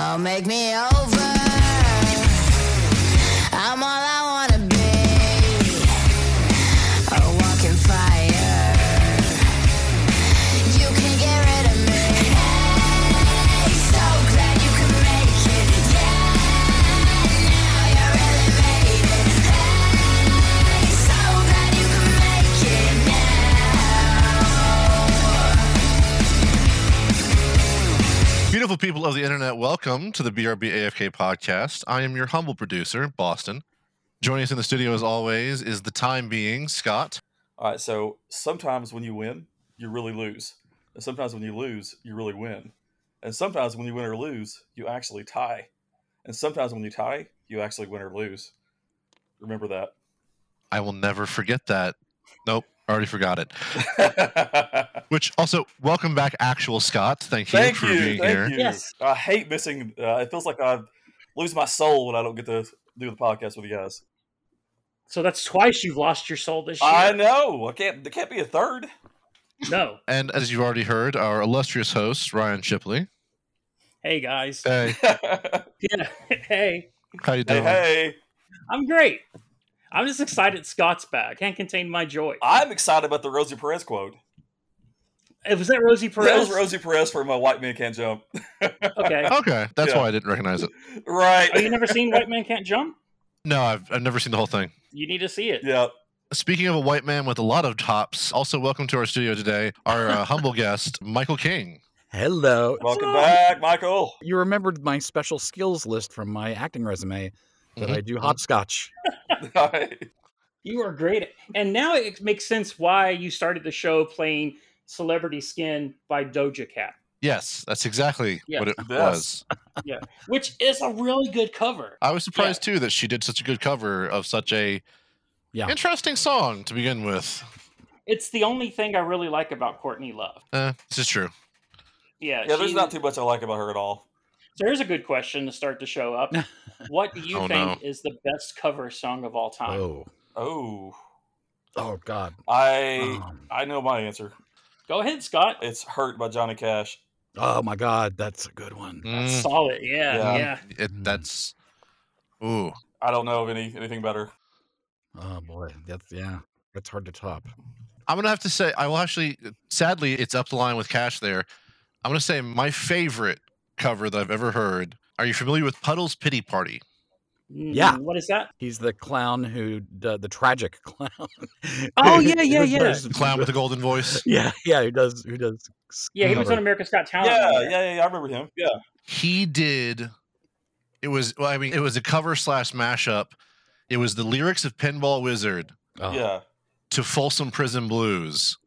Oh, make me over. Beautiful people of the internet, welcome to the BRB AFK podcast. I am your humble producer, Boston. Joining us in the studio, as always, is the time being Scott. All right, so sometimes when you win, you really lose. And sometimes when you lose, you really win. And sometimes when you win or lose, you actually tie. And sometimes when you tie, you actually win or lose. Remember that. I will never forget that. Nope, already forgot it. Which also, welcome back, actual Scott. Thank you thank for you. being Thank here. you. Yes. I hate missing. Uh, it feels like I lose my soul when I don't get to do the podcast with you guys. So that's twice you've lost your soul this year. I know. I can't. There can't be a third. No. And as you've already heard, our illustrious host, Ryan Shipley. Hey guys. Hey, Yeah. hey. how you hey, doing? hey. I'm great. I'm just excited Scott's back. Can't contain my joy. I'm excited about the Rosie Perez quote. Uh, Was that Rosie Perez. That Perez? was Rosie Perez from uh, White Man Can't Jump. Okay. Okay, that's Yeah. why I didn't recognize it. right. Oh, you never seen White Man Can't Jump? No, I've, I've never seen the whole thing. You need to see it. Yeah. Speaking of a white man with a lot of tops, also welcome to our studio today, our uh, humble guest, Michael King. Hello. Welcome up? back, Michael. You remembered my special skills list from my acting resume that Mhm. I do hopscotch. You are great. And now it makes sense why you started the show playing Celebrity Skin by Doja Cat, Yes, that's exactly Yeah. what it Yes. was. which is a really good cover. I was surprised too that she did such a good cover of such a Yeah. interesting song to begin with. It's the only thing I really like about Courtney Love. Eh, this is true. Yeah, Yeah, there's not too much I like about her at all. So here's a good question to start to show up. What do you Oh, think no. is the best cover song of all time? Oh. Oh, Oh God. I Um, I know my answer. Go ahead, Scott. It's "Hurt" by Johnny Cash. oh my God, that's a good one. Mm, Solid. Yeah, Yeah. yeah. it, that's ooh. I don't know of any anything better. Oh boy, that's yeah, that's hard to top. I'm gonna have to say I will actually. Sadly, it's up the line with Cash. There, I'm gonna say my favorite cover that I've ever heard. Are you familiar with Puddle's Pity Party? Yeah. Mm, What is that? He's the clown who d- the tragic clown. Oh, yeah, yeah, Who yeah. does- The clown with the golden voice. Yeah, yeah, who does who does? Yeah, he was cover. on America's Got Talent. Yeah, yeah, yeah, yeah. I remember him. Yeah. he did it was well, i mean it was a cover slash mashup it was the lyrics of pinball wizard Oh, Yeah. to folsom prison blues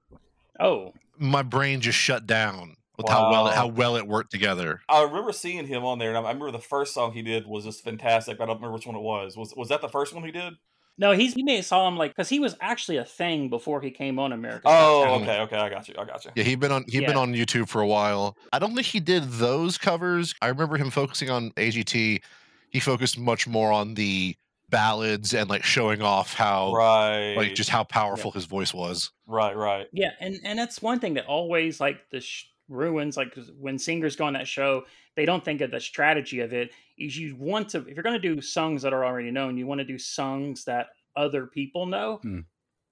Oh, my brain just shut down with how well it, how well it worked together I remember seeing him on there, and I I remember the first song he did was just fantastic. But I don't remember which one it was. Was was that the first one he did? no, he's he may have saw him like because he was actually a thing before he came on America's Oh, Talent. okay, okay. I got you. I got you. yeah he'd been on he'd been on youtube for a while i don't think he did those covers i remember him focusing on agt he focused much more on the ballads and like showing off how Right. like just how powerful his voice was right, right. Yeah, and and that's one thing that always like the sh- ruins like when singers go on that show, they don't think of the strategy of it. Is you want to if you're going to do songs that are already known, you want to do songs that other people know hmm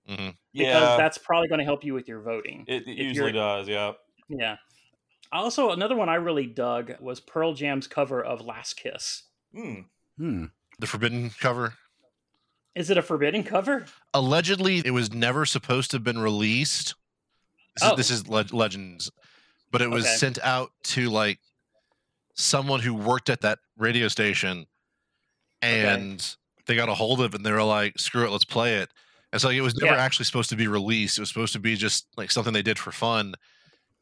because Yeah. that's probably going to help you with your voting. It, it usually does. Yeah. Yeah. Also, another one I really dug was Pearl Jam's cover of "Last Kiss." Hmm. Hmm. the forbidden cover Is it a forbidden cover? allegedly it was never supposed to have been released this Oh. is, this is le- legends but it was Okay. sent out to like someone who worked at that radio station and they got a hold of it and they were like screw it let's play it and so like, it was never Yeah. actually supposed to be released it was supposed to be just like something they did for fun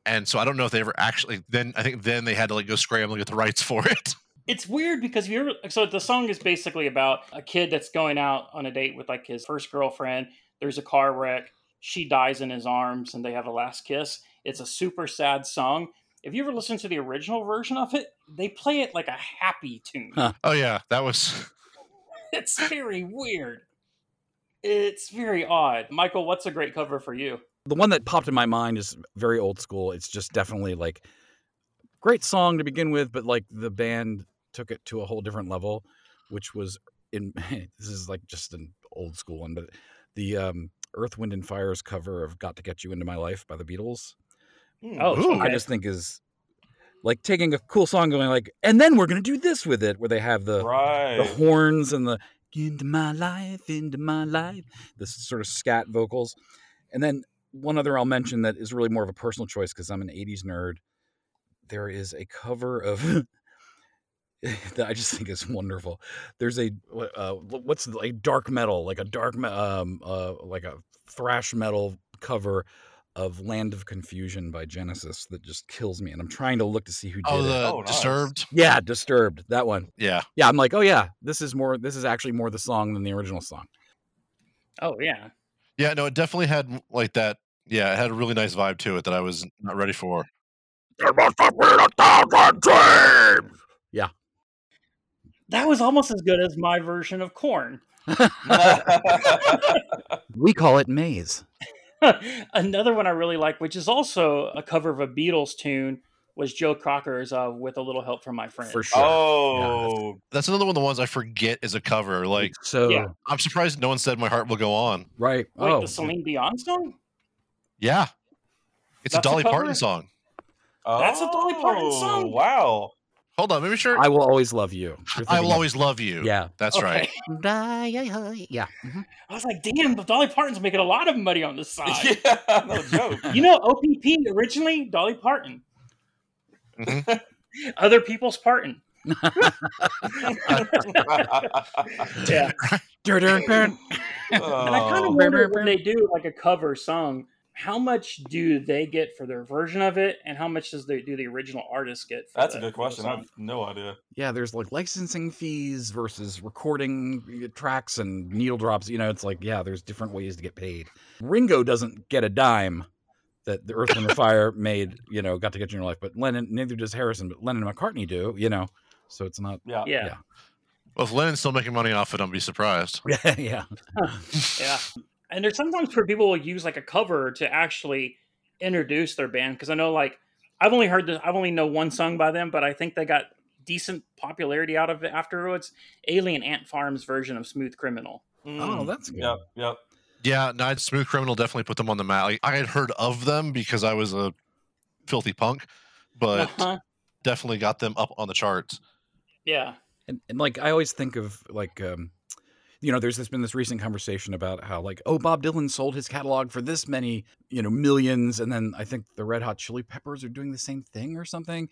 and so i don't know if they ever actually then i think then they had to like go scramble and get the rights for it It's weird because you're so the song is basically about a kid that's going out on a date with like his first girlfriend. There's a car wreck. She dies in his arms and they have a last kiss. It's a super sad song. If you ever listen to the original version of it, they play it like a happy tune. Huh. oh yeah that was It's very weird. It's very odd. Michael, what's a great cover for you? The one that popped in my mind is very old school. It's just definitely like great song to begin with, but like the band took it to a whole different level, which was in this is like just an old school one, but the um, Earth, Wind, and Fire's cover of "Got to Get You Into My Life" by the Beatles. Hmm. Oh, Ooh. I just think is like taking a cool song, going like, and then we're gonna do this with it, where they have the right. the horns and the into my life, into my life, this sort of scat vocals. And then one other I'll mention that is really more of a personal choice because I'm an 80s nerd. There is a cover of that I just think is wonderful. There's a uh, what's like dark metal, like a dark um uh like a thrash metal cover of Land of Confusion by Genesis that just kills me and I'm trying to look to see who oh, did Oh, it. the Oh, nice. Disturbed. Yeah, Disturbed, that one Yeah. yeah, I'm like, oh yeah, this is more. This is actually more the song than the original song. Oh yeah. Yeah, no, it definitely had like that. Yeah, it had a really nice vibe to it that I was not ready for. Yeah. That was almost as good as my version of Korn. We call it Maze. Another one I really like, which is also a cover of a Beatles tune, was Joe Cocker's uh, "With a Little Help from My Friends." For sure. oh, That's another one of the ones I forget is a cover. Like, so Yeah. I'm surprised no one said "My Heart Will Go On." right. Wait, oh, the Celine Dion song? Yeah, it's That's a a Dolly Parton cover? song. That's a Dolly Parton Oh, song. Wow. Hold on, let me sure. I will always love you. I will of- always love you. Yeah. that's right. Okay. Yeah. mhm. I was like, damn, but Dolly Parton's making a lot of money on this side. Yeah, no joke. You know, OPP originally Dolly Parton, Mhm. other people's Parton. Yeah, Dur, dur, dur. and I kind of Oh. wonder when they do like a cover song, how much do they get for their version of it, and how much does they do the original artist get? For That's the- a good question. I have no idea. Yeah, there's like licensing fees versus recording uh, tracks and needle drops. You know, it's like, yeah, there's different ways to get paid. Ringo doesn't get a dime that the Earth, and the Fire made, you know, got to get you in your life. But Lennon, neither does Harrison, but Lennon and McCartney do, you know. So it's not, Yeah. Yeah, Yeah. Well, if Lennon's still making money off it, I'll be surprised. yeah, yeah. Yeah. And there's sometimes where people will use like a cover to actually introduce their band because I know like I've only heard this, I've only know one song by them, but I think they got decent popularity out of it afterwards. Alien Ant Farm's version of Smooth Criminal. Oh, Mm. that's good. Yep. Yep. Yeah, no, Smooth Criminal definitely put them on the map. Like, I had heard of them because I was a filthy punk, but Uh-huh. definitely got them up on the charts. Yeah. and, and like I always think of like um you know there's this been this recent conversation about how like oh Bob Dylan sold his catalog for this many you know millions and then I think the Red Hot Chili Peppers are doing the same thing or something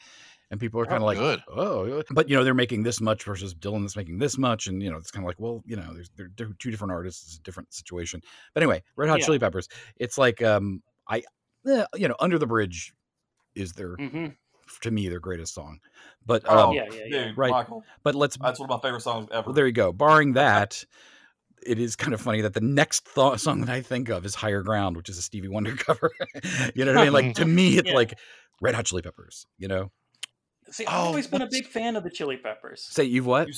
and people are kind of Oh, like good. oh but you know they're making this much versus Dylan that's making this much and you know it's kind of like well you know there's they're, two different artists it's a different situation but anyway Red Hot Yeah. Chili Peppers it's like um I eh, you know Under the Bridge is their hmm to me their greatest song but Oh, um, yeah, yeah, yeah. dude, Right. Michael. but let's That's one of my favorite songs ever. well, there you go. Barring that, it is kind of funny that the next th- song that I think of is "Higher Ground," which is a Stevie Wonder cover. you know what I mean? Like to me, it's Yeah. like Red Hot Chili Peppers. You know, See, I've Oh, always been a big fan of the Chili Peppers. say you've what? You,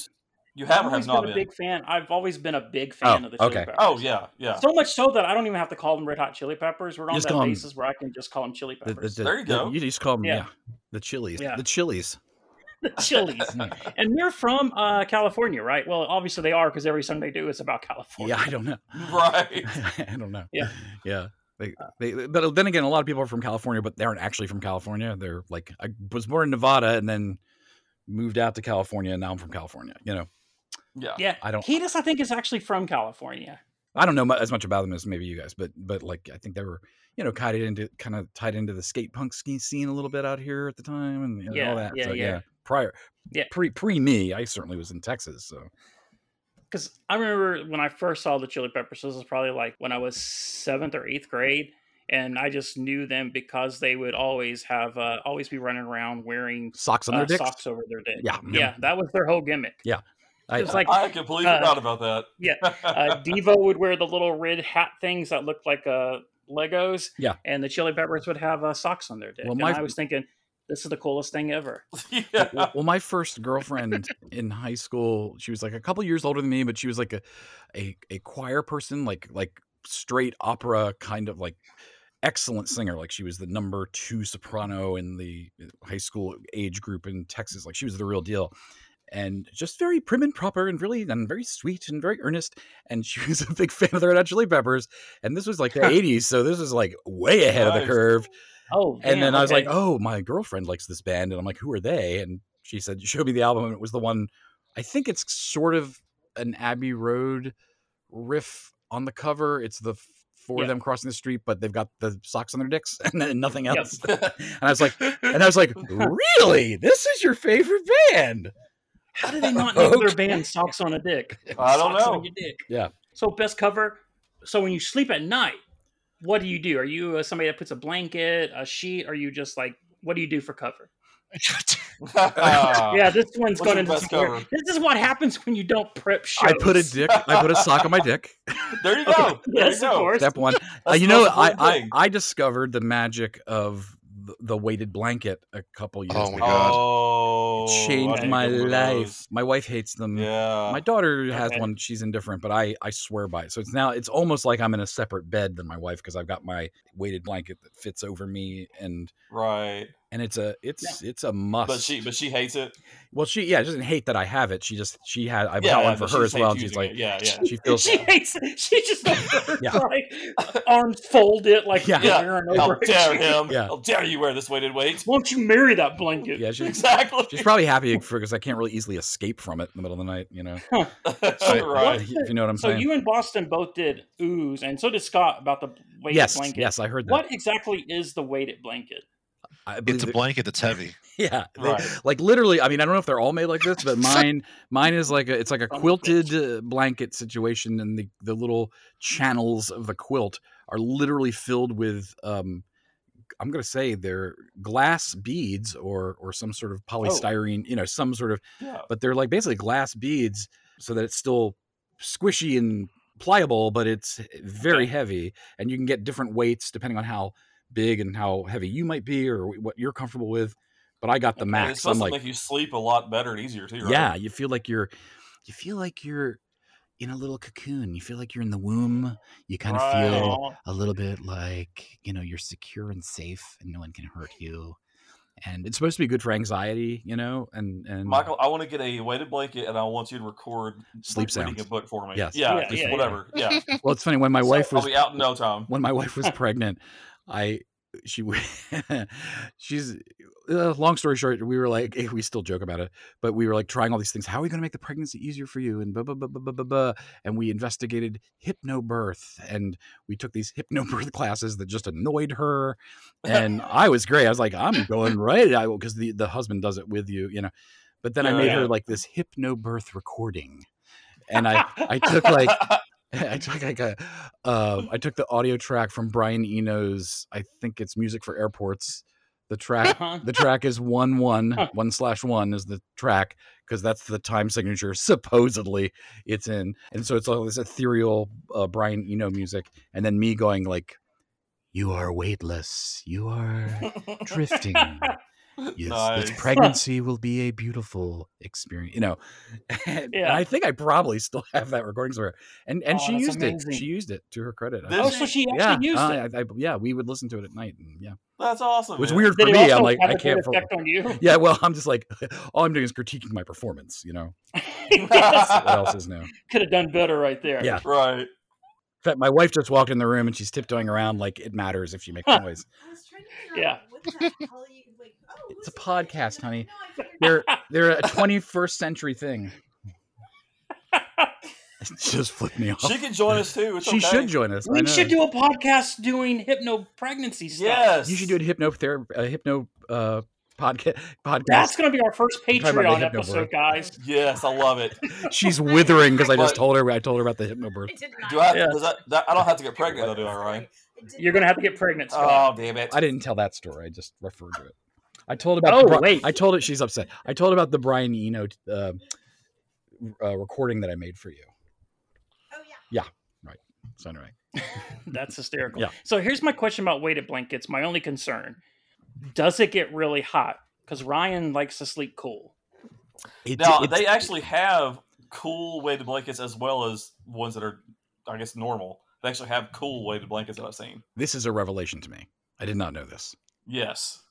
s- you I've or always have not been a big fan. I've always been a big fan Oh, of the Chili okay. Peppers. Oh yeah, yeah. So much so that I don't even have to call them Red Hot Chili Peppers. We're on Just that call 'em- basis where I can just call them Chili The- the- Peppers. the- There you the- go. you just call them, yeah, Yeah. the Chilies, Yeah. the Chilies. the Chili's. and they're from uh, California, right? Well, obviously they are because every song they do is about California. Yeah, I don't know. Right. I don't know. Yeah. yeah. They, they, but then again, a lot of people are from California, but they aren't actually from California. They're like, I was born in Nevada and then moved out to California, and now I'm from California. You know, Yeah. Yeah, I don't- Kiedis, I think, is actually from California. I don't know as much about them as maybe you guys, but but like I think they were you know tied into kind of tied into the skate punk ski scene a little bit out here at the time and, and Yeah, all that. yeah, so, yeah. Prior, Yeah. pre pre me, I certainly was in Texas. So Because I remember when I first saw the Chili Peppers, this was probably like when I was seventh or eighth grade, and I just knew them because they would always have uh, always be running around wearing socks on uh, their dicks. socks over their dick. Yeah, yeah, that was their whole gimmick. I, was like I completely Uh, forgot about that. yeah, uh, Devo would wear the little red hat things that looked like uh, Legos. Yeah. and the Chili Peppers would have uh, socks on their dick. Well, and my- I was thinking, this is the coolest thing ever. yeah. well, well, my first girlfriend in high school, she was like a couple years older than me, but she was like a, a a choir person, like like straight opera kind of like excellent singer. Like she was the number two soprano in the high school age group in Texas. Like she was the real deal. And just very prim and proper and really and very sweet and very earnest. And she was a big fan of the Red Hot Chili Peppers. And this was like the 80s. So this was like way ahead of the curve. Oh, And damn, then I was like, oh, my girlfriend likes this band. And I'm like, who are they? And she said, show me the album. And it was the one, I think it's sort of an Abbey Road riff on the cover. It's the four of them crossing the street, but they've got the socks on their dicks and then nothing Yep. else. and I was like, and I was like, really? This is your favorite band? How do they not name their band "Socks on a Dick"? I don't Socks know. On your dick. Yeah. So best cover. So when you sleep at night, what do you do? Are you uh, somebody that puts a blanket, a sheet? Are you just like, what do you do for cover? yeah, this one's what's going your into some more- cover? This is what happens when you don't prep shows. I put a dick, I put a sock on my dick. there you go. Okay, There Yes, you of course. Step one. Uh, you know, I, I. I discovered the magic of the, the weighted blanket a couple years Oh my ago. God. Oh, It changed my life. those. My wife hates them. Yeah. My daughter has Okay. one. She's indifferent, but I I swear by it. So it's now it's almost like I'm in a separate bed than my wife because I've got my weighted blanket that fits over me and right. And it's a it's it's a must. But she but she hates it. well she yeah she doesn't hate that I have it. She just she had I yeah, got one for her as well. And she's like it. yeah, yeah. she feels She hates it. She just Yeah. like arms folded like Yeah. Yeah. wearing How dare him? Yeah. How dare you wear this weighted weight? Won't you marry that blanket? yeah she's Exactly. she's probably happy because I can't really easily escape from it in the middle of the night. You know, right. if you know what I'm So saying. you and Boston both did ooze, and so did Scott about the weighted yes, blanket. yes, I heard that. What exactly is the weighted blanket? I It's a blanket that's heavy. Yeah, they- Right. like literally. I mean, I don't know if they're all made like this, but mine, mine is like a, it's like a quilted uh, blanket situation, and the the little channels of the quilt are literally filled with, um, I'm gonna say they're glass beads or or some sort of polystyrene, you know, some sort of, Yeah. but they're like basically glass beads, so that it's still squishy and pliable, but it's very Okay. heavy, and you can get different weights depending on how big and how heavy you might be or what you're comfortable with. But I got the And max. It's I'm supposed like, to make you sleep a lot better and easier too, right? yeah, you feel like you're, you feel like you're in a little cocoon. You feel like you're in the womb. You kind of Right. feel a little bit like you know you're secure and safe, and no one can hurt you. And it's supposed to be good for anxiety, you know. And and Michael, I want to get a weighted blanket and I want you to record Sleep like, reading sounds. a book for me. Yes. Yeah, Yeah, yeah, yeah. whatever. Yeah. well, it's funny when my So wife was I'll be out in no time. when my wife was pregnant, I she she's uh, long story short, we were like we still joke about it, but we were like trying all these things. How are we going to make the pregnancy easier for you? And blah blah blah blah blah blah. blah. And we investigated hypnobirth, and we took these hypnobirth classes that just annoyed her. And I was great. I was like, I'm going right i will because the the husband does it with you, you know. But then I made yeah. her like this hypnobirth recording, and I I took like I took like a, uh, I took the audio track from Brian Eno's. I think it's music for airports. The track, Uh-huh. the track is one one one slash one is the track because that's the time signature supposedly it's in, and so it's all this ethereal uh, Brian Eno music, and then me going like, "You are weightless. You are drifting." Yes, Nice. this pregnancy will be a beautiful experience. You know, and Yeah. I think I probably still have that recording somewhere. And and Oh, she used amazing. it. She used it to her credit. I Did oh, think. she? so she yeah, actually used uh, it. I, I- yeah, we would listen to it at night. And yeah, That's awesome. it was man. weird for Did it me. I'm like, have I a good can't. For, effect on you? yeah, well, I'm just like, all I'm doing is critiquing my performance. You know, yes. what else is new? Could have done better right there. Yeah. Right. In fact, my wife just walked in the room and she's tiptoeing around like it matters if you make Huh. noise. I was trying to figure Yeah. out what the hell you could like. It's a podcast, honey. No, I figured it They're they're a 21st century thing. It just flipped me off. She can join us too. It's She okay. should join us. We should do a podcast doing hypno pregnancy stuff. Yes. You should do a hypnotherapy, a hypno uh, podca- podcast. That's going to be our first talking about Patreon hypno episode, birth. guys. Yes, I love it. She's withering because I just told her. I told her about the hypnobirth. I did not. Do I? Yeah. Does that, that? I don't have to get pregnant though, do I? Right? You're going to have to get pregnant, Scott. Oh damn it! I didn't tell that story. I just referred to it. I told about. Oh, the Bri- wait. I told it. She's upset. I told about the Brian Eno uh, uh, recording that I made for you. Oh yeah. Yeah. Right. So anyway, That's hysterical. Yeah. So here's my question about weighted blankets. My only concern: Does it get really hot? Because Ryan likes to sleep cool. it, Now it's- they actually have cool weighted blankets as well as ones that are, I guess, normal. They actually have cool weighted blankets that I've seen. This is a revelation to me. I did not know this. Yes,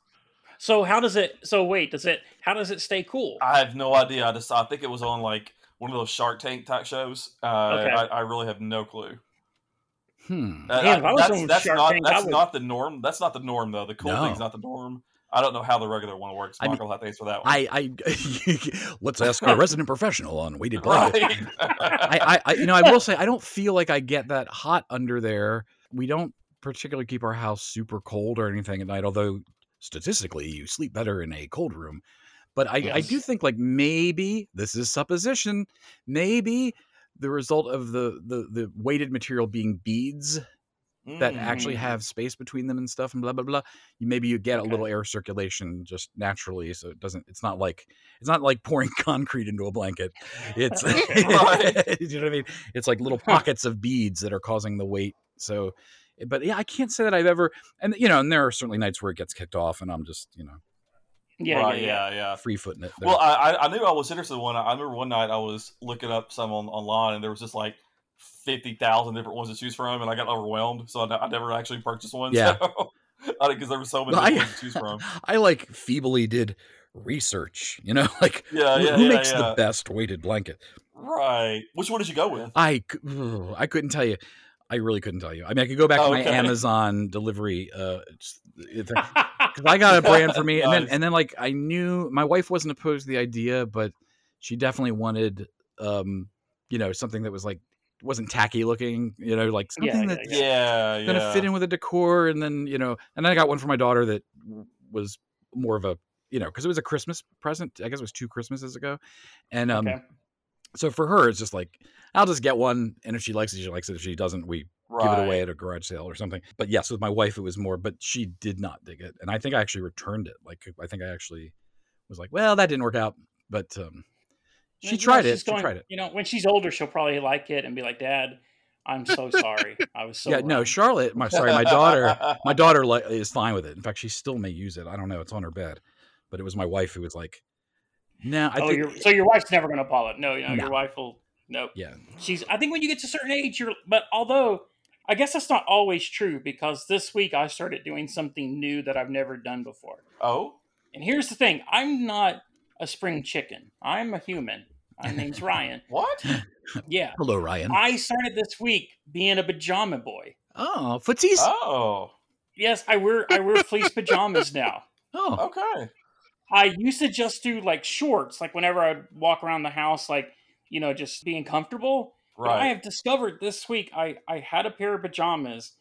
So how does it? So wait, does it? How does it stay cool? I have no idea. I just I think it was on like one of those Shark Tank type shows. Uh, Okay. I, I really have no clue. Hmm. Uh, Man, if I was that's on that's Shark not Tank, that's would- not the norm. That's not the norm though. The cool No. thing's not the norm. I don't know how the regular one works. I mean, Michael, will have to answer that one. I, I let's ask our resident professional on weighted blanket. right. I, I, I, you know, I will say I don't feel like I get that hot under there. We don't particularly keep our house super cold or anything at night, although statistically you sleep better in a cold room. But I, I do think like maybe this is supposition. Maybe the result of the the the weighted material being beads that actually Mhm. have space between them and stuff and blah blah blah you maybe you get Okay. a little air circulation just naturally so it doesn't it's not like it's not like pouring concrete into a blanket it's you know what i mean it's like little pockets of beads that are causing the weight so but yeah i can't say that i've ever and you know and there are certainly nights where it gets kicked off and i'm just you know Yeah, right, yeah, yeah. yeah, yeah. free footing it there. Well, I, I- I knew I was interested in one. I remember one night I was looking up some on, online, and there was just like fifty thousand different ones to choose from, and I got overwhelmed, so I, I never actually purchased one. Yeah. So, because there were so many Well, I- ones to choose from. I like feebly did research you know like Yeah, who, yeah, who yeah, makes yeah. the best weighted blanket Right. Which one did you go with? I c- ugh, I couldn't tell you. I really couldn't tell you. I mean, I could go back Oh, to my okay. Amazon delivery uh, because I got a brand for me, and then and then like I knew my wife wasn't opposed to the idea, but she definitely wanted, um, you know, something that was like wasn't tacky looking, you know, like something yeah, that's Yeah, yeah. gonna fit in with the decor, and then you know, and then I got one for my daughter that was more of a you know because it was a Christmas present. I guess it was two Christmases ago, and um, okay. So for her it's just like I'll just get one, and if she likes it, she likes it. If she doesn't, we give it away at a garage sale or something. But yes, with my wife, it was more. But she did not dig it, and I think I actually returned it. Like I think I actually was like, well, that didn't work out, but um, she You know, tried it. she's She going- tried it. You know, when she's older, she'll probably like it and be like, "Dad, I'm so sorry. I was so yeah, no, wrong." Charlotte. My sorry, my daughter. My daughter is fine with it. In fact, she still may use it. I don't know. It's on her bed, but it was my wife who was like, "No, I oh, think." your so your wife's never going to follow it. No, you know, No. your wife will. No, yeah, she's. I think when you get to a certain age, you're. But although, I guess that's not always true because this week I started doing something new that I've never done before. oh, And here's the thing: I'm not a spring chicken. I'm a human. My name's Ryan. what? Yeah, hello, Ryan. I started this week being a pajama boy. oh, footsies. Oh, Yes, I wear I wear fleece pajamas now. oh, okay. I used to just do like shorts, like whenever I'd walk around the house, like you know, just being comfortable. But I have discovered this week I I had a pair of pajamas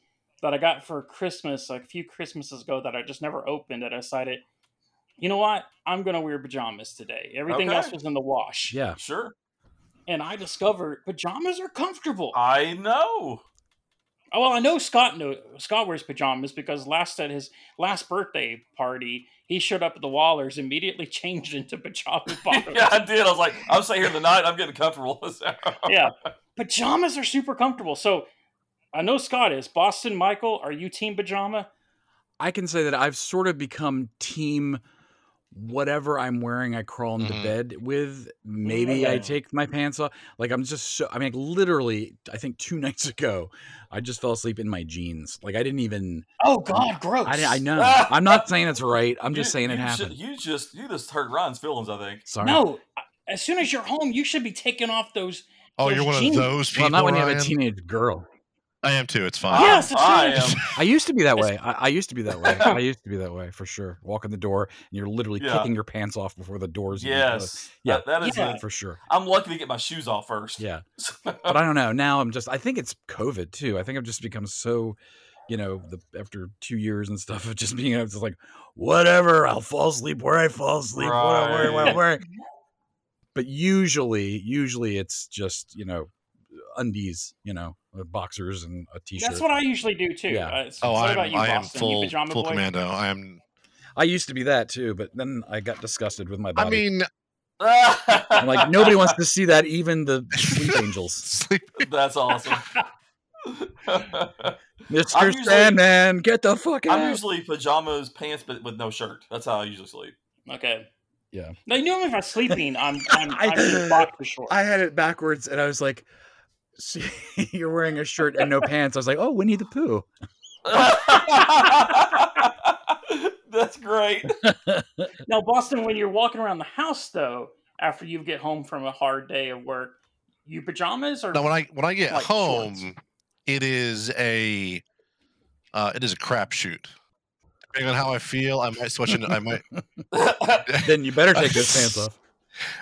that I got for Christmas like a few Christmases ago that I just never opened. That I decided, you know what, I'm gonna wear pajamas today. Everything Okay. else was in the wash. yeah. Sure. and I discovered pajamas are comfortable. I know. Oh, well, I know Scott know Scott wears pajamas because last at his last birthday party, he showed up at the Wallers, immediately changed into pajama bottoms. yeah, I did. I was like, I'm staying here tonight. I'm getting comfortable. So- yeah, pajamas are super comfortable. So I know Scott is. Boston Michael, are you team pajama? I can say that I've sort of become team whatever I'm wearing, I crawl into Mhm. bed with. Maybe I take my pants off. Like I'm just so I mean like, literally I think two nights ago I just fell asleep in my jeans. Like I didn't even Oh God, gross. I, I know. I'm not saying it's right. I'm just You- saying it you happened. ju- you just you just hurt Ron's feelings. I think. Sorry. No, as soon as you're home, you should be taking off those. Oh, Those you're one jeans- of those people. Well, not when you have a teenage girl. I am too. It's fine. Yes, it's I right. am. I used to be that way. I, I used to be that way. I used to be that way for sure. Walk in the door and you're literally Yeah. kicking your pants off before the doors. even Yes. Yeah. That, that is. Yeah. for sure. I'm lucky to get my shoes off first. Yeah. but I don't know. Now I'm just. I think it's COVID too. I think I've just become so, you know, the after two years and stuff of just being able to like, whatever. I'll fall asleep where I fall asleep. What I'm wearing, what I'm Right. wearing. But usually, usually it's just you know, undies. You know, uh, boxers and a t-shirt. That's what I usually do too. Yeah. Uh, so Oh, I'm, about you, I am Boston? You full pajama full boy? commando. I am. I used to be that too, but then I got disgusted with my body. I mean, I'm like nobody wants to see that, even the sleep angels. sleep. That's awesome. Mister I'm usually- Sandman, get the fuck out! I'm usually pajamas, pants, but with no shirt. That's how I usually sleep. Okay. Yeah. Now, you know, if I'm sleeping, I'm I'm, I- I'm in boxer shorts. I had it backwards, and I was like, see you're wearing a shirt and no pants. I was like, oh, Winnie the Pooh. That's great. Now, Boston, when you're walking around the house, though, after you get home from a hard day of work, you pajamas or Now when I when I get Like home, shorts. it is a uh, it is a crapshoot. Depending on how I feel, I might switch into I might then you better take those pants off.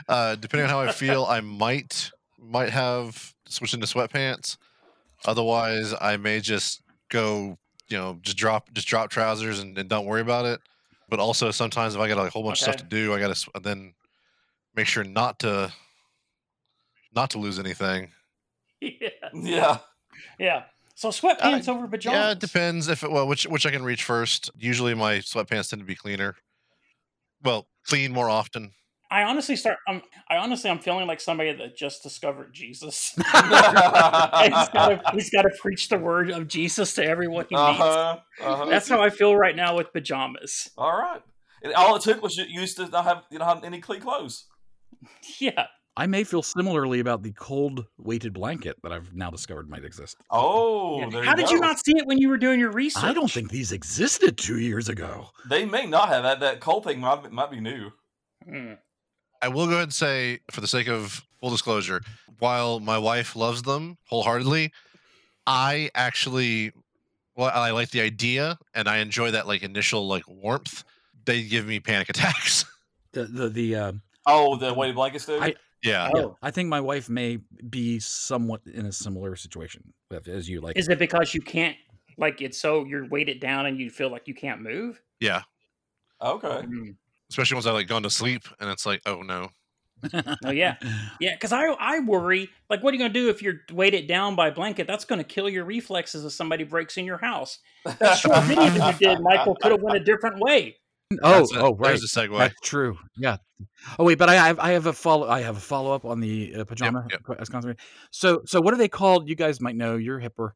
uh, depending on how I feel, I might might have switch into sweatpants. Otherwise, I may just go, you know, just drop just drop trousers and, and don't worry about it. But also sometimes if I got a whole bunch of stuff to do, I got to then make sure not to not to lose anything. yeah, yeah. yeah. So sweatpants over pajamas. Yeah, it depends if it, well which which I can reach first. Usually my sweatpants tend to be cleaner. Well, clean more often. I honestly start. I'm, I honestly, I'm feeling like somebody that just discovered Jesus. he's uh-huh. got to he's got to preach the word of Jesus to everyone he meets. uh-huh. That's how I feel right now with pajamas. All right. And all it took was you you used to not have you know have any clean clothes. Yeah, I may feel similarly about the cold weighted blanket that I've now discovered might exist. Oh, Yeah. there How did go. you not see it when you were doing your research? I don't think these existed two years ago. They may not have that. That cold thing might be, might be new. Hmm. I will go ahead and say, for the sake of full disclosure, while my wife loves them wholeheartedly, I actually, well, I like the idea and I enjoy that like initial like warmth. They give me panic attacks. The the the uh, Oh, the weighted blankets do. I- yeah. yeah, Oh. I think my wife may be somewhat in a similar situation with- as you. Like, Is it because you can't like it's so you're weighted down and you feel like you can't move? Yeah. okay. Hmm. Especially once I like gone to sleep and it's like, oh no. Oh yeah, yeah. Because I I worry like what are you gonna do if you're weighted down by a blanket? That's gonna kill your reflexes if somebody breaks in your house. That short video that you did, Michael, could have went a different way. oh, That's a- oh, right. There's a segue. That's true. Yeah. Oh wait, but I have I have a follow I have a follow up on the uh, pajama yep. que- as concept. So so what are they called? You guys might know. You're hipper.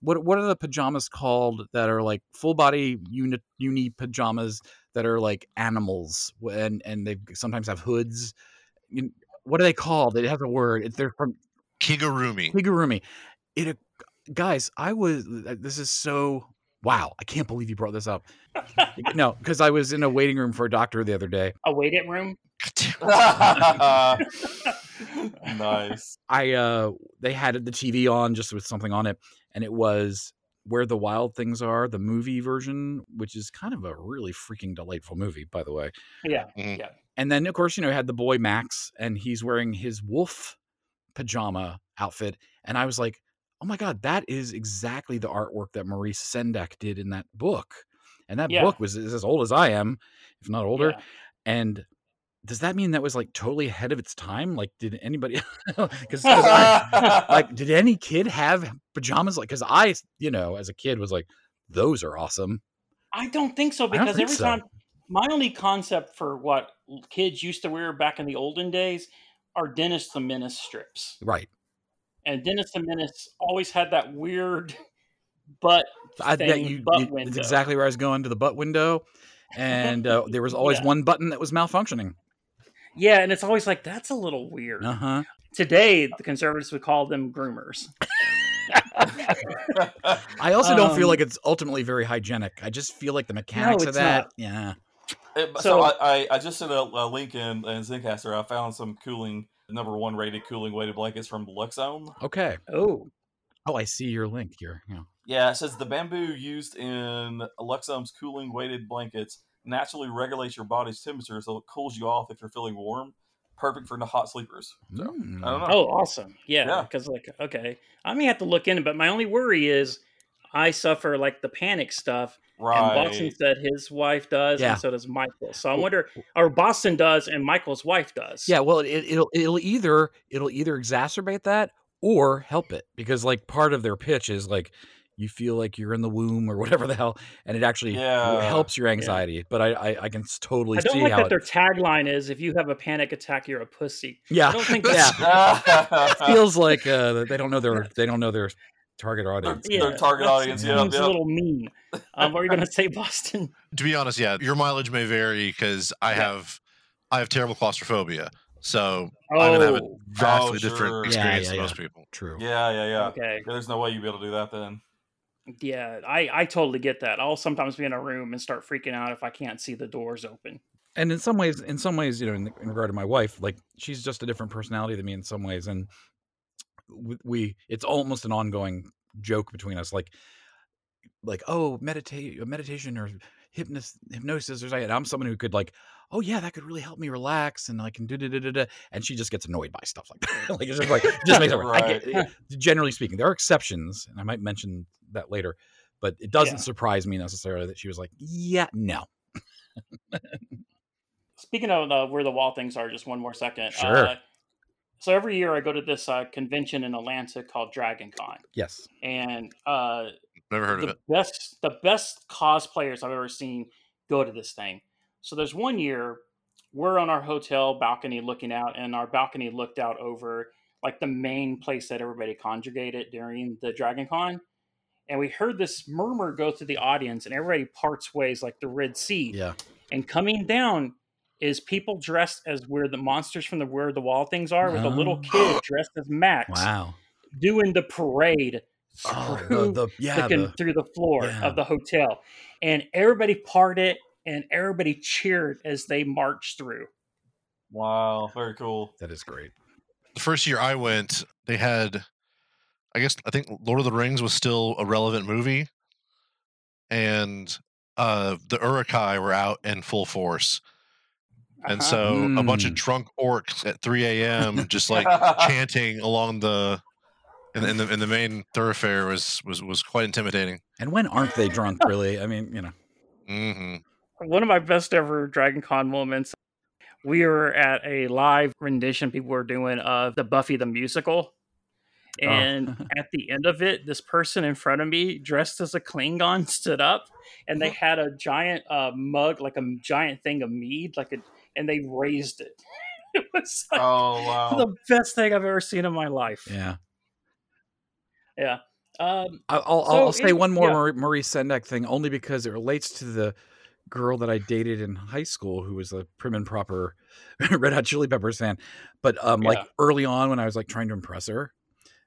What what are the pajamas called that are like full body uni uni pajamas that are like animals and and they sometimes have hoods. You, what are they called? It has a word. It's they're from Kigurumi. Kigurumi. It, uh, guys, I was. uh, This is so. Wow, I can't believe you brought this up. no, because I was in a waiting room for a doctor the other day. A waiting room. nice. I uh they had the TV on just with something on it, and it was Where the Wild Things Are, the movie version, which is kind of a really freaking delightful movie, by the way. Yeah, Mhm. yeah. And then of course, you know, had the boy Max, and he's wearing his wolf pajama outfit, and I was like, oh my god, that is exactly the artwork that Maurice Sendak did in that book. And that Yeah. book was is as old as I am, if not older. yeah. And does that mean that was like totally ahead of its time? Like, did anybody? Because like, did any kid have pajamas? Like, because I, you know, as a kid was like, those are awesome. I don't think so because think every so. time my only concept for what kids used to wear back in the olden days are Dennis the Menace strips. Right. And Dennis the Menace always had that weird butt I, that thing, you, butt you- window. that's exactly where I was going to the butt window, and uh, there was always Yeah. one button that was malfunctioning. Yeah, and it's always like that's a little weird. Uh huh. Today, the conservatives would call them groomers. I also don't feel Um, like it's ultimately very hygienic. I just feel like the mechanics of that. not. Yeah. Eh, but So- so I, I, I just sent a, a link in, in Zencastr. I found some cooling, number one rated cooling weighted blankets from Luxome. Okay. Oh, Oh, I see your link here. Yeah. Yeah, it says the bamboo used in Luxome's cooling weighted blankets naturally regulates your body's temperature so it cools you off if you're feeling warm. Perfect for the hot sleepers. So, Mm. I don't know. oh, awesome. Yeah, Yeah. because like, okay, I may have to look into, it, but my only worry is I suffer like the panic stuff, and Boston said his wife does, Yeah. and so does Michael. So I wonder, or Boston does, and Michael's wife does. Yeah, well, it, it'll it'll either it'll either exacerbate that or help it because like part of their pitch is like you feel like you're in the womb or whatever the hell, and it actually Yeah. helps your anxiety. But I, I I can totally I don't see like how that it, their tagline is "If you have a panic attack, you're a pussy." yeah I don't think that feels like uh, they don't know their they don't know their target audience. Their target that audience, yeah, seems yeah. a little mean. Um, what are you going to say, Boston? to be honest, yeah, your mileage may vary because I Yeah. have I have terrible claustrophobia. So I'm gonna have a Oh, vastly Oh, sure. different Yeah, experience yeah, than yeah. most people. True. Yeah, yeah, yeah. okay. Yeah, There's no way you'd be able to do that then. Yeah, I, I totally get that. I'll sometimes be in a room and start freaking out if I can't see the doors open. and in some ways in some ways you know in, in regard to my wife like she's just a different personality than me in some ways and we it's almost an ongoing joke between us like like oh meditate meditation or hypnosis hypnosis or something i'm someone who could like oh yeah that could really help me relax and i can do da da da da and she just gets annoyed by stuff like that like it's just like it just makes it work. I get, generally speaking there are exceptions and i might mention that later but it doesn't Yeah. surprise me necessarily that she was like yeah no Speaking of uh, where the wall things are, just one more second. Sure. Uh, so every year I go to this uh, convention in Atlanta called Dragon Con, yes and uh, Never heard of the it. best the best cosplayers I've ever seen go to this thing. So there's one year we're on our hotel balcony looking out, and our balcony looked out over like the main place that everybody conjugated during the Dragon Con. And we heard this murmur go through the audience, and everybody parts ways like the Red Sea. yeah And coming down is people dressed as where the monsters from the where the wall things are, with a little Oh. kid dressed as Max wow doing the parade Oh, through the, the yeah, the, through the floor yeah. of the hotel, and everybody parted and everybody cheered as they marched through. Wow, very cool. that is great. The first year I went, they had, I guess, I think Lord of the Rings was still a relevant movie, and uh, the Uruk-hai were out in full force, and Uh-huh. so a bunch of Mm. drunk orcs at 3 a.m. just like chanting along the. In the, in the in the main thoroughfare was was was quite intimidating. And when aren't they drunk? Really? I mean, you know. hmm one of my best ever Dragon Con moments. We were at a live rendition people were doing of the Buffy the musical. Oh. And at the end of it, this person in front of me, dressed as a Klingon, stood up, and they had a giant uh, mug, like a giant thing of mead, like a, and they raised it. It was like Oh wow. the best thing I've ever seen in my life. Yeah. Yeah. Um, I- I'll, So I'll, I'll say it- one more yeah. Marie, Marie Sendak thing, only because it relates to the girl that I dated in high school who was a prim and proper Red Hot Chili Peppers fan. But um, like early on when I was like trying to impress her,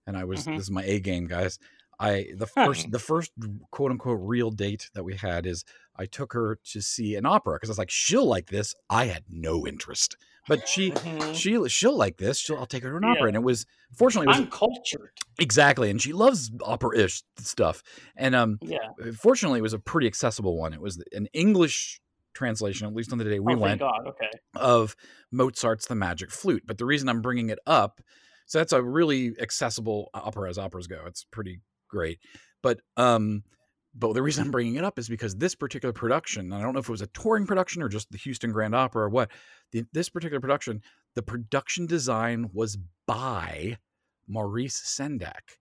and I was Mhm. this is my A game, guys. I the first the first quote unquote real date that we had is I took her to see an opera because I was like she'll like this. I had no interest, but she mhm. she she'll like this. She'll I'll take her to an Yeah. opera, and it was fortunately it was I'm cultured. exactly, and she loves opera-ish stuff. And um, Yeah. fortunately, it was a pretty accessible one. It was an English translation, at least on the day we oh, went, thank God. Okay. of Mozart's The Magic Flute. But the reason I'm bringing it up, so that's a really accessible opera as operas go. It's pretty great. But um, but the reason I'm bringing it up is because this particular production, I don't know if it was a touring production or just the Houston Grand Opera or what. The, this particular production, the production design was by Maurice Sendak.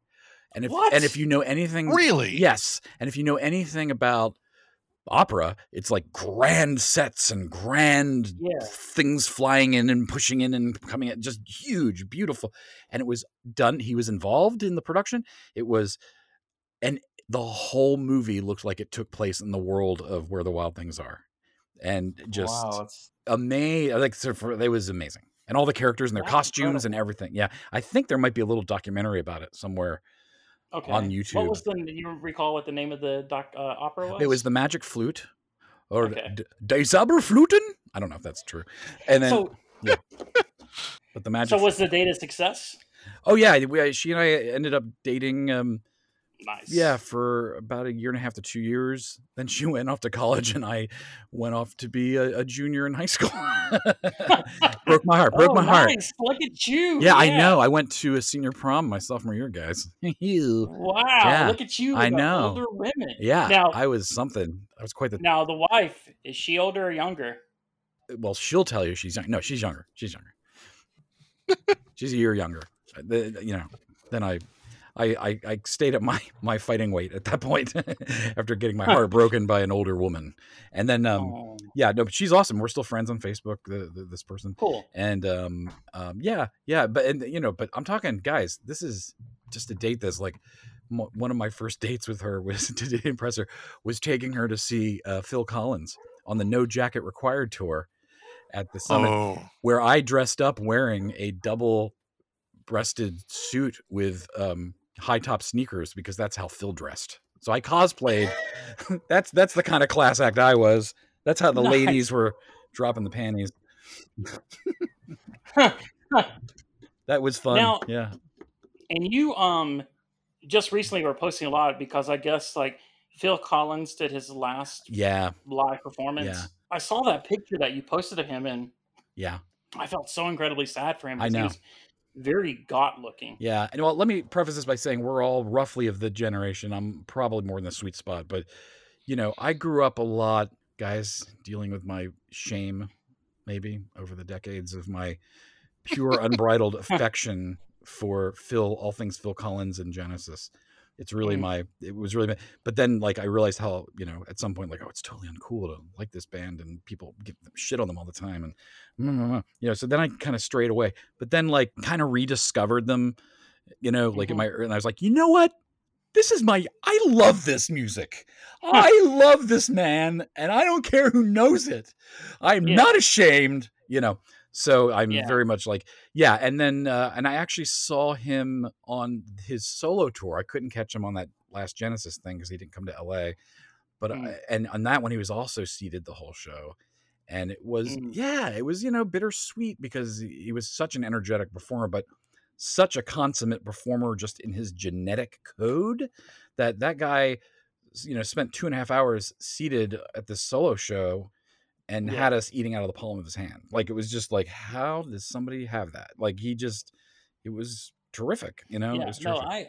And if What? and if you know anything, Really? Yes. And if you know anything about opera, it's like grand sets and grand Yeah. things flying in and pushing in and coming in, just huge, beautiful. And it was done. He was involved in the production. It was, and the whole movie looked like it took place in the world of where the wild things are. And just wow, that's amazing. Like, so for, it was amazing. And all the characters and their That's costumes and everything. Yeah. I think there might be a little documentary about it somewhere. Okay. on What YouTube. was the? You recall what the name of the doc, uh, opera was? It was the magic flute, or Okay. Die Zauberfluten. I don't know if that's true. And then, so. but the magic. So was the date a success? oh yeah, we, she and I ended up dating. Um, Nice. yeah, for about a year and a half to two years. Then she went off to college, and I went off to be a, a junior in high school. broke my heart. Broke oh, my heart. Look at you. Yeah, I know. I went to a senior prom my sophomore year, guys. Wow. Yeah, Look at you. I know. Older women. yeah, Now, I was something. I was quite the. now the wife is she older or younger? well, she'll tell you she's young. No, she's younger. She's younger. she's a year younger. Uh, The, you know, then I, I, I, I stayed at my my fighting weight at that point after getting my heart broken by an older woman, and then um, oh, yeah, no, but she's awesome. We're still friends on Facebook. The, the this person, cool. and um, um, yeah, yeah, but and you know, but I'm talking, guys. This is just to date this like. mo- One of my first dates with her was to impress her was taking her to see uh, Phil Collins on the No Jacket Required tour, at the summit Oh, where I dressed up wearing a double breasted suit with um, high top sneakers because that's how Phil dressed. So I cosplayed. that's that's the kind of class act I was. That's how the Nice. ladies were dropping the panties. that was fun. Now- yeah. And you um just recently were posting a lot because I guess like Phil Collins did his last Yeah. live performance. Yeah. I saw that picture that you posted of him and Yeah. I felt so incredibly sad for him. I 'cause he know. was very got looking. Yeah. And well, let me preface this by saying we're all roughly of the generation. I'm probably more in the sweet spot, but you know, I grew up a lot, guys, dealing with my shame, maybe over the decades of my pure, unbridled affection for Phil, all things Phil Collins and Genesis. It's really Mm. my, it was really, my, but then like I realized how, you know, at some point, like, oh, it's totally uncool to like this band and people give them shit on them all the time. And, mm, mm, mm. you know, so then I kind of strayed away, but then like kind of rediscovered them, you know, like in Mhm. my, and I was like, you know what? This is my, I love this music. I love this man and I don't care who knows it. I'm Yeah. not ashamed, you know. So I'm Yeah. very much like, yeah. And then, uh, and I actually saw him on his solo tour. I couldn't catch him on that last Genesis thing because he didn't come to LA. But, Mm. I, and on that one, he was also seated the whole show. And it was, Mm. yeah, it was, you know, bittersweet because he was such an energetic performer, but such a consummate performer just in his genetic code that that guy you know spent two and a half hours seated at this solo show and Yeah. had us eating out of the palm of his hand like it was just like how does somebody have that like he just it was terrific you know yeah, was no. I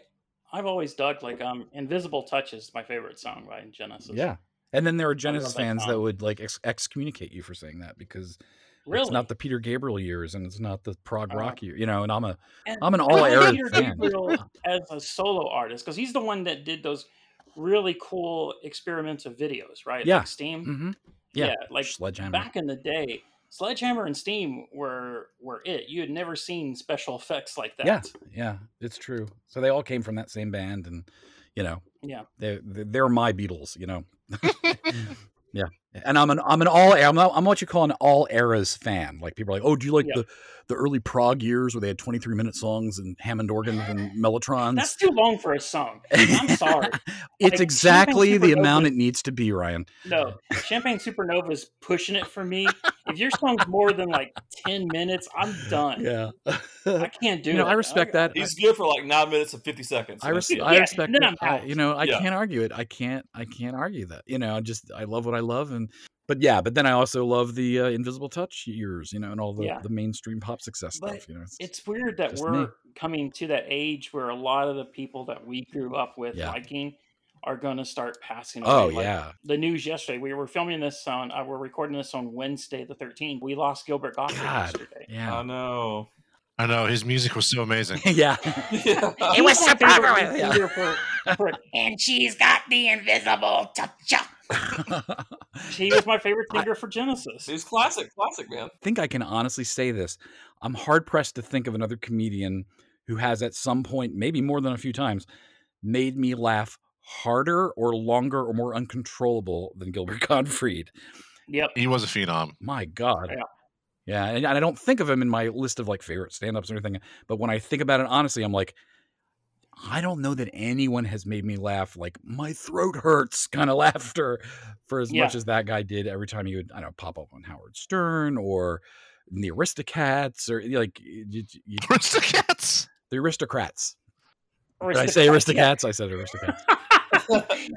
I've always dug like um Invisible Touch is my favorite song by Genesis. yeah and then there are genesis that fans that would like ex- excommunicate you for saying that because Really? it's not the peter gabriel years and it's not the prog Oh. rock year you know and i'm a i'm an all era fan Gabriel as a solo artist because he's the one that did those really cool experimental videos, right? Yeah. Like Steam. hmm yeah. like sledgehammer back in the day, Sledgehammer and Steam were were it. You had never seen special effects like that. Yeah. Yeah, it's true. So they all came from that same band, and you know, Yeah. they're they're my Beatles. You know, yeah. And I'm an I'm an all I'm not, I'm what you call an all eras fan. Like people are like, oh, do you like Yeah. the the early prog years where they had 23 minute songs and Hammond organs and mellotrons? That's too long for a song. I'm sorry. it's Like, exactly the amount it needs to be, Ryan. No, Champagne Supernova is pushing it for me. If your song's more than like ten minutes, I'm done. Yeah. I can't do you know, it. I respect that. He's good for like nine minutes and fifty seconds. I, res- that's. I Yeah, respect then it. I'm I, out. you know, I Yeah. can't argue it. I can't. I can't argue that. You know, I just I love what I love, and but yeah, but then I also love the uh, Invisible Touch years, you know, and all the, Yeah. the mainstream pop success But stuff. You know, it's, It's weird that we're me. coming to that age where a lot of the people that we grew up with Yeah. liking are going to start passing away. oh Like, yeah, The news yesterday, we were filming this on, uh, we're recording this on Wednesday the 13th. We lost Gilbert Gottfried God, yesterday. yeah, I know. I know his music was so amazing. yeah. Yeah. He was my so favorite popular, yeah. singer For, for, And she's got the invisible touch. he was my favorite singer for Genesis. He's classic, classic man. I think I can honestly say this. I'm hard pressed to think of another comedian who has at some point, maybe more than a few times, made me laugh harder or longer or more uncontrollable than Gilbert Gottfried. Yep. He was a phenom. My God. Yeah. Yeah. And, and I don't think of him in my list of like favorite stand ups or anything. But when I think about it honestly, I'm like, I don't know that anyone has made me laugh like my throat hurts kind of laughter for as Yeah. much as that guy did every time he would, I don't know, pop up on Howard Stern or the Aristocats or like you, you, Aristocats. the Aristocrats. Did I say Aristocats? I said Aristocats.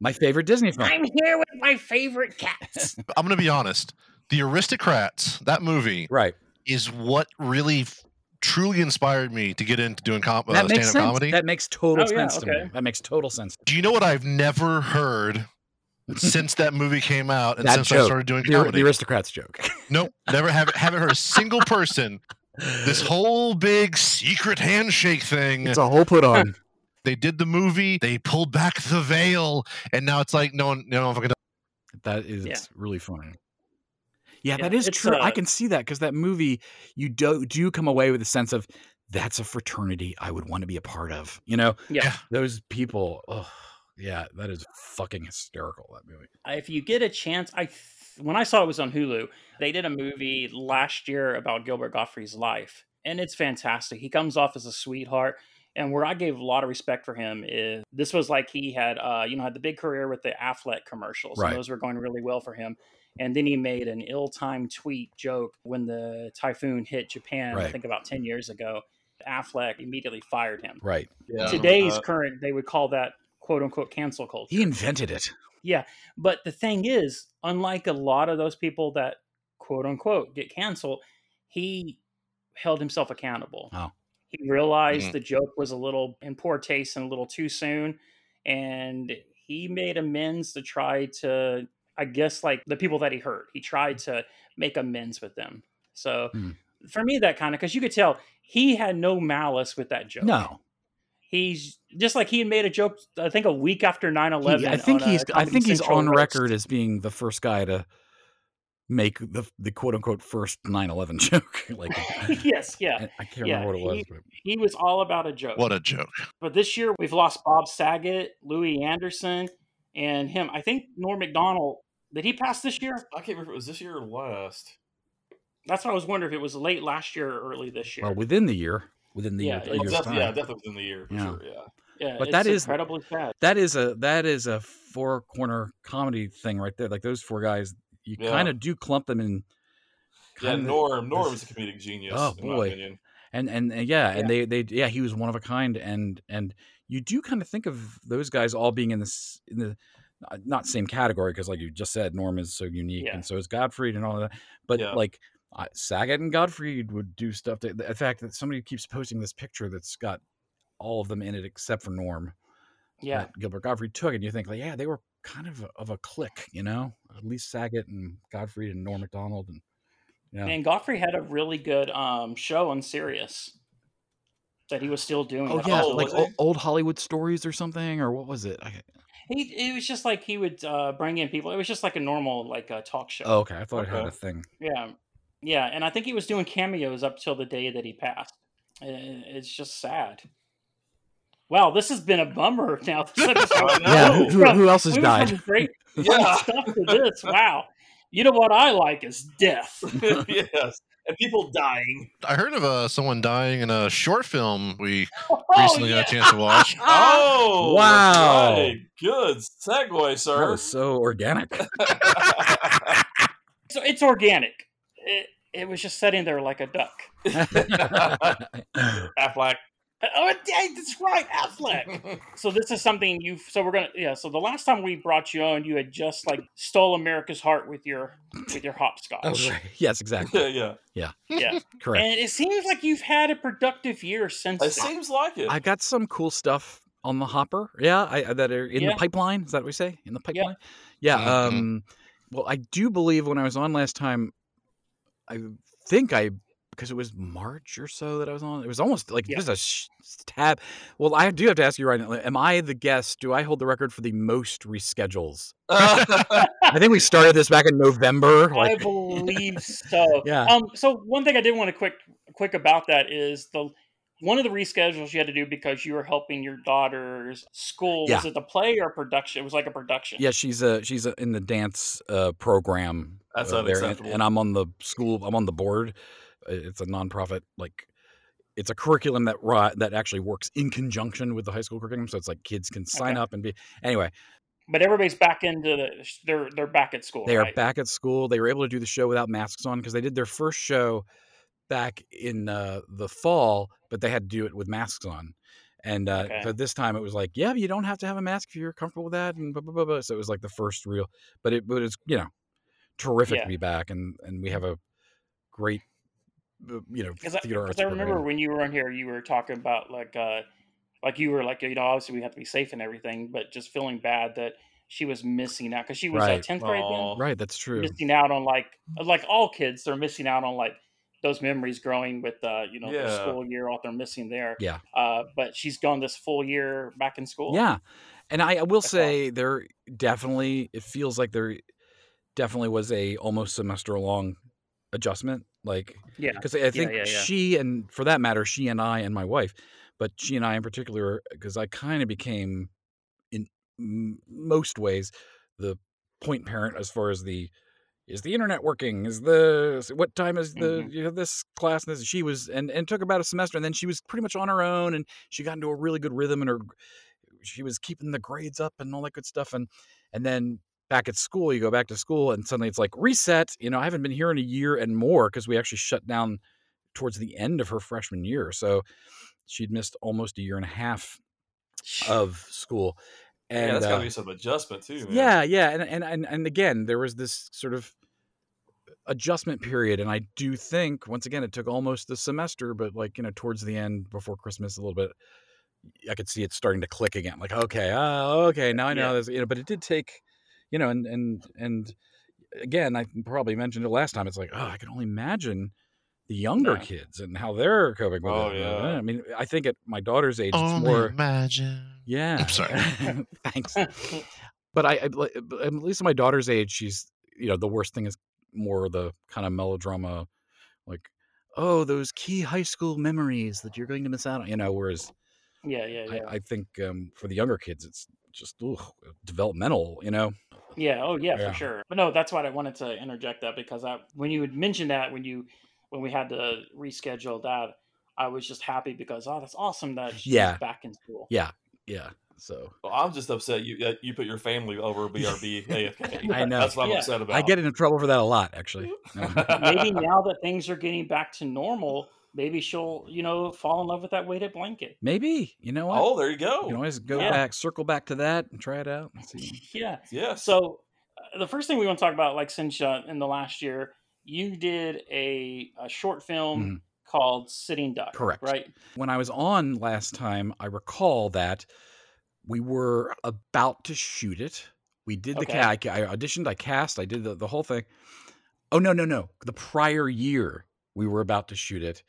My favorite Disney film. I'm here with my favorite cats. I'm gonna be honest. The Aristocrats, that movie, Right. is what really f- truly inspired me to get into doing com- uh, stand-up comedy. That makes total Oh, yeah, sense to me. That makes total sense. Do you know what I've never heard since that movie came out and That since I started doing The, comedy? the Aristocrats joke. nope, never haven't haven't heard a single person. This whole big secret handshake thing. It's a whole put on. they did the movie, they pulled back the veil, and now it's like no one, no one fucking. That is Yeah. really funny. Yeah, Yeah, that is it's, true. I uh, can see that because that movie, you do do come away with a sense of that's a fraternity I would want to be a part of. You know, Yeah. those people. Oh, yeah, that is fucking hysterical. That movie. if you get a chance, I when I saw it was on Hulu. They did a movie last year about Gilbert Gottfried's life, and it's fantastic. He comes off as a sweetheart, and where I gave a lot of respect for him is this was like he had, uh, you know, had the big career with the Aflac commercials, Right. and those were going really well for him. And then he made an ill-timed tweet joke when the typhoon hit Japan, I think about ten years ago. Aflac immediately fired him. Right. Yeah. Today's Uh, current, they would call that "quote unquote" cancel culture. He invented it. Yeah, but the thing is, unlike a lot of those people that quote unquote get canceled, he held himself accountable. Oh. He realized Mhm. the joke was a little in poor taste and a little too soon, and he made amends to try to, I guess, like the people that he hurt. He tried to make amends with them. So Hmm. for me, that kind of because you could tell he had no malice with that joke. No. He's just like he had made a joke. I think a week after 9-11. He- I think he's I think he's on roast. record as being the first guy to make the the quote unquote first 9/11 joke. like yes, yeah. I, I can't Yeah, remember what it was. he- but- He was all about a joke. What a joke. But this year we've lost Bob Saget, Louie Anderson, and him. I think Norm Macdonald. Did he pass this year? I can't remember if it was this year or last. That's what I was wondering if it was late last year or early this year. Well, within the year, within the Yeah, year, Oh, year's def- time. yeah, definitely within the year. For Yeah. Sure, yeah. yeah, but that is- incredibly sad. that is a that is a four corner comedy thing right there. Like those four guys, you Yeah. kind of do clump them in. Yeah, kinda- Norm. Norm this- is a comedic genius. Oh, in my boy. opinion. and and, and yeah, and they they yeah he was one of a kind, and and you do kind of think of those guys all being in this in the not same category because like you just said, Norm is so unique, Yeah. and so is Gottfried and all that. But Yeah. like uh, Saget and Gottfried would do stuff. That, in fact, that somebody keeps posting this picture that's got all of them in it except for Norm. yeah, that Gilbert Gottfried took, and you think like, yeah, they were kind of a, of a clique, you know, at least Saget and Gottfried and Norm mcdonald and yeah, and Gottfried had a really good um, show on Sirius that he was still doing. oh yeah, until- like was o- he? old Hollywood stories or something, or what was it? I, he, it was just like he would uh, bring in people. It was just like a normal like uh, talk show. oh, okay, I thought it had a thing. Yeah, yeah, and I think he was doing cameos up till the day that he passed. Uh, It's just sad. Wow, this has been a bummer. Now, this episode. I Yeah, who, who, who else has We died? great Yeah. stuff to this. Wow, you know what I like is death. yes. And people dying. I heard of uh, someone dying in a short film we Oh, recently yeah. got a chance to watch. Oh, Wow. right. Good segue, That sir. was so organic. So it's organic. It, it was just sitting there like a duck. Aflac. Oh, dang, that's right, Aflac. So this is something you. So we're gonna. Yeah. So the last time we brought you on, you had just like stole America's heart with your with your hopscotch. Right. yes, exactly. yeah, yeah. Yeah. yeah. Correct. And it seems like you've had a productive year since. It then. seems like it. I got some cool stuff on the hopper. Yeah, I, I- that are in Yeah. the pipeline. Is that what we say? In the Yeah. pipeline? Yeah. Mhm. Um, well, I do believe when I was on last time, I think I because it was March or so that I was on. It was almost like Yeah. just a sh- tab. Well, I do have to ask you right now: Am I the guest? Do I hold the record for the most reschedules? I think we started this back in November. I believe so. Yeah. Um. So one thing I did want to quick quick about that is the one of the reschedules you had to do because you were helping your daughter's school. Was it the play or production? It was like a production. yeah, she's a she's a, in the dance uh, program. That's uh, there, and, unacceptable. and I'm on the school. I'm on the board. It's a nonprofit. Like, it's a curriculum that that actually works in conjunction with the high school curriculum. So it's like kids can sign Okay. up and be. Anyway, But everybody's back into the. They're they're back at school. they are back at school. They were able to do the show without masks on because they did their first show back in uh, the fall, but they had to do it with masks on. And uh, Okay. but this time it was like, yeah, you don't have to have a mask if you're comfortable with that, and blah, blah, blah, blah. So it was like the first real, but it but it's you know terrific Yeah. to be back, and and we have a great you know Because I, theater 'cause arts I remember when you were on here, you were talking about like, uh, like you were like, you know, obviously we have to be safe and everything, but just feeling bad that she was missing out because she was uh, Right. tenth grade then, right, that's true. missing out on like, like all kids, they're missing out on like those memories growing with, uh, you know, their Yeah. school year, what they're missing there. Yeah. Uh, but she's gone this full year back in school. Yeah, and I, I will That's say there definitely it feels like there definitely was a almost semester long adjustment. Like Yeah. because I think yeah, yeah. she and for that matter, she and I and my wife, but she and I in particular, because I kind of became in m- most ways the point parent as far as the is the internet working? Is the what time is the Mhm. you know this class? And this she was and and took about a semester, and then she was pretty much on her own, and she got into a really good rhythm, and her she was keeping the grades up and all that good stuff, and and then back at school, you go back to school, and suddenly it's like reset. You know, I haven't been here in a year and more because we actually shut down towards the end of her freshman year, so she'd missed almost a year and a half of school. And yeah, that's got uh, to be some adjustment too. Man. yeah, yeah, and, and and and again, there was this sort of adjustment period, and I do think once again it took almost the semester, but like you know towards the end before Christmas a little bit, I could see it starting to click again. Like okay, oh okay, now I know Yeah. this. You know, but it did take, you know, and and and again, I probably mentioned it last time. It's like oh, I can only imagine the younger Yeah. kids and how they're coping with Oh, it. yeah. I mean, I think at my daughter's age, it's more. imagine. Yeah. I'm sorry. Thanks but I, I at least at my daughter's age, she's you know the worst thing is more the kind of melodrama, like oh those key high school memories that you're going to miss out on. You know, whereas yeah, yeah, yeah. I, I think um, for the younger kids, it's just ugh, developmental. You know, Yeah. Oh, yeah, Yeah. for sure. But no, that's why I wanted to interject that because I, when you had mentioned that when you when we had to reschedule that, I was just happy because oh, that's awesome that she's Yeah. back in school. yeah, yeah. So Well, I'm just upset you uh, you put your family over BRB AFK. I know. That's what I'm Yeah. upset about. I get into trouble for that a lot, actually. No. Maybe now that things are getting back to normal, maybe she'll you know fall in love with that weighted blanket. Maybe you know what? Oh, there you go. you can always go Yeah. back, circle back to that, and try it out. And see. Yeah. yes. So uh, the first thing we want to talk about, like since uh, in the last year, you did a, a short film Mhm. called Sitting Duck. Correct. Right. when I was on last time, I recall that we were about to shoot it. We did the Okay. ca- I, ca- I auditioned, I cast, I did the, the whole thing. Oh no, no, no! The prior year we were about to shoot it.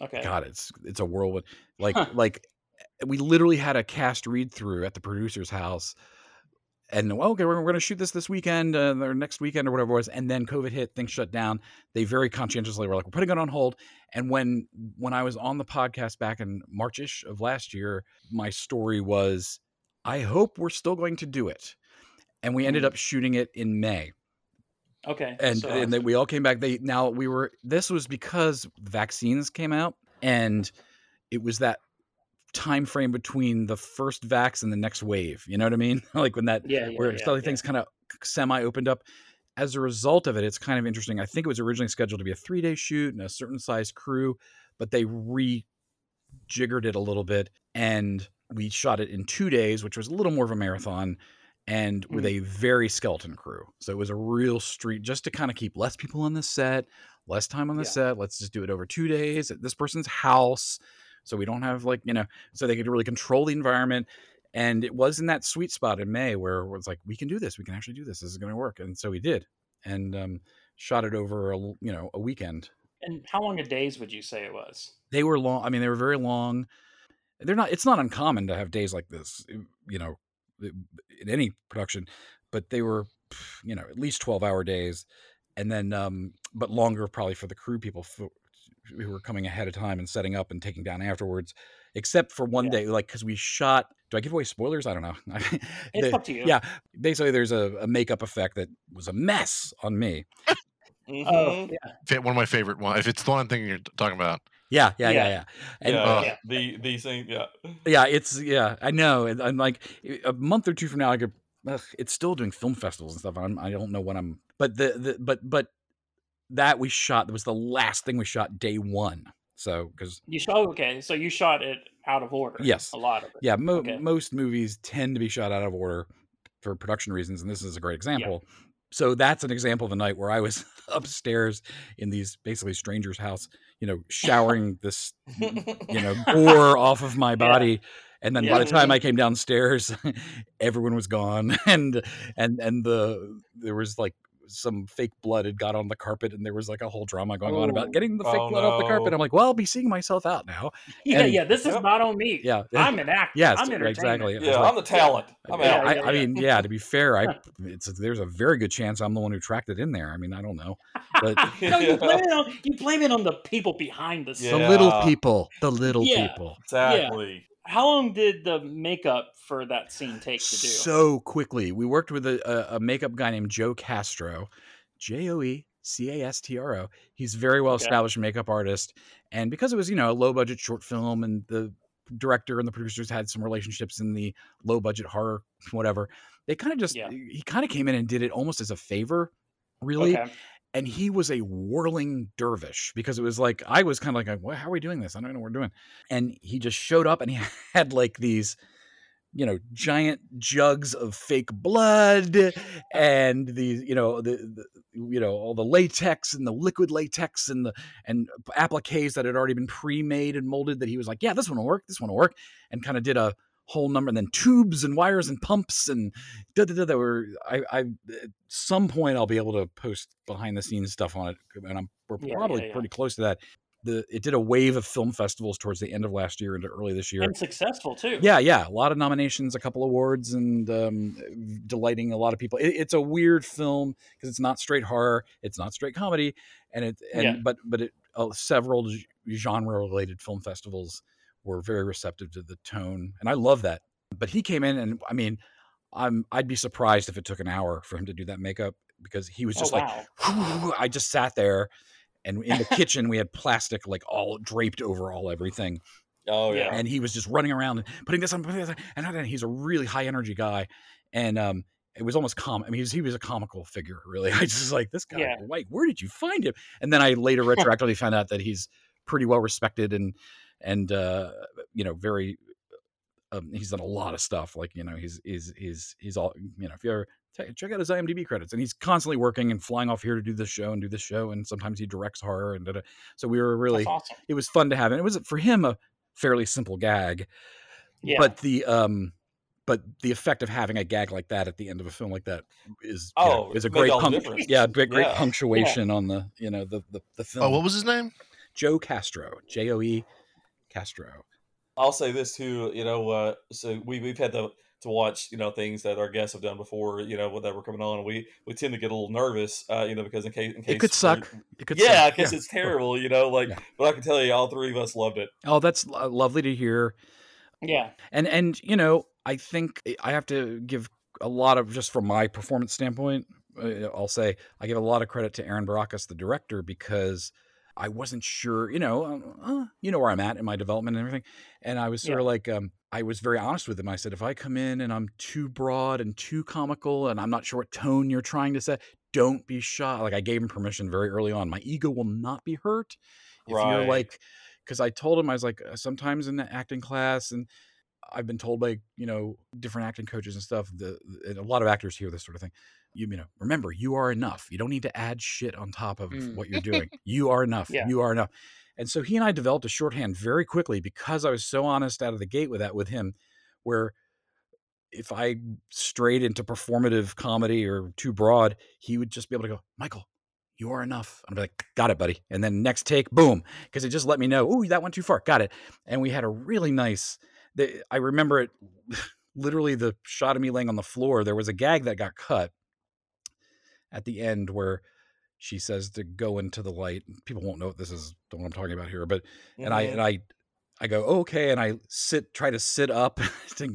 Okay. God, it's it's a whirlwind. Like Huh. like we literally had a cast read through at the producer's house. And well, okay, we're, we're going to shoot this this weekend uh, or next weekend or whatever it was. And then COVID hit, things shut down. They very conscientiously were like, we're putting it on hold. And when when I was on the podcast back in Marchish of last year, my story was, I hope we're still going to do it. And we ended Mm. up shooting it in May Okay. and so- and then we all came back. They now we were. This was because vaccines came out, and it was that time frame between the first vax and the next wave. You know what I mean? like when that yeah, yeah, where yeah, yeah. things kind of semi opened up. As a result of it, it's kind of interesting. I think it was originally scheduled to be a three day shoot and a certain size crew, but they rejiggered it a little bit and we shot it in two days, which was a little more of a marathon and with a very skeleton crew. So it was a real street just to kind of keep less people on the set, less time on the Yeah. set. Let's just do it over two days at this person's house. So we don't have like, you know, so they could really control the environment. And it was in that sweet spot in May where it was like, we can do this. We can actually do this. This is going to work. And so we did. And um, shot it over a, you know a weekend. And how long a days would you say it was? They were long. I mean, they were very long. They're not. It's not uncommon to have days like this. You know, in any production, but they were, you know, at least twelve hour days, and then um, but longer probably for the crew people f- who were coming ahead of time and setting up and taking down afterwards. Except for one Yeah. day, like because we shot. Do I give away spoilers? I don't know. It's The- up to you. yeah, basically, there's a, a makeup effect that was a mess on me. Mhm. Oh, yeah. One of my favorite one. If it's the one I'm thinking you're talking about, Yeah, yeah, yeah, Yeah. yeah. And yeah, uh, yeah. the the thing, yeah. yeah, it's yeah, I know. and I'm like a month or two from now, I could. Ugh, it's still doing film festivals and stuff. I'm, I don't know when I'm, but the, the but but that we shot was the last thing we shot day one. So because You shot okay, so you shot it out of order. Yes. a lot of it. yeah, mo- Okay. most movies tend to be shot out of order for production reasons, and this is a great example. So that's an example of a night where I was upstairs in these basically strangers' house, you know, showering this you know, gore off of my body. And then by the time I came downstairs, everyone was gone, and and and the there was like some fake blood had got on the carpet, and there was like a whole drama going on Oh. about getting the fake Oh, blood off the carpet. I'm like, well, I'll be seeing myself out now. yeah, And- yeah. This is Yep. not on me. Yeah, I'm an actor. yes, I'm right, entertainment. exactly. I was yeah, like- I'm the talent. I'm yeah, out. I, yeah, I mean, yeah. To be fair, I it's there's a very good chance I'm the one who tracked it in there. I mean, I don't know, but No, you blame it on you blame it on the people behind the Yeah. the little people, the little Yeah. people. exactly. How long did the makeup for that scene take to do? so quickly. We worked with a, a, makeup guy named Joe Castro. J O E C A S T R O. He's a very well Okay. established makeup artist, and because it was you know a low budget short film, and the director and the producers had some relationships in the low budget horror whatever, they kind of just Yeah. he kind of came in and did it almost as a favor, really Okay. And he was a whirling dervish because it was like I was kind of like, "What? How are we doing this? I don't know what we're doing." And he just showed up, and he had like these, you know, giant jugs of fake blood, and these, you know, the, the you know all the latex and the liquid latex and the and appliques that had already been pre-made and molded. That he was like, "Yeah, this one will work. This one will work," and kind of did a whole number and then tubes and wires and pumps and da, da, da, that were I, I at some point I'll be able to post behind the scenes stuff on it and I'm we're Yeah, probably yeah, pretty close to that. The it did a wave of film festivals towards the end of last year into early this year. And successful too. Yeah, yeah, a lot of nominations, a couple awards, and um, delighting a lot of people. It, it's a weird film because it's not straight horror, it's not straight comedy, and it and Yeah. but but it uh, several genre related film festivals were very receptive to the tone, and I love that. But he came in, and I mean, I'm I'd be surprised if it took an hour for him to do that makeup because he was Oh, just like wow. I just sat there, and in the kitchen we had plastic like all draped over all everything oh yeah. And he was just running around and putting this on, putting this on, and he's a really high energy guy, and um, it was almost com. I mean, he was, he was a comical figure, really. I just was like this guy, Yeah. like, where did you find him? And then I later retroactively found out that he's pretty well respected and and uh, you know very. Um, he's done a lot of stuff. Like you know, he's he's he's he's all you know. If you ever check check out his IMDb credits, and he's constantly working and flying off here to do this show and do this show, and sometimes he directs horror and da-da. so we were really awesome. it was fun to have, and it was for him a fairly simple gag. Yeah. But the um, but the effect of having a gag like that at the end of a film like that is you know, Oh, is a great all the punc- difference. yeah great great Yeah. punctuation on the you know the the, the film. Oh, what was his name? Joe Castro? J O E Castro. I'll say this too. You know, uh, so we we've had to to watch you know things that our guests have done before. You know, that were coming on, we we tend to get a little nervous. Uh, you know, because in case in case It could suck. It could yeah, suck. because it's terrible. You know, like Yeah. but I can tell you, all three of us loved it. Oh, that's lovely to hear. yeah. and and you know i think i have to give a lot of just from my performance standpoint uh, i'll say i give a lot of credit to aaron baracus the director because i wasn't sure you know um, uh, you know where i'm at in my development and everything and i was sort of like um, i was very honest with him. I said if i come in and i'm too broad and too comical and i'm not sure what tone you're trying to set don't be shy. Like i gave him permission very early on my ego will not be hurt if you're like because I told him I was like uh, sometimes in the acting class and I've been told by you know different acting coaches and stuff the and a lot of actors hear this sort of thing you, you know remember you are enough you don't need to add shit on top of Mm. what you're doing you are enough Yeah. you are enough and so he and I developed a shorthand very quickly because I was so honest out of the gate with that with him where if I strayed into performative comedy or too broad he would just be able to go Michael you are enough. I'm like, got it, buddy. And then next take, boom, because it just let me know, ooh, that went too far. Got it. And we had a really nice. I remember it, literally the shot of me laying on the floor. There was a gag that got cut at the end where she says to go into the light. People won't know what this is, what I'm talking about here, but and I and I. I go okay, and I sit, try to sit up to,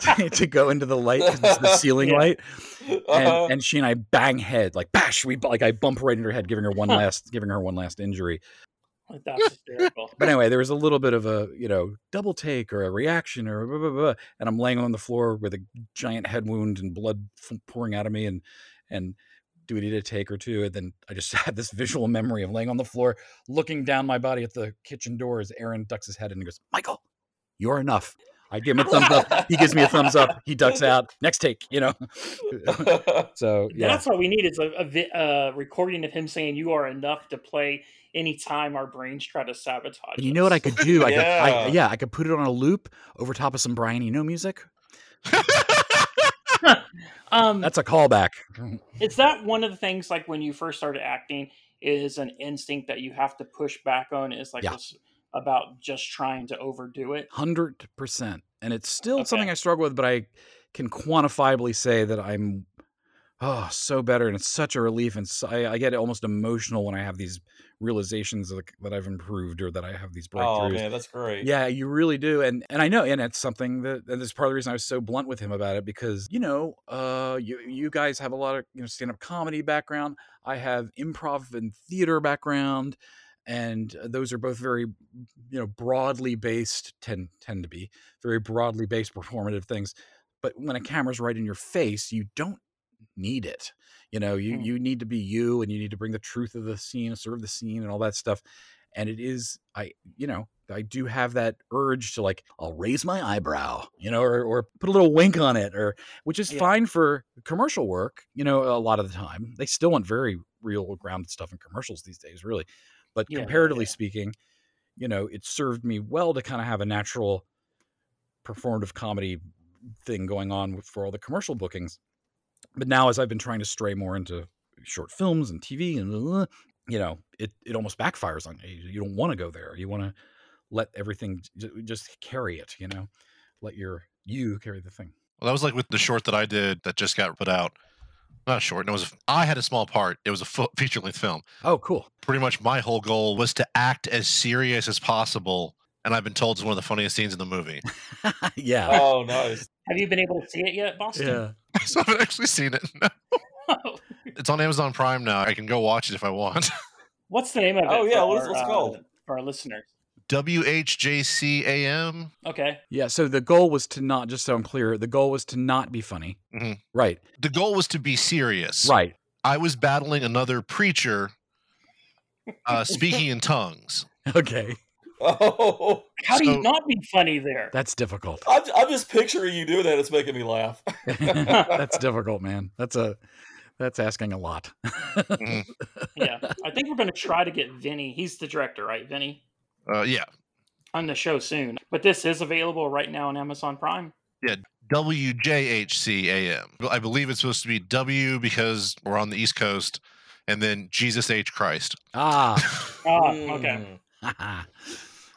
to, to go into the light the ceiling Yeah. light, and, Uh-huh. and she and I bang head like bash we like I bump right into her head giving her one last giving her one last injury. That's hysterical. But anyway, there was a little bit of a you know double take or a reaction or blah, blah, blah, and I'm laying on the floor with a giant head wound and blood f- pouring out of me and and do we need a take or two? And then I just had this visual memory of laying on the floor, looking down my body at the kitchen door as Aaron ducks his head in and goes, Michael, you're enough. I give him a thumbs up. He gives me a thumbs up. He ducks out. Next take, you know. so yeah, That's what we need is a, a vi- uh, recording of him saying "You are enough" to play anytime our brains try to sabotage. And you know what I could do? I could, I, Yeah. yeah, I could put it on a loop over top of some Brian Eno music. um, That's a callback. is that one of the things like when you first started acting is an instinct that you have to push back on? Is like Yeah. this about just trying to overdo it? Hundred percent, and it's still Okay. something I struggle with, but I can quantifiably say that I'm oh so better and it's such a relief and so, I, I get almost emotional when i have these realizations that, that i've improved or that i have these breakthroughs. Oh man, that's great. yeah you really do and and i know and it's something that and that's part of the reason i was so blunt with him about it because you know uh you you guys have a lot of you know stand-up comedy background. I have improv and theater background and uh, those are both very you know broadly based tend tend to be very broadly based performative things. But when a camera's right in your face you don't need it you know you Hmm. you need to be you and you need to bring the truth of the scene serve the scene and all that stuff and it is i you know i do have that urge to like i'll raise my eyebrow you know or, or put a little wink on it or which is Yeah. fine for commercial work you know a lot of the time they still want very real grounded stuff in commercials these days really but yeah, comparatively yeah. speaking you know it served me well to kind of have a natural performative comedy thing going on for all the commercial bookings but now as i've been trying to stray more into short films and tv and blah, blah, you know it it almost backfires on you you don't want to go there you want to let everything j- just carry it you know let your you carry the thing Well, that was like with the short that I did that just got put out. Not short. No, it was. I had a small part. It was a fo- feature-length film. oh cool Pretty much, my whole goal was to act as serious as possible, and I've been told it's one of the funniest scenes in the movie. yeah Oh, nice. Have you been able to see it yet, Boston? yeah so I haven't actually seen it. No. It's on Amazon Prime now. I can go watch it if I want. What's the name of it? Oh, yeah, for what's- our, what's it uh, called? for our listeners? WHJCAM. Okay. yeah so the goal was to not just so i'm clear the goal was to not be funny Mhm. right The goal was to be serious. right I was battling another preacher uh, speaking in tongues. okay Oh, How do So- you not be funny there? that's difficult I'm, I'm just picturing you doing that. It's making me laugh. that's difficult man that's a that's asking a lot yeah. I think we're going to try to get Vinny. He's the director, right, Vinny? Uh, yeah, On the show soon. But this is available right now on Amazon Prime. WJHCAM. I believe it's supposed to be W because we're on the East Coast, and then Jesus H Christ. ah Ah, okay.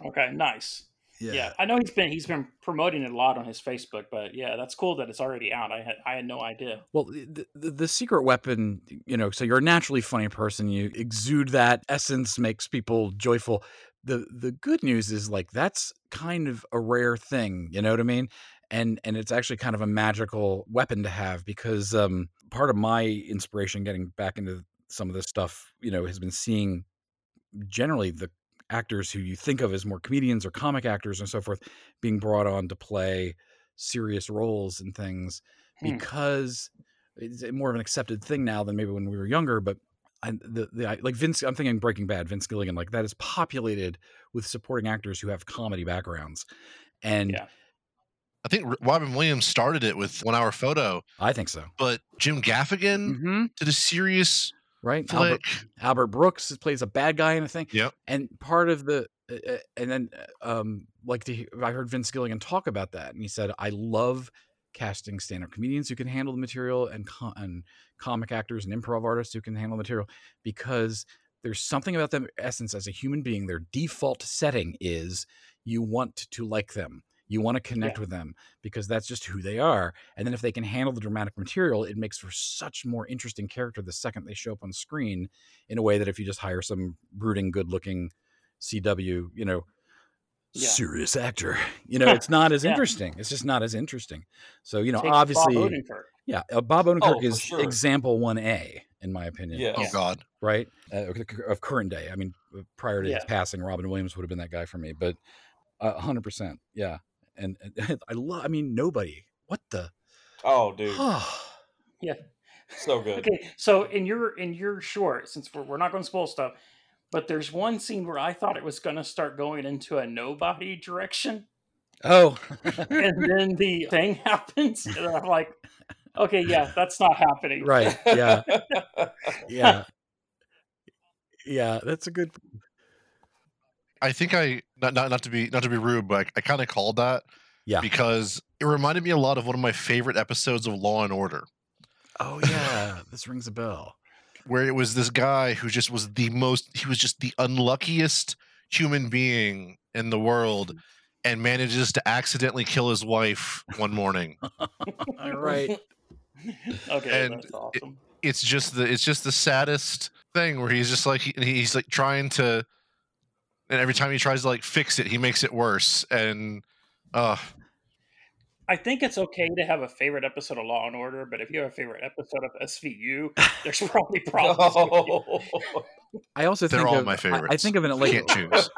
Okay, nice. Yeah. I know he's been he's been promoting it a lot on his Facebook, but yeah, that's cool that it's already out. I had I had no idea. Well, the, the, the secret weapon, you know, so you're a naturally funny person. You exude that essence, makes people joyful. The the good news is like that's kind of a rare thing. You know what I mean? And and it's actually kind of a magical weapon to have because um, part of my inspiration getting back into some of this stuff, you know, has been seeing generally the actors who you think of as more comedians or comic actors and so forth being brought on to play serious roles and things Hmm. because it's more of an accepted thing now than maybe when we were younger but I, the, the I- like Vince I'm thinking Breaking Bad Vince Gilligan like that is populated with supporting actors who have comedy backgrounds and Yeah. I think Robin Williams started it with One Hour Photo, I think so but Jim Gaffigan hmm did a serious right Albert. Albert Brooks plays a bad guy in a thing Yep. and part of the uh, uh, and then uh, um like to, hear- I heard Vince Gilligan talk about that and he said I love casting stand-up comedians who can handle the material and and comic actors and improv artists who can handle the material because there's something about their essence as a human being their default setting is you want to like them you want to connect Yeah. with them because that's just who they are and then if they can handle the dramatic material it makes for such more interesting character the second they show up on screen in a way that if you just hire some brooding good looking cw you know Yeah. serious actor you know it's not as Yeah. interesting it's just not as interesting so you know Take Bob obviously Odenkirk. yeah uh, bob odenkirk Oh, is sure. example 1a in my opinion Yeah. Oh God. right uh, of current day i mean uh, prior to his passing robin williams would have been that guy for me but uh, 100% yeah and, and i love i mean nobody. What the Oh, dude, yeah. so good. Okay, so in your in your short, since we're, we're not going to spoil stuff, but there's one scene where I thought it was going to start going into a nobody direction, oh. And then the thing happens, and I'm like, okay, yeah, that's not happening. right yeah. Yeah. Yeah that's a good I think I not not, not to be not to be rude, but I, I kind of called that. Yeah. Because it reminded me a lot of one of my favorite episodes of Law and Order, oh yeah this rings a bell where it was this guy who just was the most he was just the unluckiest human being in the world mm. and manages to accidentally kill his wife one morning. all right okay, And that's awesome. it's just the it's just the saddest thing where he's just like he, he's like trying to and every time he tries to like fix it he makes it worse and uh I think it's okay to have a favorite episode of Law and Order, but if you have a favorite episode of SVU, there's probably problems. with you. No. I also They're think all of, my I- I, think of it you like can't choose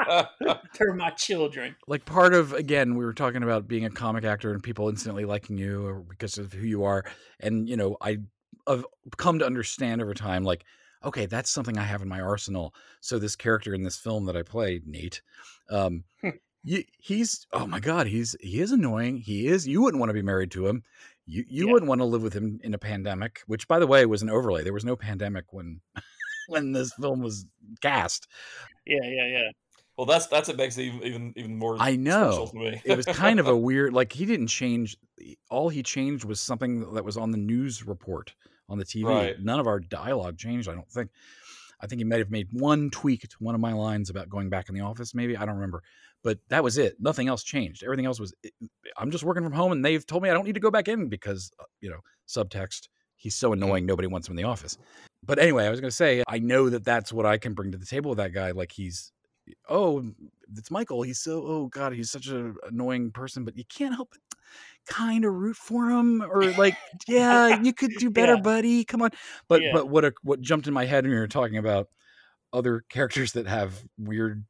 They're my children. like part of again we were talking about being a comic actor and people instantly liking you or because of who you are and you know i have come to understand over time like okay that's something i have in my arsenal so this character in this film that i play nate um Hmm. he's oh my god he's he is annoying he is you wouldn't want to be married to him you you Yeah. wouldn't want to live with him in a pandemic which by the way was an overlay there was no pandemic when when this film was cast Yeah, yeah, yeah. Well, that's that's what makes it even even, even more. I know. special to me. it was kind of a weird like he didn't change all he changed was something that was on the news report on the TV. Right. None of our dialogue changed, I don't think. I think he might have made one tweak to one of my lines about going back in the office maybe, I don't remember. But that was it. Nothing else changed. Everything else was I'm just working from home and they've told me I don't need to go back in because uh, you know, subtext he's so annoying nobody wants him in the office. But anyway, I was going to say I know that that's what I can bring to the table with that guy like he's oh it's Michael. He's so oh god, he's such an annoying person, but you can't help but kind of root for him or like yeah, you could do better, Yeah. buddy. Come on. But Yeah. but what a, what jumped in my head when you were talking about other characters that have weird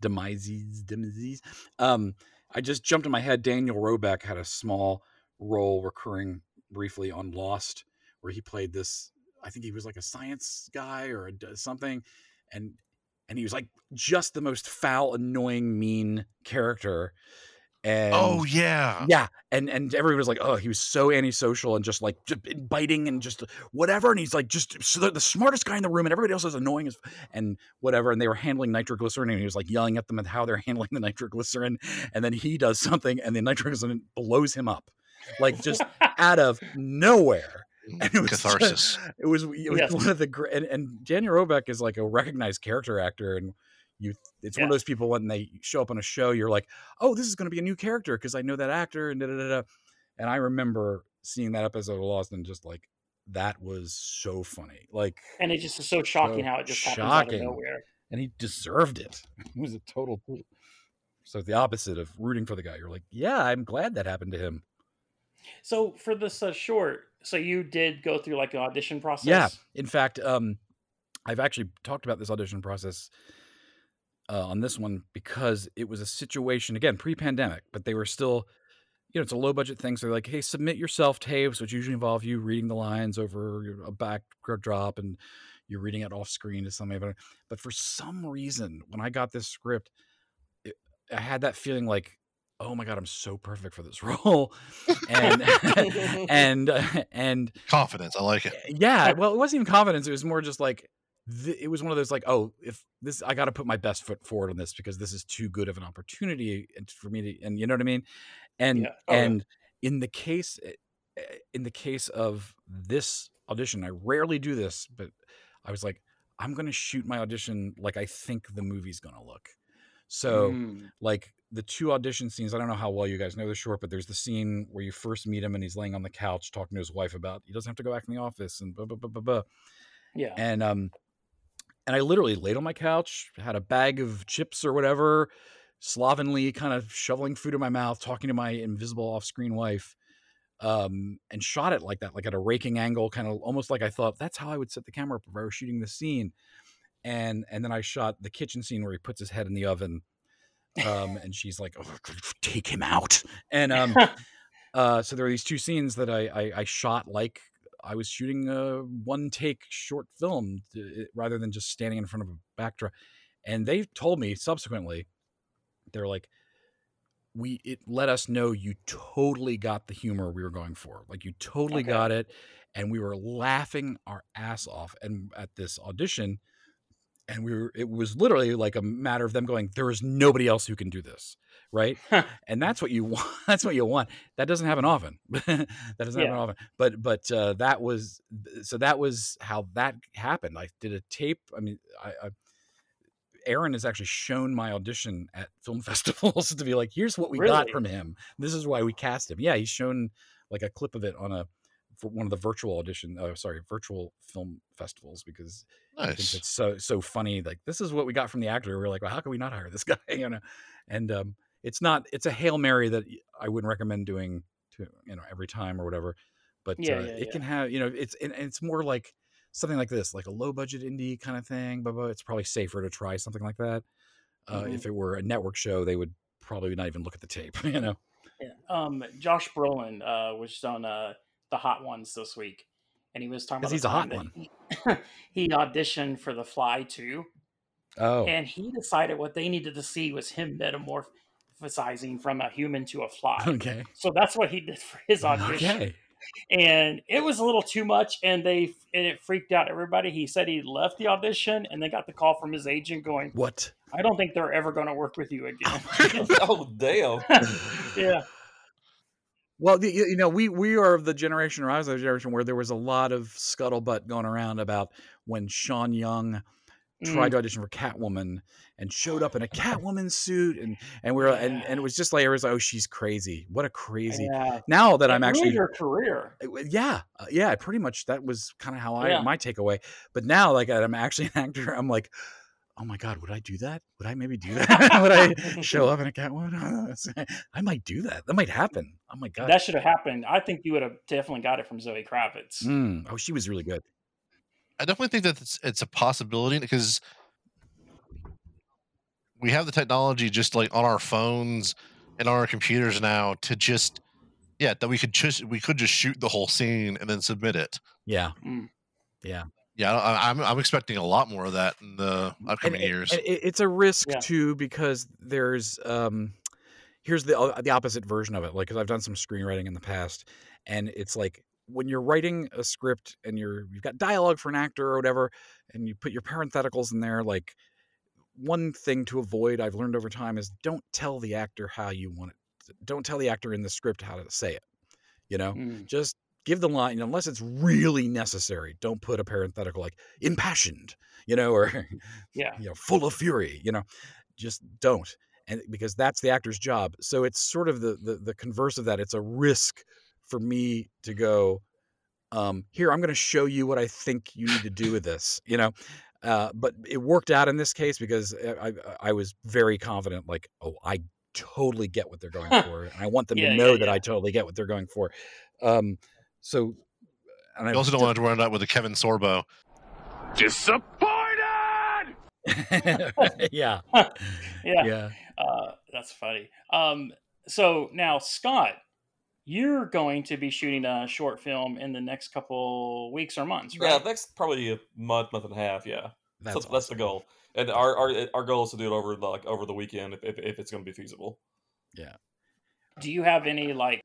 demises demises. Um I just jumped in my head Daniel Roebuck had a small role recurring briefly on Lost where he played this I think he was like a science guy or a, something and and he was like just the most foul annoying mean character and oh yeah. Yeah and and everybody was like oh he was so antisocial and just like just biting and just whatever and he's like just so the, smartest guy in the room and everybody else is annoying as and whatever and they were handling nitroglycerin and he was like yelling at them and how they're handling the nitroglycerin and then he does something and the nitroglycerin blows him up like just out of nowhere and it was just- catharsis. it was it was Yes. one of the great and, and Daniel Roebuck is like a recognized character actor and you it's one of those people when they show up on a show you're like oh this is going to be a new character because I know that actor and da da da and I remember seeing that episode of Lost and just like that was so funny. Like And it just is so shocking So how it just happens out of nowhere. and he deserved it. He was a total so the opposite of rooting for the guy. You're like yeah I'm glad that happened to him So for this uh, short, so you did go through like an audition process. Yeah. In fact, um, I've actually talked about this audition process uh, on this one because it was a situation again pre-pandemic, but they were still, you know, it's a low budget thing. So they're like, hey, submit yourself tapes, which usually involve you reading the lines over a backdrop and you're reading it off screen to somebody. But but for some reason, when I got this script, it, I had that feeling like. Oh my god, I'm so perfect for this role, and and uh, and confidence i like it yeah well it wasn't even confidence it was more just like th- it was one of those like oh if this i got to put my best foot forward on this because this is too good of an opportunity for me to and you know what i mean and Yeah. Oh, yeah. and in the case eh, in the case of this audition i rarely do this but i was like i'm going to shoot my audition like i think the movie's going to look so Mm. like the two audition scenes. I don't know how well you guys know the short, but there's the scene where you first meet him and he's laying on the couch talking to his wife about he doesn't have to go back in the office and blah blah blah blah blah. Yeah. And um, and I literally laid on my couch, had a bag of chips or whatever, slovenly kind of shoveling food in my mouth, talking to my invisible off-screen wife, um, and shot it like that, like at a raking angle, kind of almost like I thought that's how I would set the camera up if I were shooting the scene. And and then I shot the kitchen scene where he puts his head in the oven um, and she's like, oh, "Take him out!" And um, uh, so there are these two scenes that I, I I shot like I was shooting a one take short film to, rather than just standing in front of a backdrop. And they told me subsequently, they're like, "We it let us know you totally got the humor we were going for. Like you totally Okay. got it." And we were laughing our ass off. And at this audition, and we were it was literally like a matter of them going there is nobody else who can do this right and that's what you want that's what you want that doesn't happen often that doesn't happen Yeah. often but but uh, that was so that was how that happened i did a tape i mean i, I Aaron has actually shown my audition at film festivals to be like, here's what we got from him. This is why we cast him. Yeah, he's shown like a clip of it on a one of the virtual audition, uh, sorry, virtual film festivals because Nice. it's so so funny. Like this is what we got from the actor. We're like, well, how can we not hire this guy? You know, and um, it's not. It's a hail mary that i wouldn't recommend doing to you know every time or whatever. But Yeah, uh, yeah, it yeah. can have you know it's and and it's more like something like this, like a low budget indie kind of thing. But it's probably safer to try something like that. Uh, Mhm. If it were a network show, they would probably not even look at the tape. You know. Yeah. Um, Josh Brolin uh, was on uh, the Hot Ones this week, and he was talking about he's a hot one. He, he auditioned for The Fly too, Oh. and he decided what they needed to see was him metamorphosizing from a human to a fly. okay. So that's what he did for his audition, Okay. and it was a little too much, and they and it freaked out everybody. He said he left the audition, and they got the call from his agent going, What? "I don't think they're ever going to work with you again." oh damn! yeah, Well, you you know, we we are of the generation, or I was of the generation where there was a lot of scuttlebutt going around about when Sean Young tried Mm. to audition for Catwoman and showed up in a Catwoman suit, and and we were and, and it was just like it was like, oh, she's crazy. What a crazy. yeah. Now that It I'm actually your career. Yeah uh, yeah pretty much that was kind of how i Yeah. my takeaway but now like i'm actually an actor i'm like oh my god would i do that would i maybe do that would i show up in a catwoman i might do that that might happen oh my god That should have happened. I think you would have definitely got it from Zoe Kravitz. Mm. oh she was really good I definitely think that it's, it's a possibility because we have the technology just like on our phones and on our computers now to just yeah that we could just we could just shoot the whole scene and then submit it. yeah Mm. yeah Yeah, I, I'm I'm expecting a lot more of that in the upcoming and, years. and it's a risk Yeah. too because there's um here's the the opposite version of it like because i've done some screenwriting in the past and it's like when you're writing a script and you're you've got dialogue for an actor or whatever and you put your parentheticals in there like one thing to avoid i've learned over time is don't tell the actor how you want it don't tell the actor in the script how to say it you know Mm. just give the line unless it's really necessary don't put a parenthetical like impassioned you know or Yeah. you know full of fury you know just don't and because that's the actor's job so it's sort of the the, the converse of that it's a risk for me to go um here i'm going to show you what i think you need to do with this you know uh but it worked out in this case because i i, I was very confident like oh i totally get what they're going for and i want them Yeah, to yeah, know that yeah. i totally get what they're going for um so and you also don't want to run out with a Kevin Sorbo. yeah yeah. yeah Uh, that's funny. Um, so now, Scott, you're going to be shooting a short film in the next couple weeks or months, right? Yeah, right? next probably a month, month and a half. Yeah, that's, that's, that's the goal. And our, our our goal is to do it over the, like over the weekend if, if, if it's going to be feasible. Yeah. Do you have any like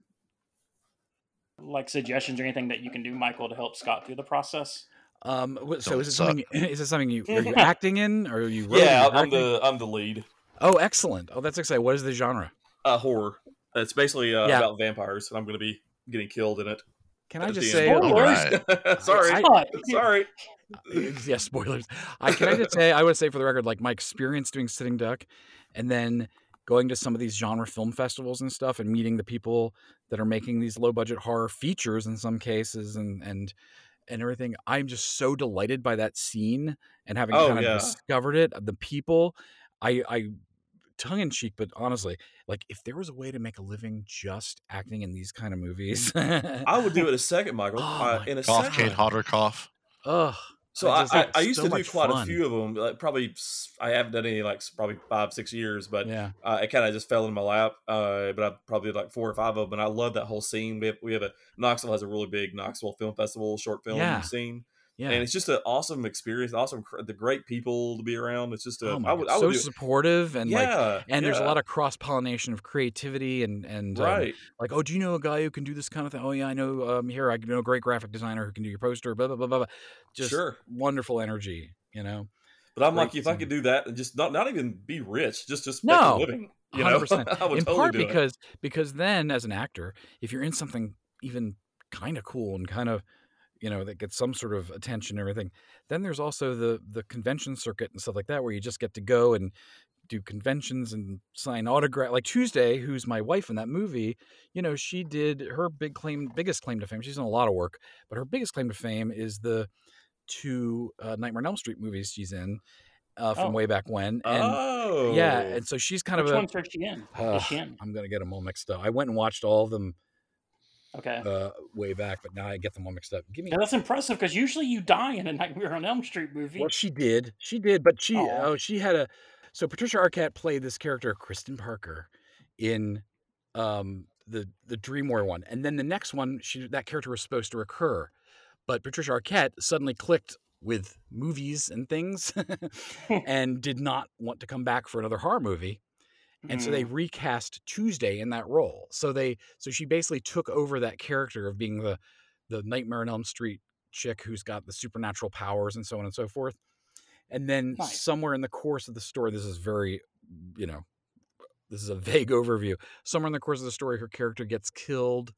like suggestions or anything that you can do, Michael, to help Scott through the process? Um, wh- so Don't is it suck. something? Is it something you are you acting in, or are you? wrote it, yeah, you're I'm acting? the I'm the lead. Oh, excellent! Oh, that's exciting. What is the genre? Uh, horror. It's basically uh, Yeah. about vampires, and I'm going to be getting killed in it. Can I just say? end. All Spoilers. right. Sorry, I- sorry. yeah, spoilers. I can I just say I would say for the record, like my experience doing Sitting Duck, and then going to some of these genre film festivals and stuff, and meeting the people that are making these low budget horror features in some cases, and and and everything. I'm just so delighted by that scene and having Oh, kind of yeah. discovered it. The people, I I tongue in cheek, but honestly, like if there was a way to make a living just acting in these kind of movies, I would do it a second, Michael. Oh uh, in a Cough, second. Kane Hodder, cough. Ugh. So I I, I, think I it's used so to do quite fun. a few of them. Like probably I haven't done any like probably five six years, but yeah. uh, it kind of just fell in my lap. Uh, but I probably did like four or five of them, and I love that whole scene. We have, we have a Knoxville has a really big Knoxville Film Festival short film Yeah. scene, Yeah. and it's just an awesome experience. Awesome, the great people to be around. It's just a, oh my I would, God, I so would do, supportive and like yeah, and there's a lot of cross pollination of creativity and and um, right. like oh do you know a guy who can do this kind of thing oh yeah I know um here I know a great graphic designer who can do your poster blah blah blah blah, blah. just sure. wonderful energy you know But I'm great like, if I could do that and just not not even be rich, just just make No, a living, you know, 100%. I would in totally part do it. because because then as an actor if you're in something even kind of cool and kind of you know that gets some sort of attention and everything then there's also the the convention circuit and stuff like that where you just get to go and do conventions and sign autograph. Like Tuesday, who's my wife in that movie, you know, she did her big claim, biggest claim to fame. She's done a lot of work, but her biggest claim to fame is the two uh, Nightmare on Elm Street movies she's in uh, from Oh. way back when. And oh, yeah, and so she's kind Which of a. ones she in? Is she in? I'm gonna get them all mixed up. I went and watched all of them Okay. uh, way back, but now I get them all mixed up. Give me Now, that's impressive because usually you die in a Nightmare on Elm Street movie. Well, she did. She did, but she Aw. oh she had a so Patricia Arquette played this character Kristen Parker in um the the Dream War one, and then the next one she that character was supposed to recur, but Patricia Arquette suddenly clicked with movies and things, and did not want to come back for another horror movie. And so they Mm. recast Tuesday in that role. So they so she basically took over that character of being the the Nightmare on Elm Street chick who's got the supernatural powers and so on and so forth. And then Nice. somewhere in the course of the story, this is very, you know, this is a vague overview. Somewhere in the course of the story, her character gets killed,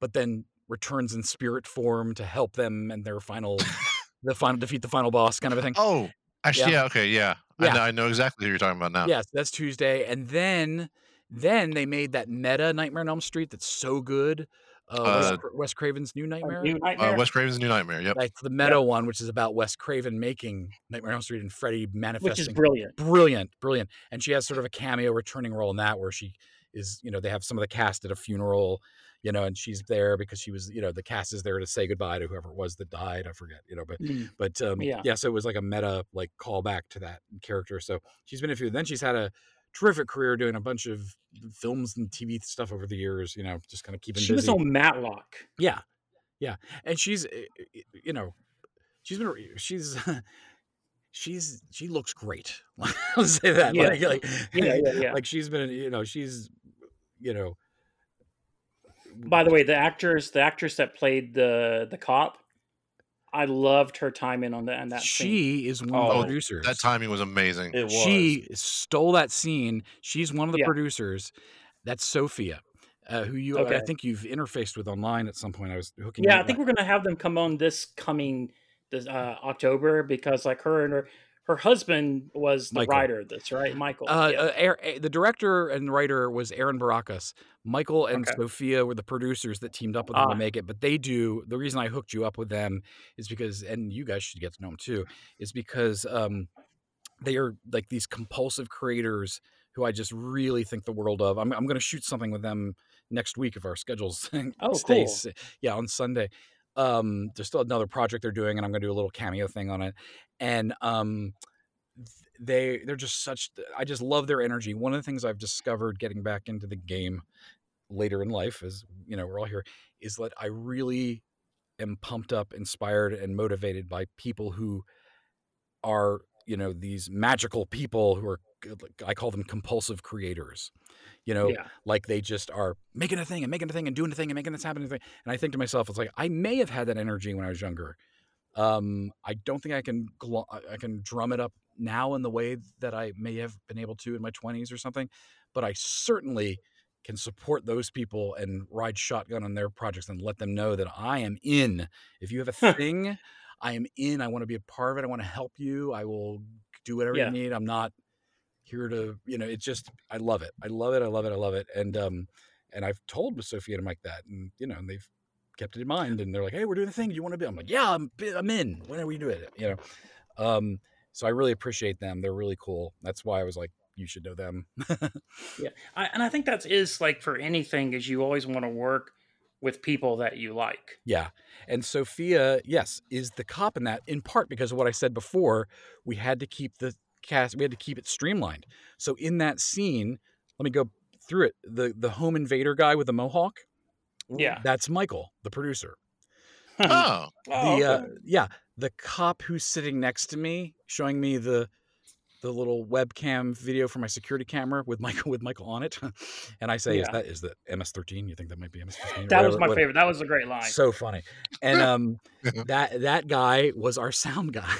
but then returns in spirit form to help them and their final, the final defeat the final boss kind of a thing. Oh, actually, Yeah. yeah. okay, yeah. Yeah. I, know, I know exactly who you're talking about now. Yes, that's Tuesday, and then then they made that meta Nightmare on Elm Street that's so good. Uh, Uh, Cra- Wes Craven's New Nightmare. New Nightmare. Uh, Wes Craven's New Nightmare. Yep. like the meta one, which is about Wes Craven making Nightmare on Elm Street and Freddy manifesting. which is brilliant. brilliant, brilliant. And she has sort of a cameo returning role in that, where she is, you know, they have some of the cast at a funeral, you know, and she's there because she was, you know, the cast is there to say goodbye to whoever it was that died. I forget, you know, but Mm. but um, Yeah. yeah. so it was like a meta like callback to that character. So she's been a few. Then she's had a terrific career doing a bunch of films and TV stuff over the years. You know, just kind of keeping She was on Matlock. Yeah, yeah, and she's, uh, uh, you know, she's been, she's. She's she looks great. I'll say that. Yeah. Like, like, Yeah, yeah, yeah. like she's been, you know, she's, you know. By the way, the actress, the actress that played the the cop, I loved her timing on that and that scene. she is one of Oh, the producers. That timing was amazing. It was. She stole that scene. She's one of the Yeah. producers. That's Sophia, uh, who you I think you've interfaced with online at some point. I was hooking. Yeah, you I think up. we're gonna have them come on this coming this uh, October because like her and her her husband was the Michael. writer of this, right? Michael. Uh, yeah. uh, uh, the director and writer was Aaron Baracus. Michael and Okay. Sophia were the producers that teamed up with them Ah. to make it. But they do the reason I hooked you up with them is because, and you guys should get to know them too, is because um, they are like these compulsive creators who I just really think the world of. I'm, I'm going to shoot something with them next week if our schedules Oh, stay. cool. Yeah, on Sunday. Um, there's still another project they're doing, and I'm going to do a little cameo thing on it. And um, they they're just such. I just love their energy. One of the things I've discovered getting back into the game later in life, is you know, we're all here, is that I really am pumped up, inspired, and motivated by people who are you know these magical people who are I call them compulsive creators. You know, yeah. like they just are making a thing and making a thing and doing a thing and making this happen. And, thing. and I think to myself, it's like I may have had that energy when I was younger. Um, I don't think I can gl- I- can drum it up now in the way that I may have been able to in my 20s or something, but I certainly can support those people and ride shotgun on their projects and let them know that I am in. If you have a thing, I am in. I want to be a part of it. I want to help you. I will do whatever Yeah. you need. I'm not here to, you know, it's just I love it. I love it. I love it. I love it. And um and I've told Sophia and Mike that and you know, and they've kept it in mind and they're like, "Hey, we're doing the thing. Do you want to be?" I'm like, "Yeah, I'm I'm in. When are we doing it?" You know. Um so I really appreciate them. They're really cool. That's why I was like, you should know them. Yeah, I, and I think that is like for anything is you always want to work with people that you like. Yeah. And Sophia, yes, is the cop in that in part because of what I said before. We had to keep the cast, we had to keep it streamlined. So in that scene, let me go through it. The the home invader guy with the mohawk, Yeah. that's Michael, the producer. Oh, Oh, the uh, yeah, the cop who's sitting next to me showing me the the little webcam video from my security camera with Michael with Michael on it. and I say, is that is that MS13? You think that might be MS13?" that was my what- favorite. That was a great line. so funny. And um that that guy was our sound guy.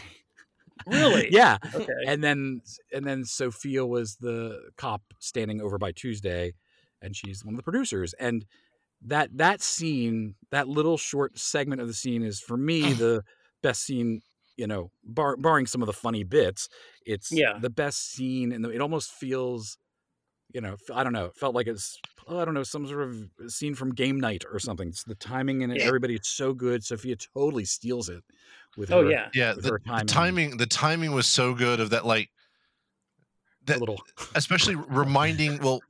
Really? yeah. okay. And then and then Sophia was the cop standing over by Tuesday and she's one of the producers and that that scene, that little short segment of the scene is for me the best scene you know, bar, barring some of the funny bits, it's Yeah. the best scene, and it almost feels, you know, I don't know, it felt like it's oh, I don't know some sort of scene from Game Night or something. It's the timing and Yeah. Everybody, it's so good. Sophia totally steals it with Oh her, yeah. Yeah, the, her the timing. timing the timing was so good of that like a that- little especially reminding well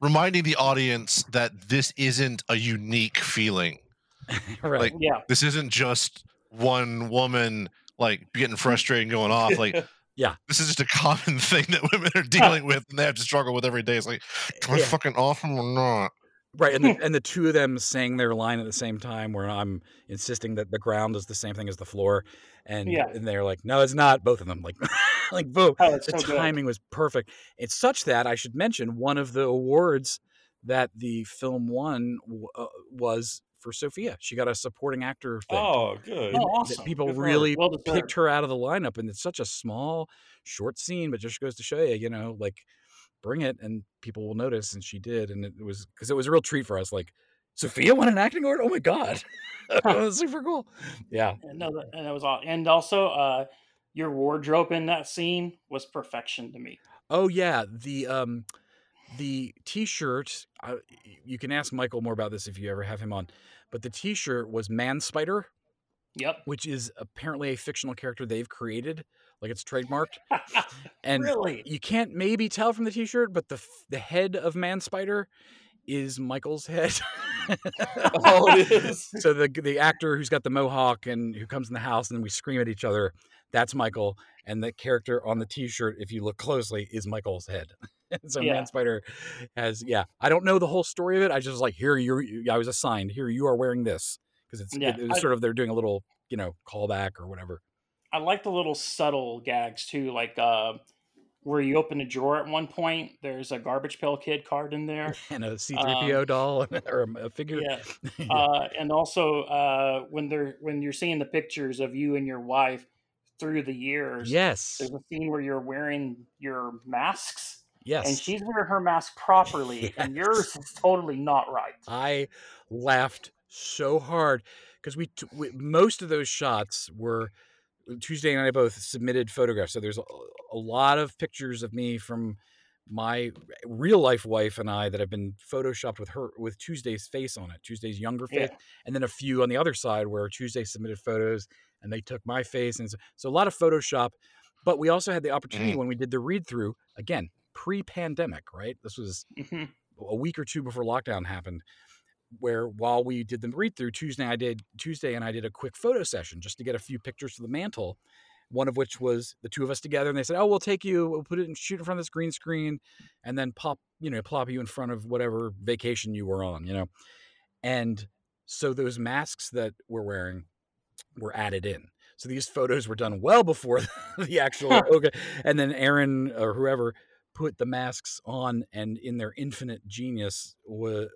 reminding the audience that this isn't a unique feeling. right. Like Yeah. this isn't just one woman like getting frustrated and going off like Yeah. this is just a common thing that women are dealing with and they have to struggle with every day it's like do I Yeah. fucking off him or not Right, and the, and the two of them saying their line at the same time, where I'm insisting that the ground is the same thing as the floor, and Yeah. and they're like, no, it's not. Both of them, like, like boom. Oh, it's the so good. timing was perfect. It's such that I should mention one of the awards that the film won w- uh, was for Sophia. She got a supporting actor thing. Oh, good. Oh, And that awesome. People Good really Well picked her out of the lineup, and it's such a small, short scene, but just goes to show you, you know, like bring it, and people will notice, and she did, and it was because it was a real treat for us. Like Sophia won an acting award. Oh my god, it was super cool. Yeah, And No, that, and that was all. And also, uh, your wardrobe in that scene was perfection to me. Oh yeah, the um the t-shirt uh, you can ask Michael more about this if you ever have him on. But the t-shirt was Man Spider, Yep. which is apparently a fictional character they've created, like it's trademarked. And really? you can't maybe tell from the t-shirt, but the the head of Man Spider is Michael's head. Oh, it is. so the the actor who's got the mohawk and who comes in the house and then we scream at each other, that's Michael. And the character on the t-shirt, if you look closely, is Michael's head. so Yeah. Man Spider has yeah. I don't know the whole story of it. I just like here you I was assigned here you are wearing this because it's Yeah, it, I- sort of they're doing a little you know callback or whatever. I like the little subtle gags too, like uh, where you open a drawer at one point. There's a garbage pail kid card in there. And a C3PO doll or a, figure. Um, Yeah. Yeah. Uh, and also uh, when they're when you're seeing the pictures of you and your wife through the years. yes. There's a scene where you're wearing your masks, Yes. and she's wearing her mask properly, and yours is totally not right. I laughed so hard because we, t- we most of those shots were Tuesday and I both submitted photographs. So there's a, a lot of pictures of me from my real life wife and I that have been photoshopped with her with Tuesday's face on it, Tuesday's younger face, Yeah. and then a few on the other side where Tuesday submitted photos and they took my face, and so, so a lot of Photoshop. But we also had the opportunity when we did the read through again pre-pandemic, right? This was Mhm. a week or two before lockdown happened where while we did the read through Tuesday I did Tuesday and I did a quick photo session just to get a few pictures for the mantle one of which was the two of us together and they said oh we'll take you we'll put it and shoot in front of this green screen and then pop you know plop you in front of whatever vacation you were on you know? And so those masks that we're wearing were added in. So these photos were done well before the actual okay and then Aaron or whoever put the masks on and in their infinite genius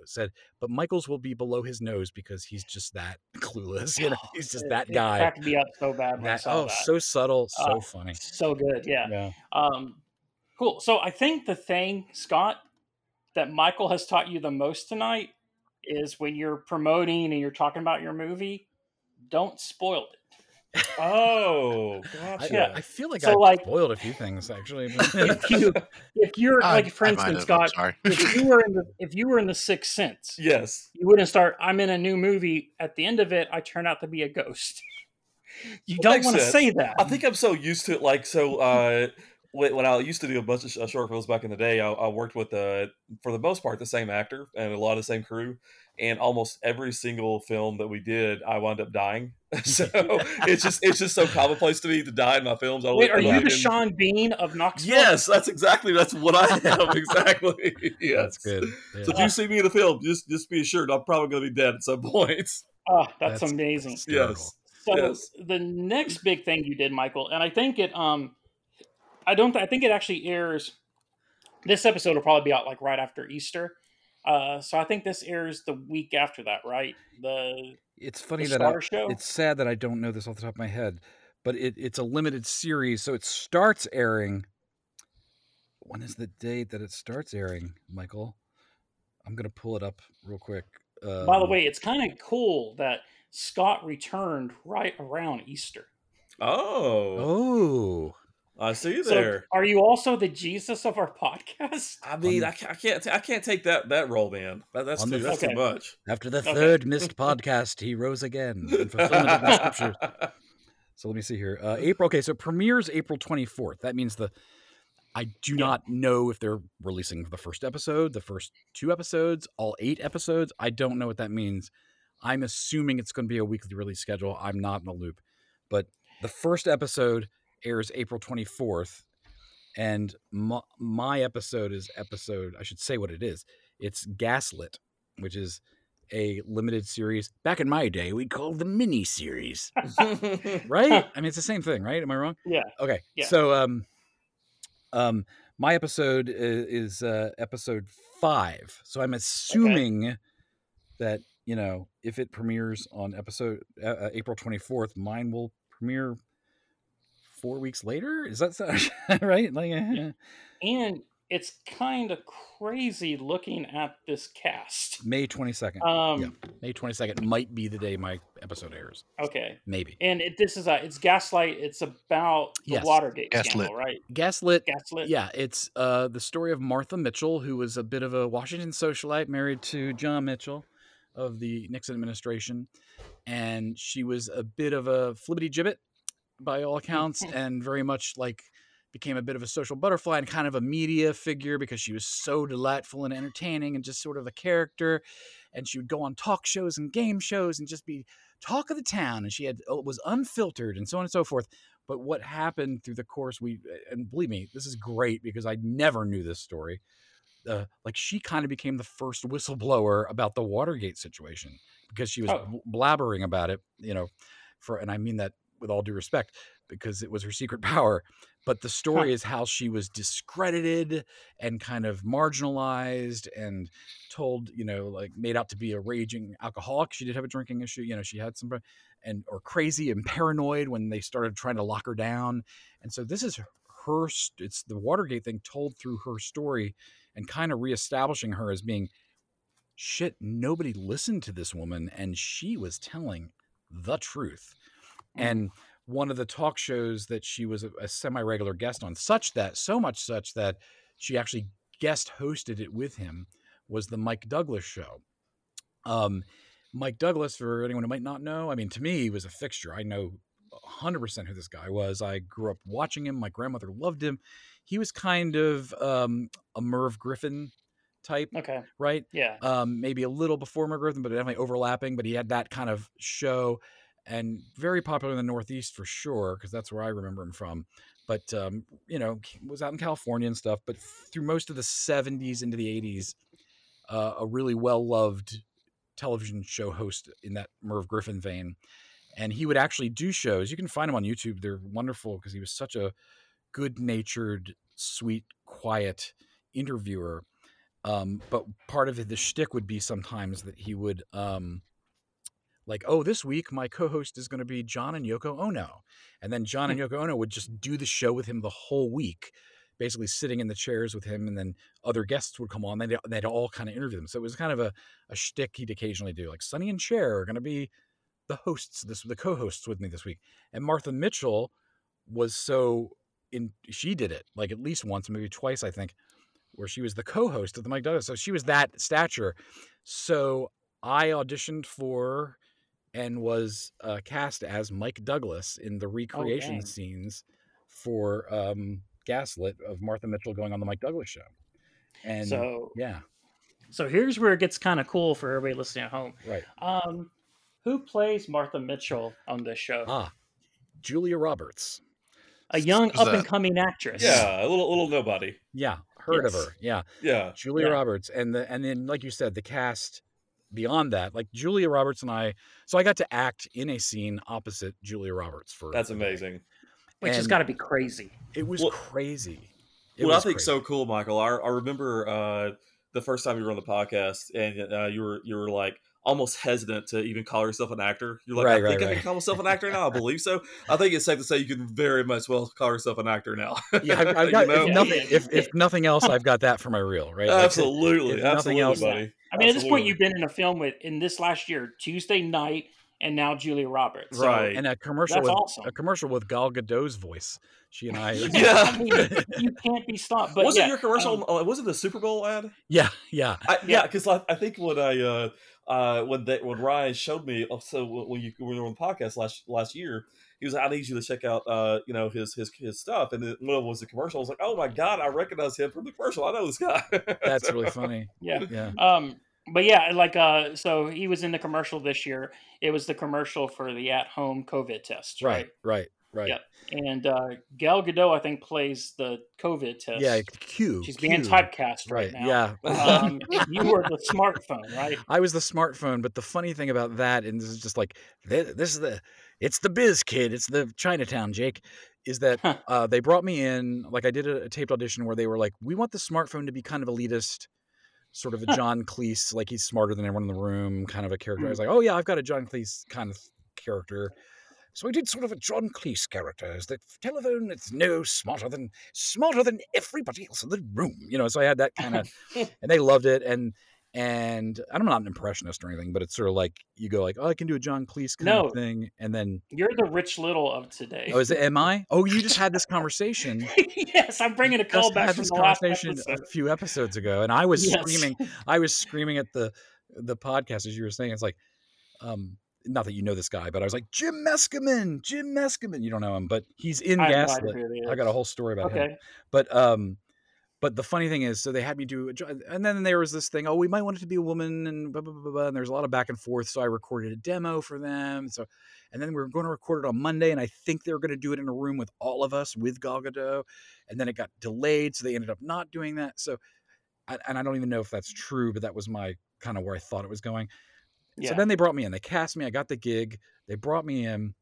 said but michael's will be below his nose because he's just that clueless you know he's just that guy cracked me up so bad that oh that. so subtle so Uh, funny so good, yeah. yeah Um, cool. So I think the thing, Scott, that Michael has taught you the most tonight is when you're promoting and you're talking about your movie, don't spoil it. Oh, I, gotcha. I feel like So, i like- spoiled a few things actually If you, if you're I- like, for I instance, Scott, sorry if you were in the if you were in the Sixth Sense, yes. you wouldn't start. I'm in a new movie. At the end of it, I turn out to be a ghost. You Well, don't want to say that. I think I'm so used to it. Like, so uh, when when I used to do a bunch of short films back in the day, I, I worked with, uh, for the most part, the same actor and a lot of the same crew. And almost every single film that we did, I wound up dying. so it's just it's just so commonplace to me to die in my films. I don't Wait, are you back the Sean Bean of Knoxville? Yes, that's exactly that's what I am. Exactly. yes. that's good yeah. So if you see me in the film, just just be assured I'm probably going to be dead at some point. Oh, that's, That's- amazing. hysterical. Yes. So Yes. the next big thing you did, Michael, and I think it um I don't I think it actually airs this episode will probably be out like right after Easter. Uh so I think this airs the week after that, right? The it's funny the that I, Show? it's sad that i don't know this off the top of my head but it, it's a limited series so it starts airing when is the date that it starts airing michael i'm gonna pull it up real quick by the Um, way, it's kind of cool that Scott returned right around Easter. Oh, Oh, I see you So, there. are you also the Jesus of our podcast? I mean, On- I, I can't, I can't take that that role, man. That, that's too, the- that's Okay. too much. after the Okay. third missed podcast, he rose again in fulfillment of the scriptures. So let me see here. Uh, April. Okay, so premieres April twenty fourth. That means the. I do Yeah. not know if they're releasing the first episode, the first two episodes, all eight episodes. I don't know what that means. I'm assuming it's going to be a weekly release schedule. I'm not in the loop, but the first episode airs April twenty fourth, and my, my episode is episode. I should say what it is. It's Gaslit, which is a limited series. Back in my day, we called the mini series right? I mean, it's the same thing, right? Am I wrong? Yeah. Okay. Yeah. So, um, um, my episode is, is uh, episode five. So I'm assuming that you know if it premieres on episode uh, uh, April 24th, mine will premiere four weeks later. Is that sound right? Like, uh, And it's kind of crazy looking at this cast. May 22nd. Um, Yeah. May 22nd might be the day my episode airs. Okay. Maybe. And it, this is a it's Gaslight. It's about the Yes. Watergate Gaslit. scandal, right? Gaslit Gaslit. Yeah, it's uh, the story of Martha Mitchell, who was a bit of a Washington socialite, married to John Mitchell of the Nixon administration, and she was a bit of a flibbity gibbet by all accounts, and very much like became a bit of a social butterfly and kind of a media figure because she was so delightful and entertaining and just sort of a character. And she would go on talk shows and game shows and just be talk of the town. And she had oh, was unfiltered and so on and so forth. But what happened through the course, we and believe me, this is great because I never knew this story. Uh, like she kind of became the first whistleblower about the Watergate situation because she was Oh. blabbering about it, you know, for and I mean that with all due respect because it was her secret power. But the story is how she was discredited and kind of marginalized and told, you know, like made out to be a raging alcoholic. She did have a drinking issue, you know, she had some and or crazy and paranoid when they started trying to lock her down. And so this is her it's the Watergate thing told through her story and kind of reestablishing her as being shit nobody listened to this woman and she was telling the truth. And one of the talk shows that she was a, a semi-regular guest on such that so much such that she actually guest hosted it with him was the Mike Douglas show. Um, Mike Douglas, for anyone who might not know, I mean, to me, he was a fixture. I know 100% who this guy was. I grew up watching him. My grandmother loved him. He was kind of um, a Merv Griffin type, Okay. right? Yeah. um, maybe a little before Merv Griffin, but definitely overlapping. But he had that kind of show, and very popular in the Northeast for sure, because that's where I remember him from. But um, you know, was out in California and stuff. But through most of the '70s into the '80s, uh, a really well loved television show host in that Merv Griffin vein. And he would actually do shows. You can find him on YouTube. They're wonderful because he was such a good natured, sweet, quiet interviewer. Um, but part of the shtick would be sometimes that he would, um, like, oh, this week my co-host is going to be John and Yoko Ono, and then John and Yoko Ono would just do the show with him the whole week, basically sitting in the chairs with him, and then other guests would come on. They'd, they'd all kind of interview them. So it was kind of a, a shtick he'd occasionally do, like Sonny and Cher are going to be the hosts this the co-hosts with me this week, and Martha Mitchell was so in she did it like at least once, maybe twice, I think where she was the co-host of the Mike Douglas. So she was that stature. So I auditioned for and was uh, cast as Mike Douglas in the recreation dang. scenes for um, Gaslit of Martha Mitchell going on the Mike Douglas show. And so yeah, so here's where it gets kind of cool for everybody listening at home. right. Um, who plays Martha Mitchell on this show? Ah, Julia Roberts. a young up and coming actress. Yeah, a little little nobody. Yeah, heard Yes. of her. Yeah, Yeah. Julia Yeah. Roberts, and the and then like you said, the cast beyond that, like Julia Roberts and I. So I got to act in a scene opposite Julia Roberts for That's amazing. which has got to be crazy. It was Well- crazy. It what I think crazy. so cool, Michael. I, I remember uh, the first time you were on the podcast, and uh, you were you were like almost hesitant to even call yourself an actor. You're like, Right, I right, think I can call myself an actor now. I believe so. I think it's safe to say you can very much well call yourself an actor now. Yeah, I've, I've You got know? if nothing. If, if nothing else, I've got that for my reel, right? Like, absolutely, if nothing absolutely, else- buddy. I mean, at this point, you've been in a film with in this last year, Tuesday Knight, and now Julia Roberts. So, Right. and a commercial That's with awesome. a commercial with Gal Gadot's voice. She and I. Yeah. I mean, you can't be stopped. But wasn't yeah, your commercial? um, uh, was it the Super Bowl ad? yeah, yeah. I, yeah, Yeah. because I, I think when I uh, uh, when they, when Ryan showed me, oh, so when you when you were on the podcast last last year, he was like, I need you to check out uh, you know his his his stuff, and then one of them was the commercial. I was like, oh my god, I recognize him from the commercial. I know this guy. That's So- really funny. yeah. Yeah. Um, but yeah, like uh, so he was in the commercial this year. It was the commercial for the at-home COVID test, Right, right? right, right. Yep. And uh, Gal Gadot, I think, plays the COVID test. Yeah, Cue. she's being typecast right, Right. now. Yeah. Um, you were the smartphone, right? I was the smartphone, but the funny thing about that, and this is just like thi- this is the it's the biz kid, it's the Chinatown Jake, is that Huh. uh, they brought me in like I did a, a taped audition where they were like, we want the smartphone to be kind of elitist, sort of a John Cleese, like he's smarter than everyone in the room, kind of a character. I was mm. like, oh yeah, I've got a John Cleese kind of character. So I did sort of a John Cleese character. Is the telephone? It's no smarter than smarter than everybody else in the room. You know. So I had that kind of, and they loved it. And and I'm not an impressionist or anything, but it's sort of like you go like, oh, I can do a John Cleese kind No. of thing, and then You're the Rich Little of today. oh, is it? Am I? Oh, you just had this conversation. yes, I'm bringing a call back from this the last conversation episode. a few episodes ago, and I was Yes. screaming. I was screaming at the the podcast as you were saying. It's like, um, not that you know this guy, but I was like, Jim Meskimen, Jim Meskimen. You don't know him, but he's in I Gaslit. idea who he I got a whole story about him. But um, but the funny thing is, so they had me do, and then there was this thing. Oh, we might want it to be a woman, and blah blah blah. blah and there's a lot of back and forth. So I recorded a demo for them. So, and then we were going to record it on Monday, and I think they were going to do it in a room with all of us with Gal Gadot, and then it got delayed, so they ended up not doing that. So, and I don't even know if that's true, but that was my kind of where I thought it was going. Yeah. So then they brought me in. They cast me. I got the gig. They brought me in,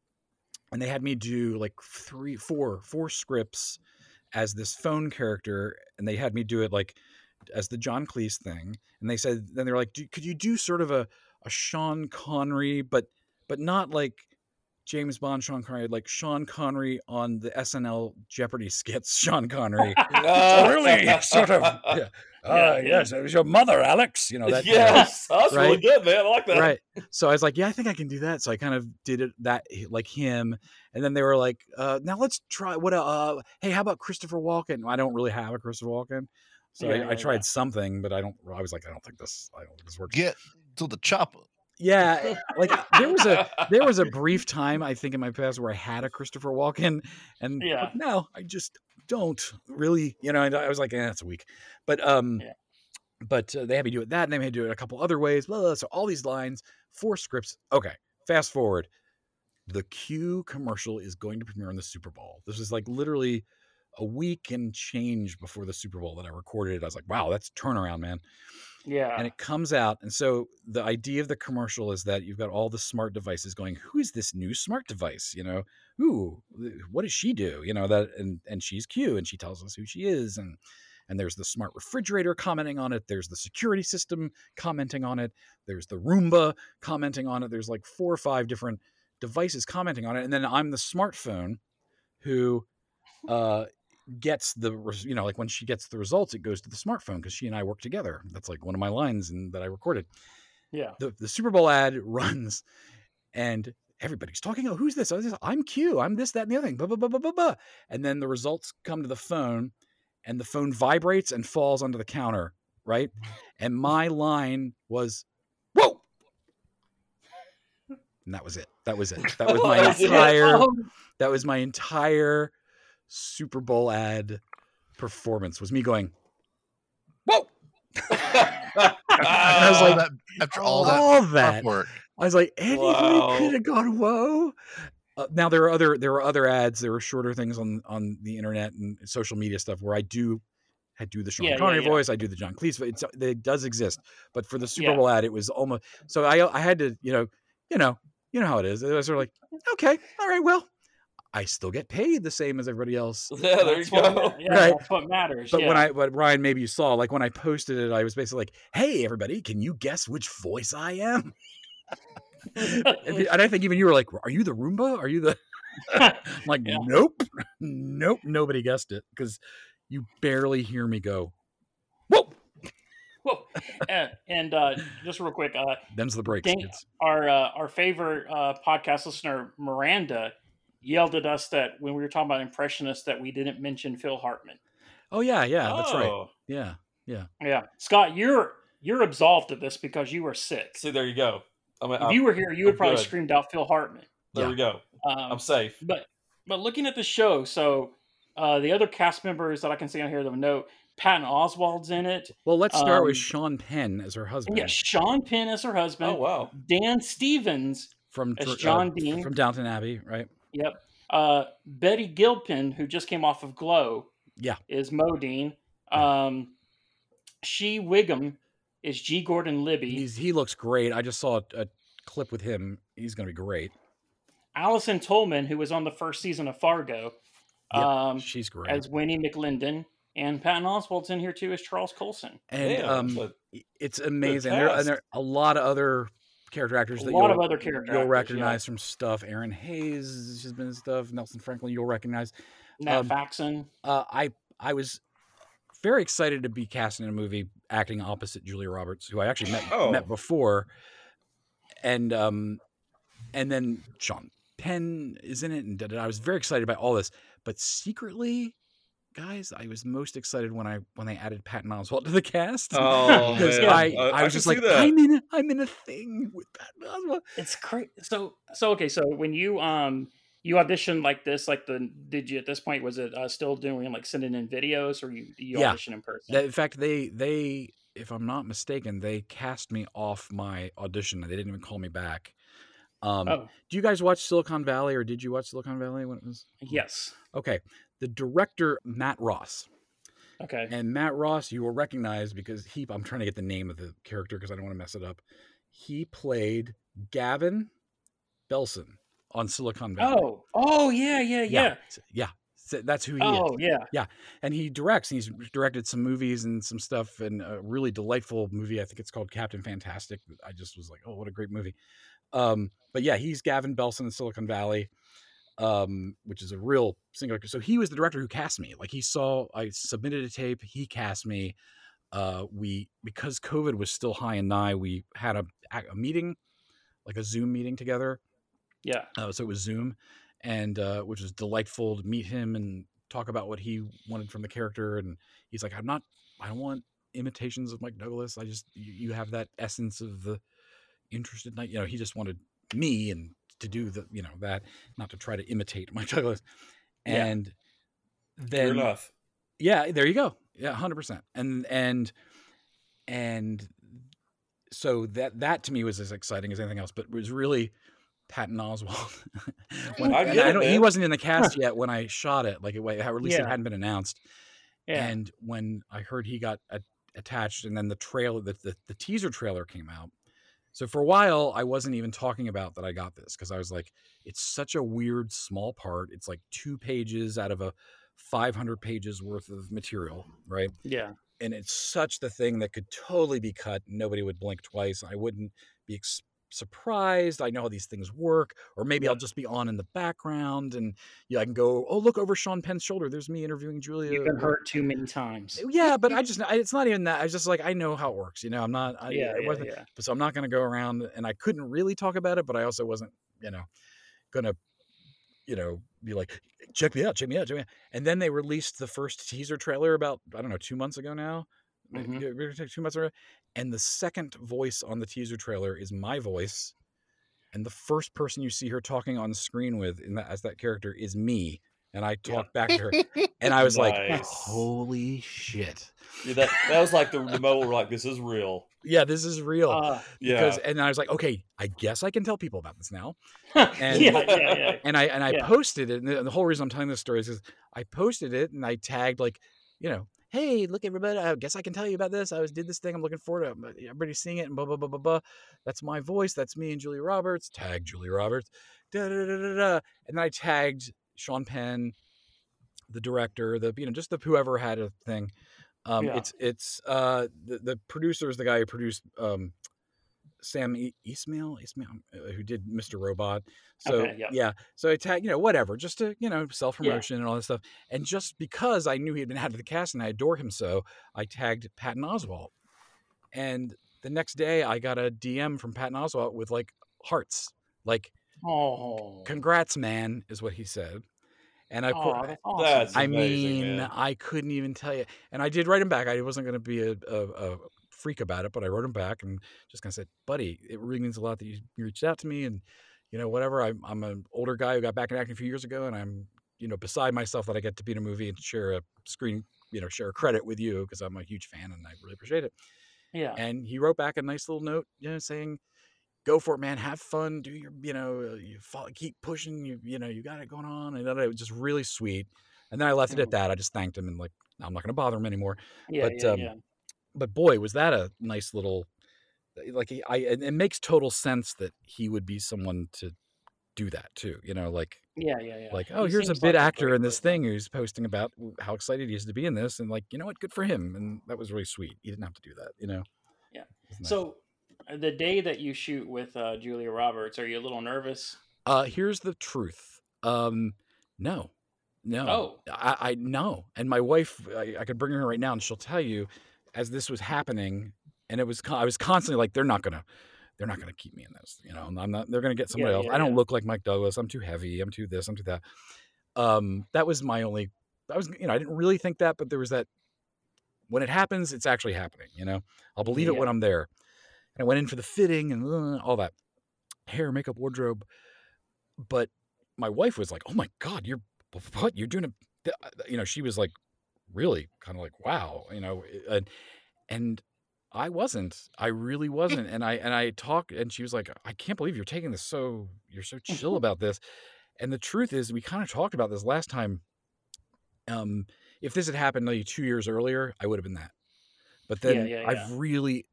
and they had me do like three, four, four scripts as this phone character, and they had me do it like as the John Cleese thing. And they said, then they're like, do, could you do sort of a a Sean Connery, but but not like James Bond Sean Connery, like Sean Connery on the SNL Jeopardy skits, Sean Connery. Really sort of. Yeah. Ah, Yeah. yes, it was your mother, Alex. You know that. kind of- yes, that's really good, man. I like that. right so i was like yeah i think i can do that so i kind of did it that like him and then they were like uh now let's try what uh hey how about christopher walken i don't really have a christopher walken so Yeah, I, yeah, I tried yeah. something but i don't i was like i don't think this i don't think this works Get to the chopper. yeah like there was a there was a brief time i think in my past where i had a christopher walken and but Yeah. now i just don't really you know and i was like eh, that's a week but um Yeah. but uh, they had me do it that and they had me do it a couple other ways blah, blah, blah. so all these lines four scripts okay fast forward the Cue commercial is going to premiere on the super bowl this is like literally a week and change before the super bowl that i recorded it i was like wow that's turnaround man. Yeah. and it comes out and so the idea of the commercial is that you've got all the smart devices going who is this new smart device? you know? Ooh what does she do? you know that and and she's Cue and she tells us who she is and and there's the smart refrigerator commenting on it there's the security system commenting on it there's the roomba commenting on it there's like four or five different devices commenting on it and then i'm the smartphone who uh gets the you know like when she gets the results it goes to the smartphone because she and i work together. That's like one of my lines and that i recorded. Yeah. the, the super bowl ad runs and everybody's talking oh who's this? Oh, i'm Cue i'm this that and the other thing blah, blah, blah, blah, blah, blah. and then the results come to the phone and the phone vibrates and falls onto the counter right? And my line was whoa! And that was it. That was it. That was oh my was it. entire Oh, that was my entire Super Bowl ad performance was me going, whoa! I was like, that, after all that All prep that. work. I was like, anybody Wow. could have gone, whoa. Uh, now there are other there are other ads, there are shorter things on on the internet and social media stuff where I do I do the Sean Yeah, yeah, Connery yeah. voice, I do the John Cleese. voice. It's, it does exist, but for the Super Yeah. Bowl ad, it was almost so I I had to you know you know you know how it is. I was sort of like, okay, all right, well, I still get paid the same as everybody else. yeah, there you that's what go. ma- yeah, Right. that's what matters. But yeah. when I, but Ryan, maybe you saw, like when I posted it, I was basically like, "Hey, everybody, can you guess which voice I am?" and, and I think even you were like, "Are you the Roomba? Are you the?" I'm like, Yeah. "Nope, nope, nobody guessed it because you barely hear me go, whoa." Whoa. Uh, and uh, just real quick, uh, Them's the breaks, Dang- kids. our uh, our favorite uh, podcast listener Miranda yelled at us that when we were talking about impressionists that we didn't mention Phil Hartman. Oh yeah, yeah, that's right. Oh, Yeah, Yeah, Scott, you're you're absolved of this because you were sick. See, there you go. I mean, If I'm- you were here, you would I'm probably good. screamed out Phil Hartman. there Yeah. we go. Um, I'm safe. But but looking at the show, so uh, the other cast members that I can see on here that note, Patton Oswalt's in it. Well, let's start with Um, Sean Penn as her husband Yeah, Sean Penn as her husband. Oh wow. Dan Stevens. from as John uh, Dean. from Downton Abbey, right? Yep. Uh, Betty Gilpin, who just came off of Glow. Yeah. Is Modine. Um, Shea Whigham is G. Gordon Liddy. He's he looks great. I just saw a, a clip with him. He's going to be great. Allison Tolman, who was on the first season of Fargo, Yeah, um, She's great. as Winnie McLendon. And Patton Oswalt's in here too as Charles Colson. and Damn, um, but it's amazing. There, and there are a lot of other character actors A that lot you'll, of other character you'll actors, yeah. recognize from stuff. Erinn Hayes has been in stuff. Nelson Franklin you'll recognize. Nat Um, Faxon. Uh, I I was very excited to be cast in a movie acting opposite Julia Roberts, who I actually met Oh. met before, and um, and then Sean Penn is in it, and. I was very excited about all this. But secretly, guys, I was most excited when I when they added Patton Oswalt to the cast. Oh, man. I, I- I, I was can just like that. I'm in a, I'm in a thing with Patton Oswalt. It's crazy. So so okay. So when you um you auditioned like this, like the did you at this point was it uh, still doing like sending in videos or you you Yeah. audition in person? In fact, they they if I'm not mistaken, they cast me off my audition. They didn't even call me back. Um, oh Do you guys watch Silicon Valley, or did you watch Silicon Valley when it was? yes. Okay, the director Matt Ross, Okay. and Matt Ross you will recognize because he. I'm trying to get the name of the character because I don't want to mess it up. He played Gavin Belson on Silicon Valley. Oh oh yeah yeah yeah. s- yeah. So that's who he is. Oh yeah. yeah. and he directs. He's directed some movies and some stuff, and a really delightful movie. I think it's called Captain Fantastic. I just was like, oh, what a great movie. Um, but yeah, he's Gavin Belson in Silicon Valley, um, which is a real singular. So he was the director who cast me. Like he saw, I submitted a tape, he cast me. Uh, we because COVID was still high and nigh, we had a, a meeting, like a Zoom meeting together. Yeah. Uh, so it was Zoom, and uh, which was delightful to meet him and talk about what he wanted from the character. And he's like, "I'm not, I don't want imitations of Mike Douglas. I just, you, you have that essence of the interested night. You know, he just wanted me and to do the, you know, that, not to try to imitate Mike Douglas. Yeah. And Fair then, enough. yeah, there you go. Yeah, hundred percent. And and and so that that to me was as exciting as anything else. But it was really Patton Oswalt. when, I I it, don't, he wasn't in the cast yet when I shot it. Like it, or at least it hadn't been announced. Yeah. And when I heard he got a, attached, and then the trailer, the, the the teaser trailer came out. So for a while, I wasn't even talking about that I got this because I was like, it's such a weird small part. It's like two pages out of a 500 pages worth of material, right? yeah. and it's such the thing that could totally be cut. Nobody would blink twice. I wouldn't be ex- surprised. I know how these things work, or maybe I'll just be on in the background, and yeah, I can go. Oh, look over Sean Penn's shoulder. There's me interviewing Julia. You've been hurt too many times. Uh, yeah, but I just I- it's not even that. I was just like I know how it works. You know, I'm not. I, Yeah, it yeah, wasn't, yeah. So I'm not going to go around, and I couldn't really talk about it, but I also wasn't, you know, going to, you know, be like, check me out, check me out, check me out. And then they released the first teaser trailer about I don't know two months ago now. Maybe- Mhm. give or take two months and the second voice on the teaser trailer is my voice, and the first person you see her talking on screen with in that, as that character is me, and I talk back to her, and I was like, holy shit. Yeah, that that was like the, the moment like this is real. Yeah, this is real. Uh, Yeah. Because and I was like, okay, I guess I can tell people about this now. yeah, And- yeah, yeah. And I and I Yeah. posted it. And the, the whole reason I'm telling this story is because I posted it and I tagged like, you know, hey, look everybody, I guess I can tell you about this. I was did this thing. I'm looking forward to it. everybody seeing it and blah blah blah blah blah. That's my voice. That's me and Julia Roberts. Tag Julia Roberts. Da, da, da, da, da. And then I tagged Sean Penn, the director, the you know, just the whoever had a thing. Um, Yeah. It's it's uh, the the producer is the guy who produced um, Sam e- Esmail, Esmail uh, who did Mr. Robot. So Okay, yeah. yeah, so I tag you know whatever, just to you know self promotion and all this stuff. And just because I knew he had been out of the cast and I adore him so, I tagged Patton Oswalt. And the next day, I got a DM from Patton Oswalt with like hearts, like Oh, "Congrats, man," is what he said. And I, Aw, quote, that's awesome. I amazing, mean, man. I couldn't even tell you. And I did write him back. I wasn't going to be a, a, a freak about it, but I wrote him back and just kind of said, buddy, it really means a lot that you, reached out to me. And, you know, whatever. I'm, I'm an older guy who got back in acting a few years ago, and I'm, you know, beside myself that I get to be in a movie and share a screen, you know, share a credit with you because I'm a huge fan and I really appreciate it. yeah. And he wrote back a nice little note, you know, saying, "Go for it, man. Have fun. Do your, you know, you follow, keep pushing. You, you know, you got it going on." And then it was just really sweet. And then I left it at Mhm. that. I just thanked him and like, I'm not going to bother him anymore. Yeah, but, yeah, um, yeah. But boy, was that a nice little, uh, like, I. It it makes total sense that he would be someone to do that too. You know, like, Yeah, yeah, yeah. like, oh, He here's a bit like actor in this thing who's posting about how excited he is to be in this, and like, you know what, good for him. And that was really sweet. He didn't have to do that. You know. Yeah. Nice. So, uh, the day that you shoot with uh, Julia Roberts, are you a little nervous? Uh, here's the truth. Um, no, no. Oh. I, I no. And my wife, I, I could bring her right now, and she'll tell you, as this was happening, and it was, I was constantly like, they're not gonna, they're not gonna keep me in this. You know, I'm not. They're gonna get somebody Yeah, else. yeah, I don't yeah. look like Mike Douglas. I'm too heavy. I'm too this. I'm too that. Um, that was my only. I was, you know, I didn't really think that, but there was that. When it happens, it's actually happening. You know, I'll believe it when I'm there. And I went in for the fitting and uh, all that, hair, makeup, wardrobe. But my wife was like, "Oh my god, you're what? You're doing a," uh, you know, she was like, really kind of like, "Wow," you know, uh, and and I wasn't. I really wasn't. And I and I talked, and she was like, "I can't believe you're taking this so. You're so chill about this." And the truth is, we kind of talked about this last time. Um, if this had happened maybe two years earlier, I would have been that. But then yeah, yeah. I've really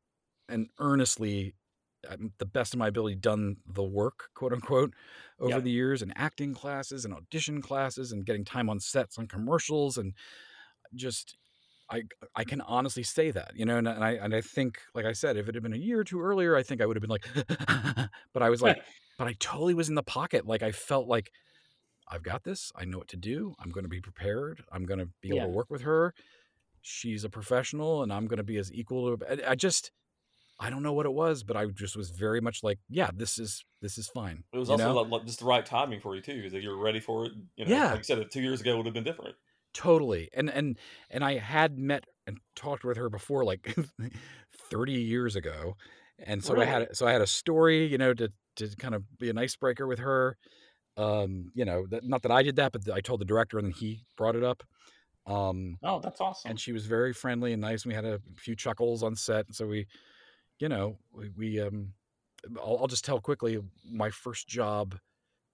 and earnestly, at the best of my ability, done the work, quote unquote, over the years, and acting classes and audition classes, and getting time on sets on commercials, and just I I can honestly say that, you know, and, and I and I think, like I said, if it had been a year or two earlier, I think I would have been like, but I was like, but I totally was in the pocket. Like I felt like I've got this. I know what to do. I'm going to be prepared. I'm going to be able to work with her. She's a professional, and I'm going to be as equal to. I, I just, I don't know what it was, but I just was very much like, yeah, this is this is fine. It was you also like, like just the right timing for you too, because you're ready for it. You know, Yeah. like you said, two years ago would have been different. Totally and and and i had met and talked with her before like 30 years ago and so i had so i had a story you know to to kind of be an icebreaker with her um you know that, not that i did that but i told the director and then he brought it up um Oh, that's awesome. and she was very friendly and nice and we had a few chuckles on set and so we you know we, we um I'll, I'll just tell quickly my first job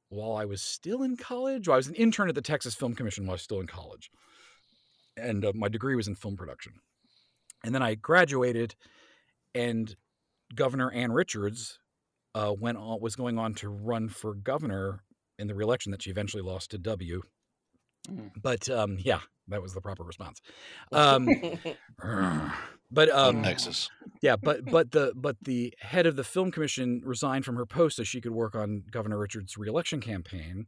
while i was still in college well, i was an intern at the texas film commission while i was still in college and uh, my degree was in film production. And then i graduated and governor ann richards uh, went on was going on to run for governor in the reelection that she eventually lost to w. Mm. but um yeah that was the proper response. Um but um Texas. yeah but but the but the head of the film commission resigned from her post so she could work on governor richards reelection campaign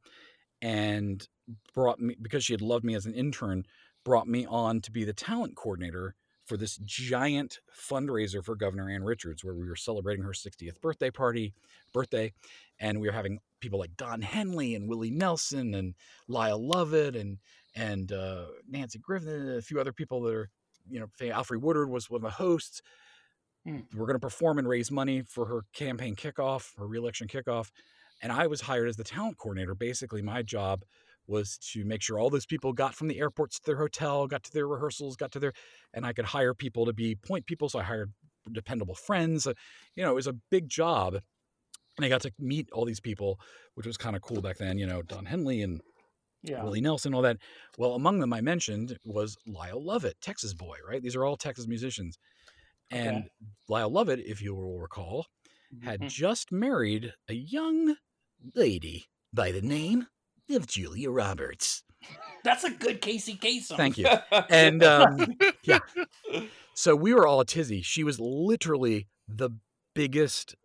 and brought me because she had loved me as an intern brought me on to be the talent coordinator for this giant fundraiser for governor ann richards where we were celebrating her 60th birthday party birthday and we were having people like don henley and willie nelson and lyle lovett and and uh, nanci griffith and a few other people that are you know alfre woodard was one of the hosts Hmm. we're going to perform and raise money for her campaign kickoff her reelection kickoff and i was hired as the talent coordinator basically my job was to make sure all those people got from the airports to their hotel got to their rehearsals got to their and i could hire people to be point people so i hired dependable friends uh, you know it was a big job and i got to meet all these people which was kind of cool back then you know don henley and yeah. Willie Nelson, all that. Well, among them I mentioned was Lyle Lovett, Texas boy, right? These are all Texas musicians. And Okay. Lyle Lovett, if you will recall, had Mhm. just married a young lady by the name of Julia Roberts. That's a good Casey Kasem. Thank you. And um, yeah. so we were all a tizzy. She was literally the biggest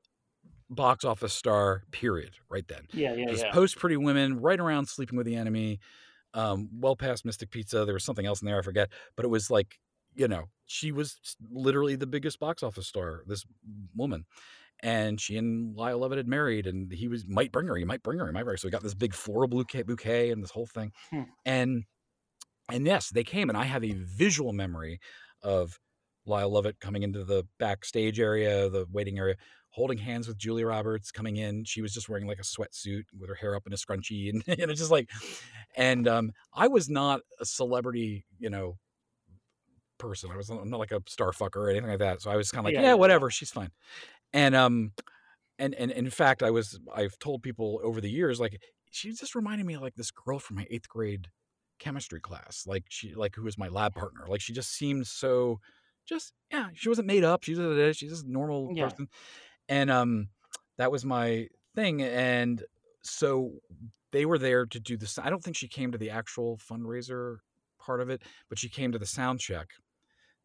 box office star, period, right then. Yeah, yeah, yeah. post Pretty Women, right around Sleeping with the Enemy, um, well past Mystic Pizza. There was something else in there, I forget. But it was like, you know, she was literally the biggest box office star. This woman, and she and Lyle Lovett had married, and he was might bring her, he might bring her, he might bring her. So we got this big floral bouquet, bouquet and this whole thing, Hmm. and and yes, they came, and I have a visual memory of Lyle Lovett coming into the backstage area, the waiting area, holding hands with Julia Roberts coming in. She was just wearing like a sweatsuit with her hair up in a scrunchie, and you know, just like, and um, I was not a celebrity, you know, person. I was not not like a star fucker or anything like that. So I was kind of like, Yeah, yeah, whatever, she's fine. And um, and and in fact, I was I've told people over the years like she just reminded me of like this girl from my eighth grade chemistry class, like she like who was my lab partner. Like she just seemed so, just yeah, she wasn't made up. She's just she's just a normal Yeah. person, and um, that was my thing. And so they were there to do this. I don't think she came to the actual fundraiser part of it, but she came to the sound check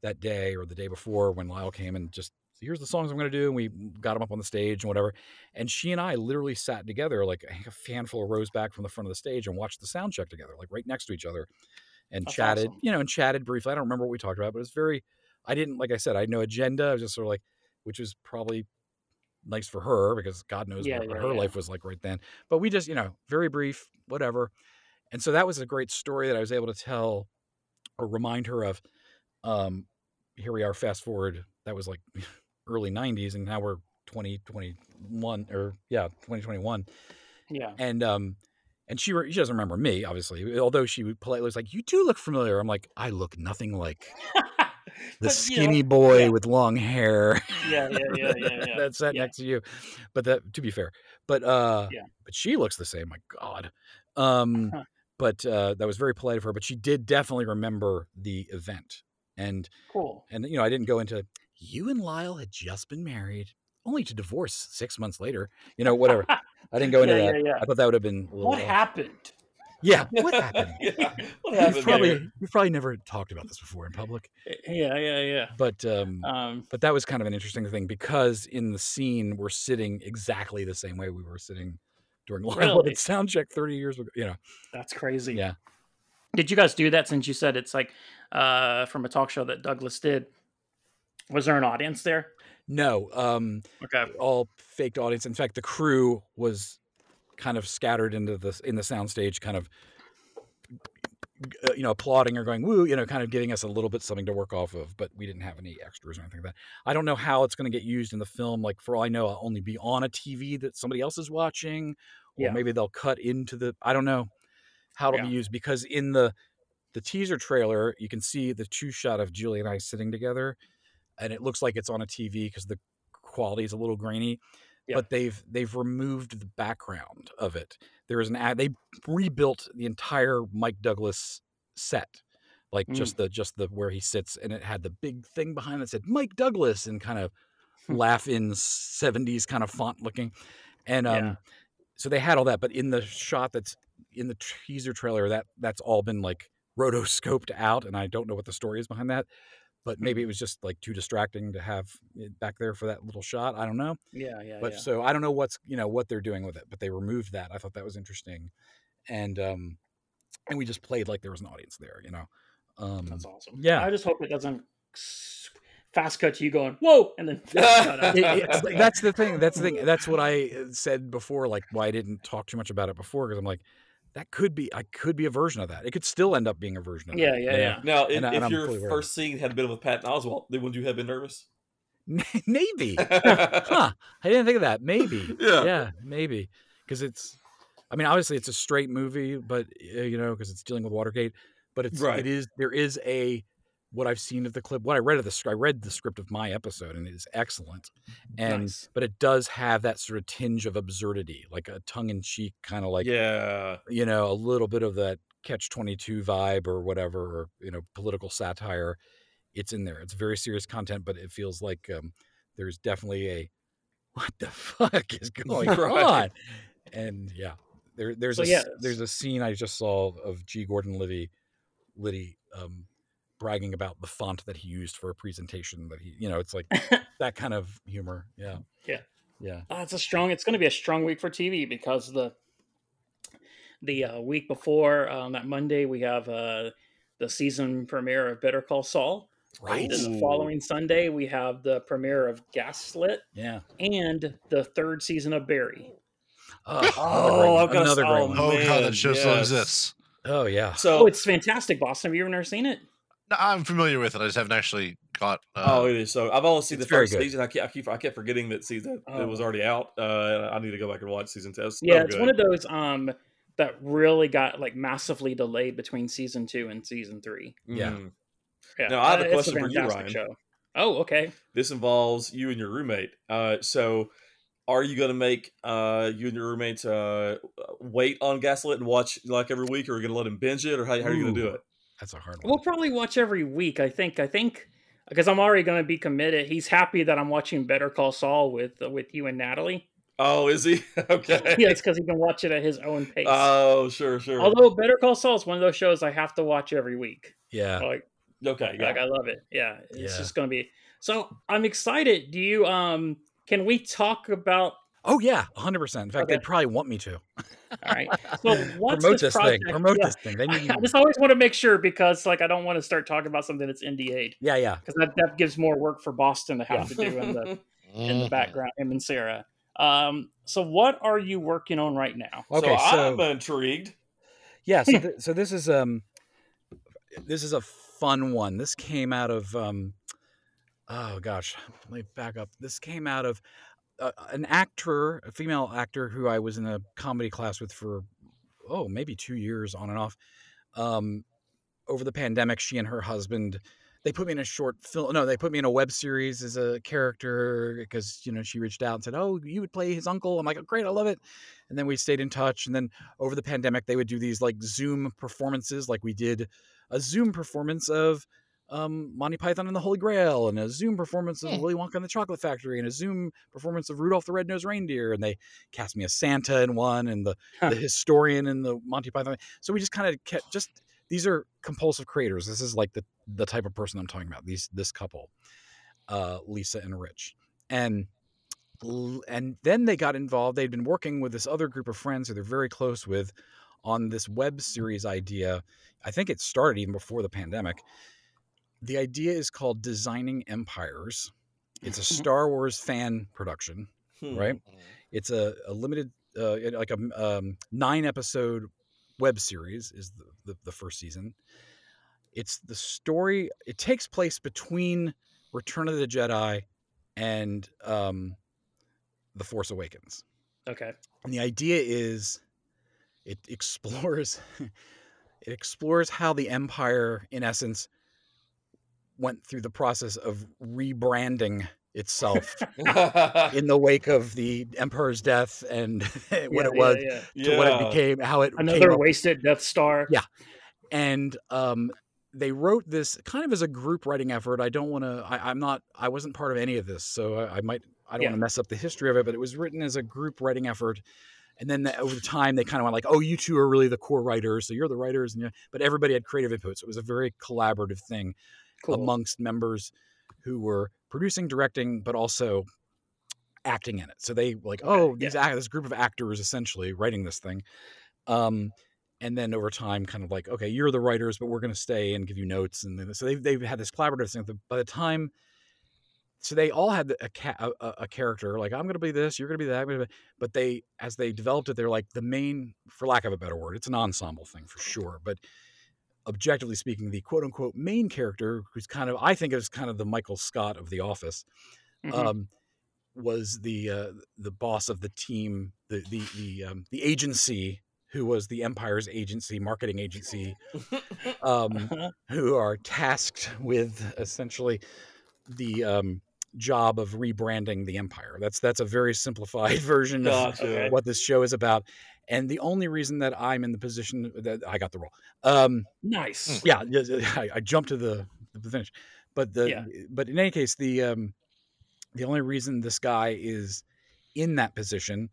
that day or the day before when Lyle came and just here's the songs I'm going to do, and we got them up on the stage and whatever. And she and I literally sat together like a fanful of rows back from the front of the stage and watched the sound check together, like right next to each other, and That's chatted, awesome. you know, and chatted briefly. I don't remember what we talked about, but it was very. I didn't like I said I had no agenda. I was just sort of like, which was probably nice for her because God knows Yeah, what yeah, her yeah. life was like right then. But we just, you know, very brief, whatever. And so that was a great story that I was able to tell or remind her of. Um, here we are, fast forward. That was like early '90s, and now we're 2021 or yeah, 2021. Yeah. And um, and she re- she doesn't remember me, obviously. Although she politely was like, "You do look familiar." I'm like, "I look nothing like the But, you know, skinny boy yeah. with long hair." Yeah, yeah, yeah, yeah, yeah. that sat yeah. next to you. But that to be fair, but uh Yeah. but she looks the same, my God. Um Huh. but uh that was very polite of her, but she did definitely remember the event. And Cool. and you know, I didn't go into you and Lyle had just been married, only to divorce six months later. You know, whatever. I didn't go into Yeah, that. yeah, yeah. I thought that would have been What uh, happened? Yeah. What happened? yeah. What We've happened probably there? we've probably never talked about this before in public. Yeah, yeah, yeah. But um Um, but that was kind of an interesting thing because in the scene we're sitting exactly the same way we were sitting during Lyle Really? Lovett's sound check 30 years ago. You know, that's crazy. yeah. Did you guys do that since you said it's like uh, from a talk show that Douglas did? Was there an audience there? No, um, Okay. all faked audience. In fact, the crew was kind of scattered into the in the soundstage, kind of uh, you know applauding or going woo, you know, kind of giving us a little bit something to work off of. But we didn't have any extras or anything like that. I don't know how it's going to get used in the film. Like for all I know, I'll only be on a TV that somebody else is watching, or Yeah. maybe they'll cut into the. I don't know how it'll be used because in the the teaser trailer you can see the two shot of Julie and I sitting together, and it looks like it's on a TV because the quality is a little grainy. Yeah. But they've they've removed the background of it. There is an ad. They rebuilt the entire Mike Douglas set, like Mm. just the just the where he sits, and it had the big thing behind it that said Mike Douglas and kind of laugh in seventies kind of font looking, and um, Yeah. so they had all that. But in the shot that's in the teaser trailer, that that's all been like rotoscoped out, and I don't know what the story is behind that. But Hmm. maybe it was just like too distracting to have it back there for that little shot. I don't know. Yeah, yeah, But yeah. so I don't know what's you know what they're doing with it, but they removed that. I thought that was interesting, and um, and we just played like there was an audience there, you know. Um, That's awesome. yeah. I just hope it doesn't fast cut to you going whoa, and then fast cut out. it- that's the thing. That's the thing. That's what I uh, said before. Like why I didn't talk too much about it before because I'm like, that could be. I could be a version of that. It could still end up being a version of Yeah, that. yeah, you know? yeah. Now, if, And if and I'm your fully aware first scene had been with Patton Oswalt, then would you have been nervous? maybe. huh? I didn't think of that. Maybe. Yeah. Yeah. Maybe because it's. I mean, obviously, it's a straight movie, but uh, you know, because it's dealing with Watergate. But it's Right. it is there is a what I've seen of the clip. What I read of the script, I read the script of my episode, and it is excellent. And Nice. but it does have that sort of tinge of absurdity, like a tongue in cheek kind of like yeah. you know, a little bit of that catch 22 vibe or whatever, or, you know, political satire. It's in there. It's very serious content, but it feels like um, there's definitely a what the fuck is going on? And yeah, there, there's So, a, yes. there's a scene I just saw of G. Gordon Liddy, Liddy um, bragging about the font that he used for a presentation that he, you know, it's like that kind of humor. Yeah. Yeah. Yeah. Uh, it's a strong. It's going to be a strong week for TV because the the uh, week before um, that Monday we have uh, the season premiere of Better Call Saul. Right. Then the following Sunday, we have the premiere of Gaslit Yeah. and the third season of Barry. Oh, Oh, I've got another great oh, one. Oh god, that show still exists. Oh yeah. So Oh, it's fantastic, Boston. Have you ever never seen it? No, I'm familiar with it. I just haven't actually got. Uh, Oh, it is. So I've only seen the first season. I keep, I keep, I kept forgetting that season that Oh. was already out. Uh, I need to go back and watch season two. It's so Yeah, it's good. one of those um that really got like massively delayed between season two and season three. Yeah. Mhm. Yeah, Now, I have a uh, it's question for you, Ryan. Show. Oh, okay. This involves you and your roommate. Uh, so are you going to make uh, you and your roommate uh, wait on Gaslit and watch like every week, or are you going to let him binge it, or how, how are you going to do it? That's a hard one. We'll probably watch every week. I think. I think because I'm already going to be committed. He's happy that I'm watching Better Call Saul with uh, with you and Natalie. Oh, is he? okay. yeah, it's because he can watch it at his own pace. Oh, sure, sure. Although Better Call Saul is one of those shows I have to watch every week. yeah. Like, okay, yeah. like I love it. Yeah, it's Yeah. just going to be. So I'm excited. Do you um? Can we talk about? Oh yeah, 100. percent In fact, Okay. they'd probably want me to All right. So what's promote this, this, project? thing. Promote Yeah. this thing. They need. I just always want to make sure because like I don't want to start talking about something that's NDA'd yeah, yeah. because that, that gives more work for Boston to have to do in the in the background. Him and Sarah. Um. So what are you working on right now? Okay, so, so, I'm intrigued. yeah, so, th- so this is um, this is a fun one. This came out of um, oh gosh, let me back up. This came out of uh, an actor, a female actor who I was in a comedy class with for oh maybe two years on and off. Um, over the pandemic, she and her husband they put me in a short film. No, they put me in a web series as a character because you know she reached out and said, "Oh, you would play his uncle." I'm like, "Oh, great, I love it." And then we stayed in touch. And then over the pandemic, they would do these like Zoom performances, like we did a Zoom performance of um, Monty Python and the Holy Grail, and a Zoom performance of Hmm. Willy Wonka and the Chocolate Factory, and a Zoom performance of Rudolph the Red-Nosed Reindeer. And they cast me as Santa in one, and the, Huh. the historian in the Monty Python. So we just kind of kept just these are compulsive creators. This is like the the type of person I'm talking about. These this couple, uh, Lisa and Rich, and and then they got involved. They'd been working with this other group of friends who they're very close with on this web series idea. I think it started even before the pandemic. The idea is called Designing Empires. It's a Star Wars fan production, Hmm. right? It's a, a limited, uh, like a um, nine episode web series is the, the, the first season. It's the story. It takes place between Return of the Jedi and um, the Force Awakens. Okay. And the idea is it explores it explores how the empire in essence went through the process of rebranding itself in the wake of the emperor's death and what Yeah, it was yeah, yeah. to what it became how it Another wasted Death Star. Yeah. and um, they wrote this kind of as a group writing effort. I don't want to. I'm not. I wasn't part of any of this, so I, I might. I don't want to mess up the history of it. But it was written as a group writing effort, and then the, over time they kind of went like, "Oh, you two are really the core writers, so you're the writers." And but everybody had creative input, so it was a very collaborative thing Cool. amongst members who were producing, directing, but also acting in it. So they like, Okay, oh, these act- this group of actors essentially writing this thing. Um, and then over time, kind of like, okay, you're the writers, but we're going to stay and give you notes. And then, so they've, they've had this collaborative thing. By the time, so they all had a, ca- a, a- a character like, I'm going to be this, you're going to be that. Be-" But they, as they developed it, they're like the main, for lack of a better word, it's an ensemble thing for sure. But objectively speaking, the quote unquote main character, who's kind of, I think is kind of the Michael Scott of The Office, Mhm. um, was the uh, the boss of the team, the the the um, the agency who was the Empire's agency, marketing agency, um, who are tasked with essentially the um, job of rebranding the Empire. That's that's a very simplified version of. Okay. what this show is about. And the only reason that I'm in the position that I got the role, um, nice. yeah, yeah, yeah, I, I jumped to the, the finish, but the Yeah. but in any case, the um, the only reason this guy is in that position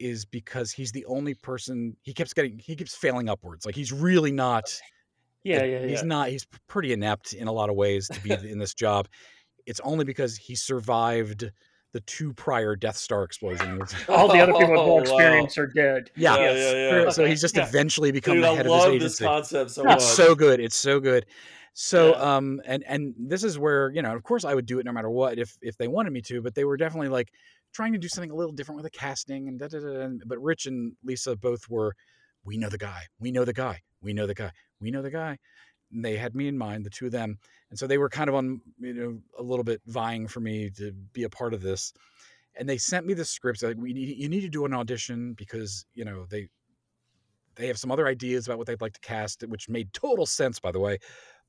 is because he's the only person he keeps getting he keeps failing upwards. Like he's really not. Yeah, uh, yeah, He's yeah. not. He's pretty inept in a lot of ways to be in this job. It's only because he survived the two prior Death Star explosions. All the other people with Oh, more wow. experience are dead. Yeah. Yeah, Yes. yeah, yeah. So he's just yeah. eventually become Dude, the I head of his love this concept so much. it's so good. It's so good. So Yeah. um and and this is where, you know, of course I would do it no matter what if if they wanted me to, but they were definitely like trying to do something a little different with the casting and da da da. and- But Rich and Lisa both were we know the guy. We know the guy. We know the guy. We know the guy. And they had me in mind, the two of them. And so they were kind of on, you know, a little bit vying for me to be a part of this. And they sent me the scripts like we need you need to do an audition because, you know, they they have some other ideas about what they'd like to cast, which made total sense, by the way.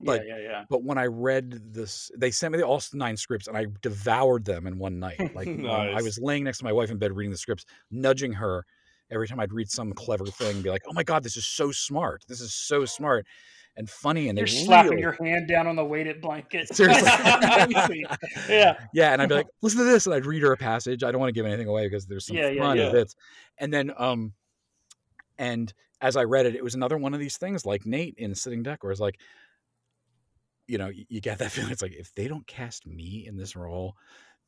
But- yeah, yeah, yeah. But when I read this, they sent me the all nine scripts, and I devoured them in one night. Like um, I was laying next to my wife in bed reading the scripts, nudging her every time I'd read some clever thing, and be like, "Oh my god, this is so smart! This is so smart and funny." And You're they slapping really, your hand down on the weighted blanket. seriously, yeah. yeah. And I'd be like, "Listen to this," and I'd read her a passage. I don't want to give anything away because there's some Yeah, yeah, fun yeah. bits. And then, um, and as I read it, it was another one of these things like Nate in Sitting Duck, where it's like, you know, you, you get that feeling. It's like if they don't cast me in this role,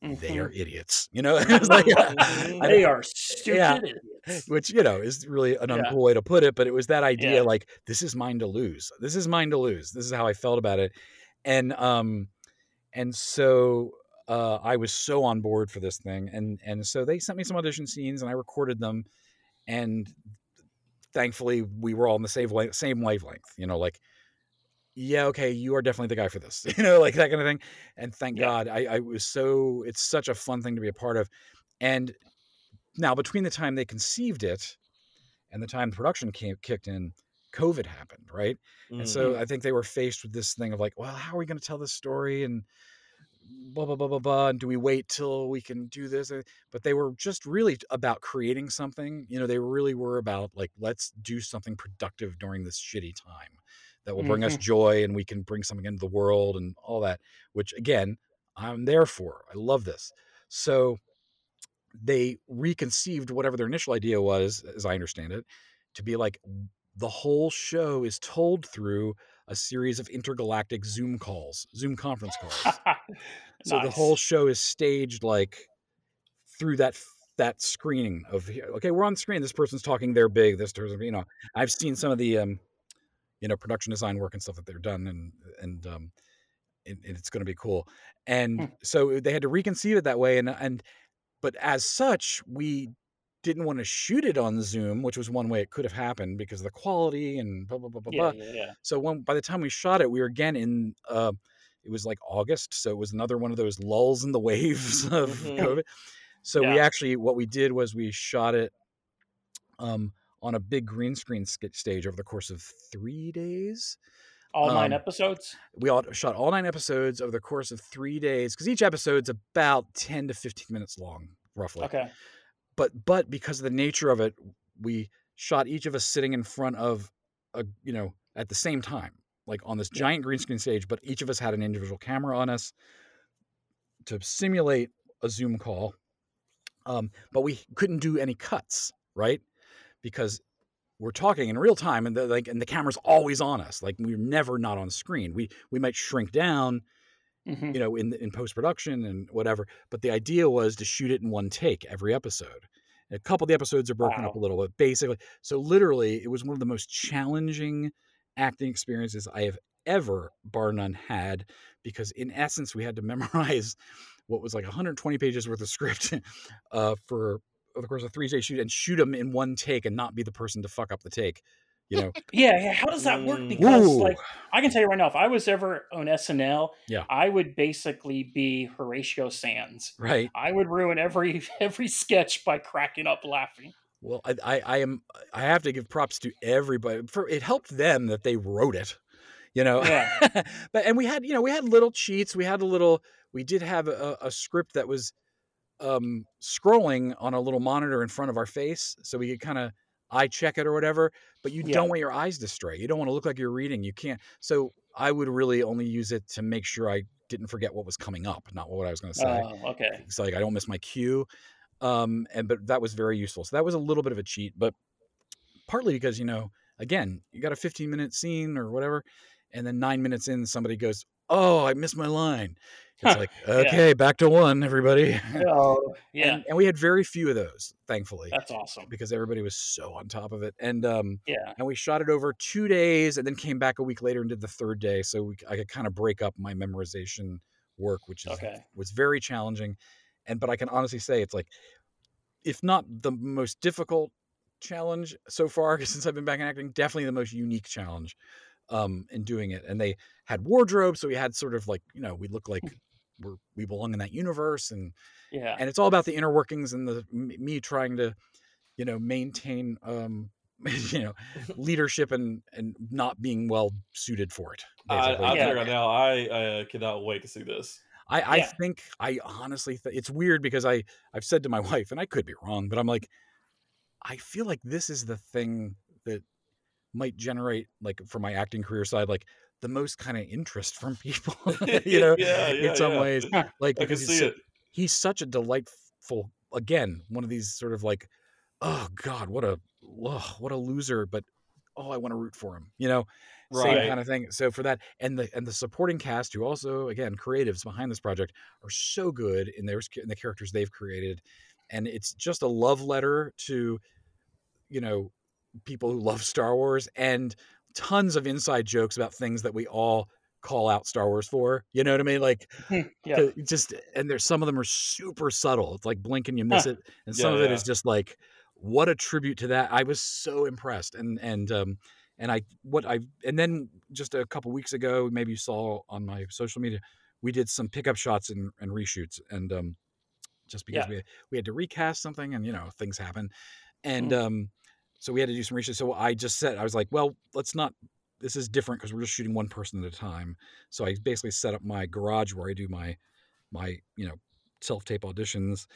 they are idiots. You know, like, they are stupid yeah. idiots. which you know is really an Yeah. uncool way to put it, but it was that idea Yeah. like this is mine to lose. This is mine to lose. This is how I felt about it, and um, and so uh, I was so on board for this thing, and and so they sent me some audition scenes, and I recorded them, and thankfully we were all in the same same wavelength. You know, like. Yeah, okay, you are definitely the guy for this, you know, like that kind of thing. And thank Yeah. God, I, I was so, it's such a fun thing to be a part of. And now, between the time they conceived it and the time the production came, kicked in, COVID happened, right? And so mm-hmm. I think they were faced with this thing of like, well, how are we going to tell this story? And blah, blah, blah, blah, blah. And do we wait till we can do this? But they were just really about creating something. You know, they really were about like, let's do something productive during this shitty time that will bring us joy and we can bring something into the world and all that, which again, I'm there for. I love this. So they reconceived whatever their initial idea was, as I understand it, to be like the whole show is told through a series of intergalactic Zoom calls, Zoom conference calls. So the whole show is staged like through that that screening of okay, we're on screen. This person's talking. They're big. This person, you know. I've seen some of the um, you know, production design work and stuff that they're done, and and um, and, and it's going to be cool. And Hmm. so they had to reconceive it that way, and and but as such, we didn't want to shoot it on Zoom, which was one way it could have happened because of the quality and blah blah blah blah yeah, blah. yeah, yeah. So when by the time we shot it, we were again in uh it was like August, so it was another one of those lulls in the waves of Mhm. COVID. So we actually what we did was we shot it um on a big green screen stage over the course of 3 days. All nine Um, episodes. We all shot all 9 episodes over the course of 3 days cuz each episode's about 10 to 15 minutes long roughly Okay. but but because of the nature of it we shot each of us sitting in front of a you know at the same time like on this giant green screen stage but each of us had an individual camera on us to simulate a zoom call um, but we couldn't do any cuts right because we're talking in real time and the, like and the camera's always on us like we're never not on screen we we might shrink down Mhm. you know, in in post production and whatever. But the idea was to shoot it in one take every episode. A couple of the episodes are broken up a little, but basically, so literally, it was one of the most challenging acting experiences I have ever, bar none, had because in essence, we had to memorize what was like 120 pages worth of script uh, for over the course of a three day shoot and shoot them in one take and not be the person to fuck up the take. You know, Yeah, yeah. How does that work? Mm. Because Ooh. like I can tell you right now, if I was ever on SNL, Yeah. I would basically be Horatio Sanz. right? I would ruin every every sketch by cracking up laughing. Well, I, I, I am. I have to give props to everybody for it helped them that they wrote it, you know. Yeah. but and we had, you know, we had little cheats. We had a little. We did have a, a script that was um, scrolling on a little monitor in front of our face, so we could kind of eye check it or whatever. But you Yeah. don't want your eyes to stray. You don't want to look like you're reading. You can't. So I would really only use it to make sure I didn't forget what was coming up, not what I was going to say Oh, okay. so like I don't miss my cue. Um, and but that was very useful. So that was a little bit of a cheat, but partly because you know, again, you got a 15 minute scene or whatever, and then nine minutes in, somebody goes, "Oh, I missed my line." It's like, okay, back to one, everybody. Oh, yeah, And, and we had very few of those, thankfully, that's awesome. because everybody was so on top of it. And um, Yeah, and we shot it over two days, and then came back a week later and did the third day, so we, I could kind of break up my memorization work, which is okay. was very challenging. And but I can honestly say it's like, if not the most difficult challenge so far since I've been back in acting, definitely the most unique challenge um, in doing it. And they had wardrobe, so we had sort of like you know we look like we're we belong in that universe, and Yeah, and it's all about the inner workings and the me trying to you know maintain um you know leadership and and not being well suited for it I, basically. I'll Yeah. right now, I uh, cannot wait to see this. I, I Yeah. think I honestly th- it's weird because I I've said to my wife and I could be wrong, but I'm like, I feel like this is the thing that might generate like for my acting career side like the most kind of interest from people, you know, yeah, yeah, in some yeah. ways. Like I can because he's see so- it. he's such a delightful again one of these sort of like oh god what a oh, what a loser but oh i want to root for him you know same Right. kind of thing so for that and the and the supporting cast who also again creatives behind this project are so good in their in the characters they've created and it's just a love letter to you know people who love star wars and tons of inside jokes about things that we all call out star wars for you know what i mean like yeah, just and there's some of them are super subtle. It's like blink and you miss Huh. it, and some Yeah, of it yeah. is just like what a tribute to that. I was so impressed, and and um and I what I and then just a couple weeks ago, maybe you saw on my social media, we did some pickup shots and, and reshoots, and um just because Yeah. we we had to recast something, and you know things happen, and Mm. um so we had to do some research. So I just said I was like, well, let's not. This is different because we're just shooting one person at a time. So I basically set up my garage where I do my my you know self tape auditions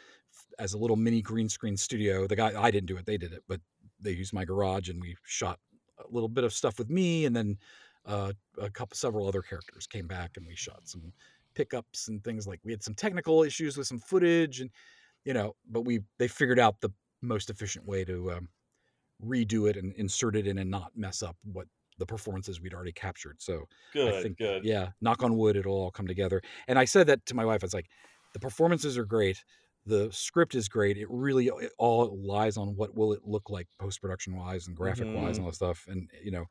as a little mini green screen studio. The guy I didn't do it; they did it, but they used my garage and we shot a little bit of stuff with me, and then uh, a couple several other characters came back and we shot some pickups and things like we had some technical issues with some footage and you know but we they figured out the most efficient way to um, redo it and insert it in and not mess up what the performances we'd already captured so Good, I think, good. yeah, knock on wood, it'll all come together. And I said that to my wife. I was like, the performances are great. The script is great. It really it all lies on what will it look like post production wise and graphic wise mm-hmm. and all that stuff. And you know,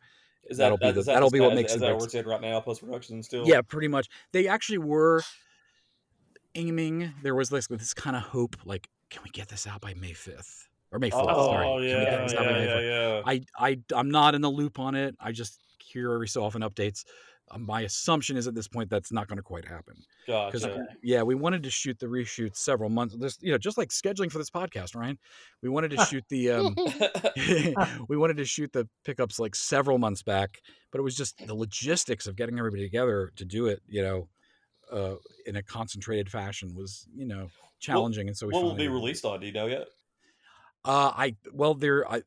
Is that'll that, be the- that that'll be what as- makes as it that works in right now, post production still. yeah, pretty much. They actually were aiming. There was this this kind of hope, like, can we get this out by May fifth or May fourth? Oh, sorry, Can yeah, this out by yeah, yeah, yeah. I, I I'm not in the loop on it. I just hear every so often updates. Uh, my assumption is at this point that's not going to quite happen because Gotcha. yeah, we wanted to shoot the reshoot several months. This you know just like scheduling for this podcast, Ryan. We wanted to shoot the um, we wanted to shoot the pickups like several months back, but it was just the logistics of getting everybody together to do it. You know, uh, in a concentrated fashion was you know challenging, and so we what will be released on? Do you know yet? Uh, I well, there. I,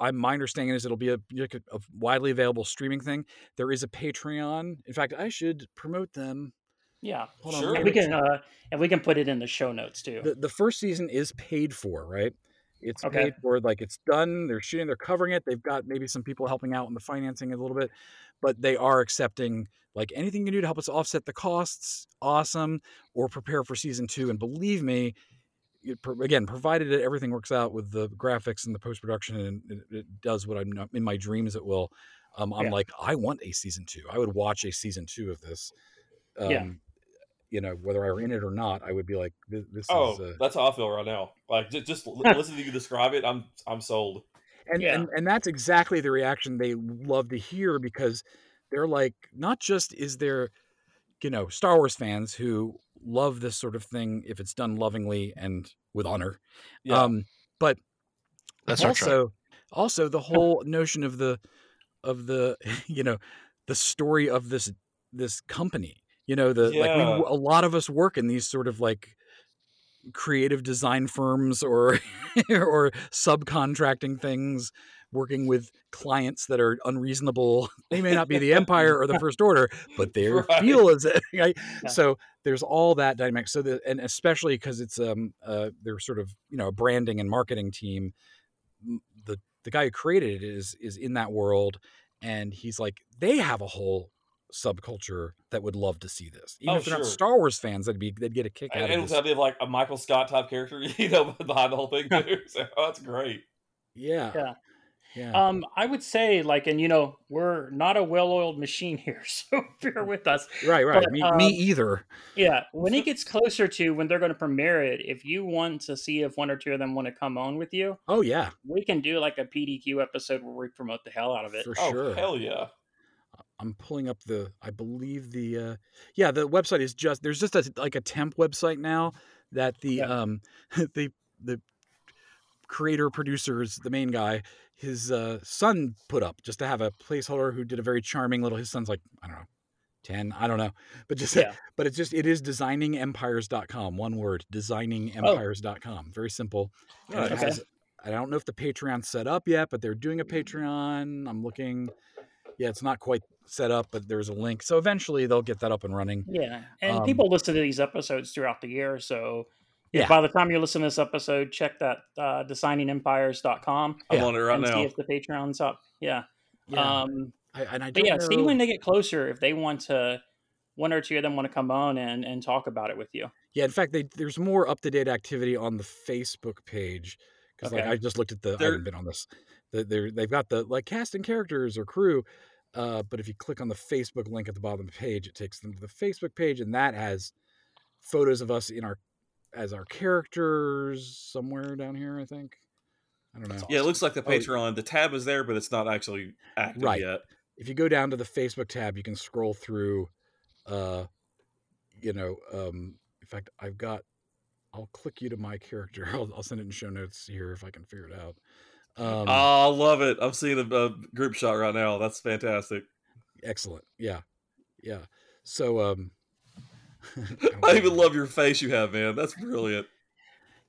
I my understanding is it'll be a, a, a widely available streaming thing. There is a Patreon. In fact, I should promote them. yeah. Hold Sure. on, And we can uh, and we can put it in the show notes too. the the first season is paid for, right? It's Okay. paid for, like it's done. They're shooting, they're covering it. They've got maybe some people helping out in the financing a little bit, but they are accepting like anything you can do to help us offset the costs. Awesome, or prepare for season two. And believe me, it, pro- again, provided that everything works out with the graphics and the post production and it, it does what I'm in my dreams it will. Um, I'm Yeah. like, I want a season two. I would watch a season two of this. Um, Yeah. You know, whether I were in it or not, I would be like, this, this Oh, is. Uh, that's how I feel right now. Like just, just li- listening to you describe it, I'm I'm sold. and, Yeah. and and that's exactly the reaction they love to hear because they're like not just is there you know star wars fans who love this sort of thing if it's done lovingly and with honor Yeah. um but That's also also the whole notion of the of the you know the story of this this company you know the like we, a lot of us work in these sort of like creative design firms or or subcontracting things working with clients that are unreasonable they may not be the empire or the first order but they Right. feel as if right? Yeah. so there's all that dynamic so that and especially because it's um uh they're sort of you know a branding and marketing team the the guy who created it is is in that world and he's like they have a whole subculture that would love to see this. Even Oh, if they're not. Star Wars fans, that'd be they'd get a kick And, out and of it. this. the idea of like a Michael Scott type character, you know, behind the whole thing too. So oh, that's great. Yeah, Yeah. Yeah. Um, I would say like, and you know, we're not a well-oiled machine here, so bear with us. right, right. but, me, um, me either. Yeah, when it gets closer to when they're going to premiere it, if you want to see if one or two of them want to come on with you, Oh yeah, we can do like a PDQ episode where we promote the hell out of it. for Oh sure. hell yeah! I'm pulling up the I believe the uh yeah, the website is just there's just a like a temp website now that the Yeah. um the the creator producers, the main guy, his uh son put up just to have a placeholder who did a very charming little his son's like, I don't know, 10, I don't know. But just Yeah. but it's just it is designingempires.com, one word, designingempires.com. Very simple. And it Nice. Okay. has- I don't know if the Patreon's set up yet, but they're doing a Patreon. I'm looking. Yeah, it's not quite set up, but there's a link. So eventually they'll get that up and running. Yeah, and Um, people listen to these episodes throughout the year, so if Yeah. by the time you listen to this episode, check that uh, designingempires.com I'm Yeah, on it right and see if the Patreon's up. Yeah. Yeah. Um, I, and I don't yeah, know. see when they get closer if they want to. One or two of them want to come on and, and talk about it with you. yeah, in fact, they, there's more up to date activity on the Facebook page because like I just looked at the. I haven't been on this. They're, they've got the like casting characters or crew, uh, but if you click on the Facebook link at the bottom of the page, it takes them to the Facebook page, and that has photos of us in our as our characters somewhere down here. I think. I don't know. Yeah, it looks like the Oh, Patreon. The tab is there, but it's not actually active Right. yet. if you go down to the Facebook tab, you can scroll through. Uh, you know, um, in fact, I've got. I'll click you to my character. I'll, I'll send it in show notes here if I can figure it out. Um, oh, I love it! I'm seeing a, a group shot right now. That's fantastic. excellent. Yeah, yeah. So, um, I even love your face you have, man. That's brilliant.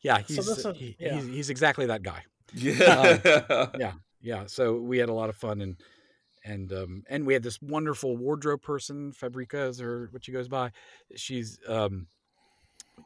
Yeah, he's this is- he- yeah. he's he's exactly that guy. Yeah. Yeah, Yeah. so we had a lot of fun and and um and we had this wonderful wardrobe person, Fabrica is her what she goes by. She's um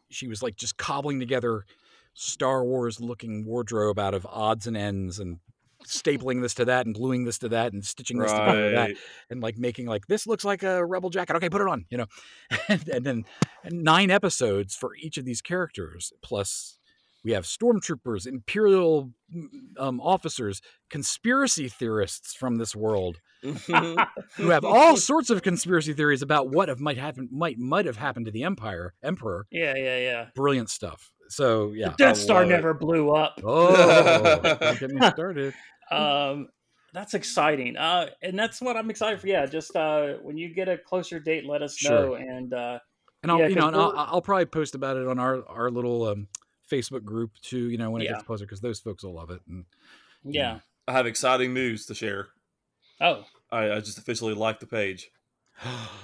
she was like just cobbling together Star Wars looking wardrobe out of odds and ends and stapling this to that and gluing this to that and stitching this together to that and like making like this looks like a rebel jacket okay put it on you know and, and then nine episodes for each of these characters plus we have stormtroopers imperial mm, um, officers conspiracy theorists from this world who have all sorts of conspiracy theories about what have might happen might might have happened to the empire emperor Yeah, yeah, yeah. brilliant stuff so yeah The Death Star it. never blew up. oh get me started um that's exciting uh and that's what i'm excited for yeah just uh when you get a closer date let us Sure. know and uh And I'll, Yeah, you know and I'll, I'll probably post about it on our our little um, Facebook group too. You know, when it Yeah. gets closer, because those folks will love it. And yeah I have exciting news to share. oh I, I just officially liked the page.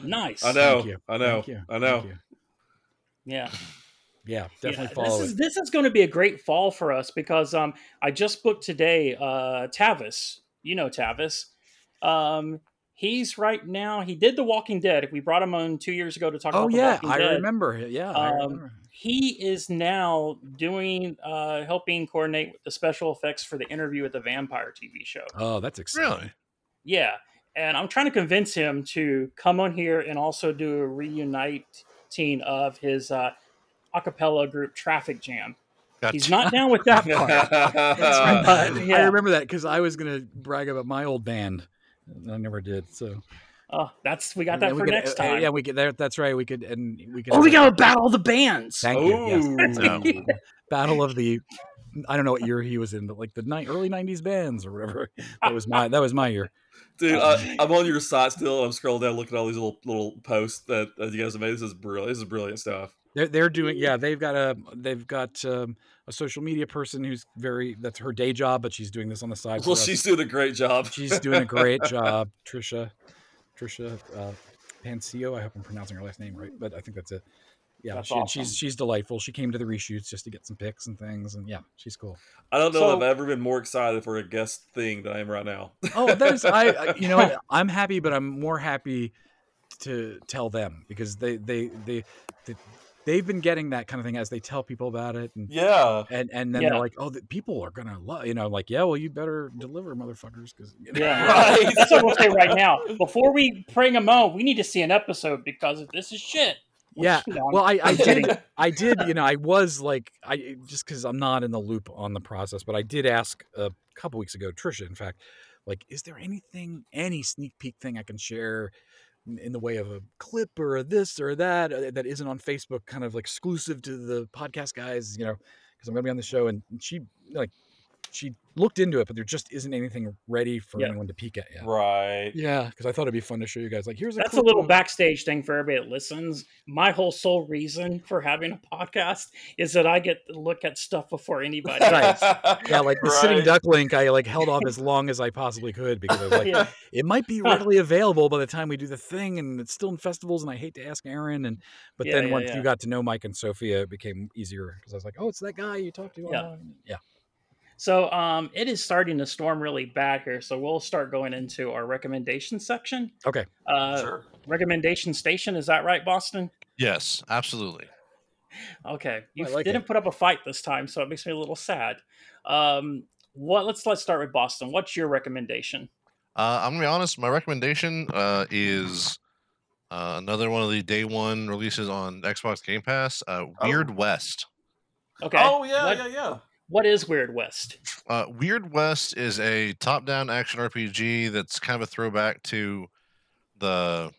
nice I know. Thank you. I know. Thank you. I know. Thank you. yeah Yeah, definitely yeah, follow this is it. this is going to be a great fall for us because um i just booked today uh tavis you know tavis um he's right now he did the walking dead we brought him on two years ago to talk Oh about the yeah, walking I dead remember. it. Yeah, I Um, remember. he is now doing uh helping coordinate the special effects for the interview with the vampire tv show Oh, that's exciting. Really? yeah and i'm trying to convince him to come on here and also do a reuniting of his uh acapella group traffic jam Gotcha. he's not down with that part That's But, I remember that because I was gonna brag about my old band. I never did. So oh that's we got Yeah, that we for could- next uh, uh, time Yeah, we could. There, that's right. We could, and we could. oh we gotta battle the bands Thank you. Yes. Ooh. Battle of the. I don't know what year he was in, but like the ni- early '90s bands or whatever. That was my. That was my year. Dude, I, I'm on your site still. I'm scrolling down, looking at all these little little posts that, that you guys have made. This is brilliant. This is brilliant stuff. They're they're doing yeah they've got a they've got um, a social media person who's very that's her day job but she's doing this on the side. Well, she's doing a great job. she's doing a great job. Trisha, Trisha uh, Pancio. I hope I'm pronouncing her last name right, but I think that's it. Yeah, That's she, awesome. she's she's delightful. She came to the reshoots just to get some pics and things, and yeah, she's cool. I don't know So- if I've ever been more excited for a guest thing than I am right now. Oh, there's I I- you know? I'm happy, but I'm more happy to tell them because they they they, they they've been getting that kind of thing as they tell people about it, and Yeah. and and then Yeah. they're like, oh, the people are gonna love, you know, like yeah, well, you better deliver, motherfuckers, because Yeah, Right. that's what we'll say right now. Before we bring them on, we need to see an episode because this is shit. Which, Yeah, you know, well, I, I I'm did, I did, you know, I was like, I just because I'm not in the loop on the process, but I did ask a couple weeks ago, Trisha, in fact, like, is there anything, any sneak peek thing I can share in- the way of a clip or a this or that uh, that isn't on Facebook, kind of exclusive to the podcast guys, you know, because I'm gonna be on the show, and she like, she looked into it, but there just isn't anything ready for Yeah. anyone to peek at yet. Right. Yeah, because I thought it'd be fun to show you guys. Like, here's a That's a little of- backstage thing for everybody that listens. My whole sole reason for having a podcast is that I get to look at stuff before anybody else. Yeah, like the sitting duck link, I like held off as long as I possibly could because I was like, Yeah. it might be readily available by the time we do the thing, and it's still in festivals, and I hate to ask Aaron, and but Yeah, then yeah, once yeah. you got to know Mike and Sophia, it became easier because I was like, oh, it's that guy you talked to. Yeah. online." yeah. So um, it is starting to storm really bad here. So we'll start going into our recommendation section. Okay. Uh, sure. Recommendation station, is that right, Boston? Yes, absolutely. Okay, you like didn't it. put up a fight this time, so it makes me a little sad. Um, what? Let's let's start with Boston. What's your recommendation? Uh, I'm gonna be honest. My recommendation uh, is uh, another one of the day one releases on Xbox Game Pass. Uh, Weird West. Okay. Oh yeah, what, yeah, yeah. What is Weird West? Uh, Weird West is a top-down action RPG that's kind of a throwback to the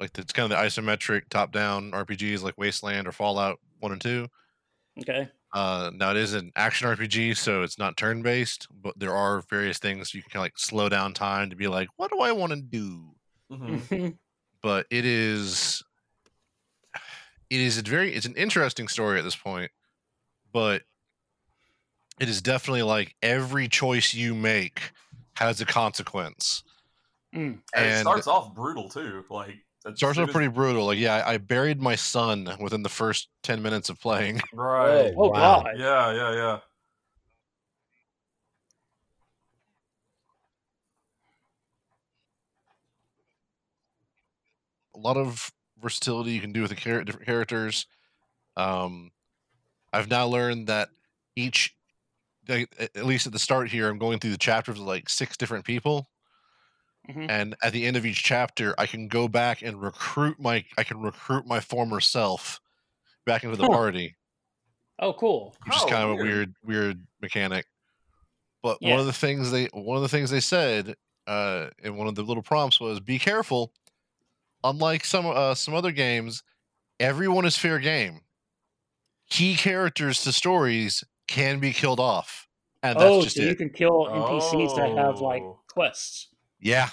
like it's kind of the isometric top-down RPGs like Wasteland or Fallout One and Two. Okay. Uh, now it is an action RPG, so it's not turn-based, but there are various things you can kind of like slow down time to be like, what do I want to do? hmm but it is it is a very it's an interesting story at this point but it is definitely like every choice you make has a consequence Mm. And, it starts off brutal too. Like it starts off as- pretty brutal like yeah I, I buried my son within the first 10 minutes of playing Right. Oh Wow. God. Yeah, yeah, yeah. a lot of versatility you can do with the char- different characters. Um, I've now learned that each, like, a- at least at the start here, I'm going through the chapters with like six different people, Mhm. and at the end of each chapter, I can go back and recruit my, I can recruit my former self back into the Huh. party, Oh, cool. which is Oh, kind of a weird. weird, weird mechanic. But one of the things they, one of the things they said uh, in one of the little prompts was, "Be careful." Unlike some uh, some other games, everyone is fair game. Key characters to stories can be killed off, and that's oh, just so you can kill NPCs that have oh. like Oh. quests. Yeah,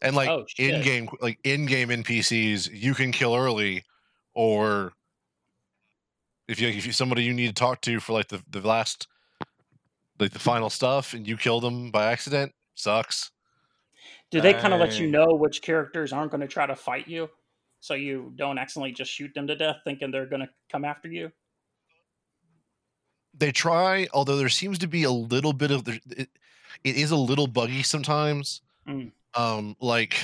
and like Oh, in game, like in game NPCs, you can kill early, or if you if you somebody you need to talk to for like the the last, like the final stuff, and you kill them by accident, sucks. Do they kind of let you know which characters aren't going to try to fight you, so you don't accidentally just shoot them to death, thinking they're going to come after you? They try although there seems to be a little bit of the it, it is a little buggy sometimes. Mm. um like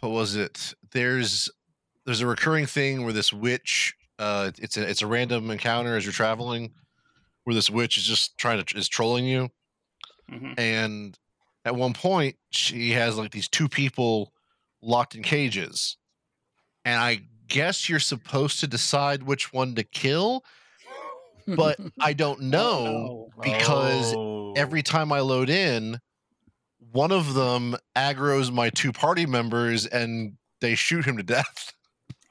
what was it? There's there's a recurring thing where this witch uh it's a it's a random encounter as you're traveling where this witch is just trying to is trolling you. Hmm and at one point she has like these two people locked in cages. And i guess you're supposed to decide which one to kill but i don't know no. because Oh. every time I load in, one of them aggroes my two party members and they shoot him to death.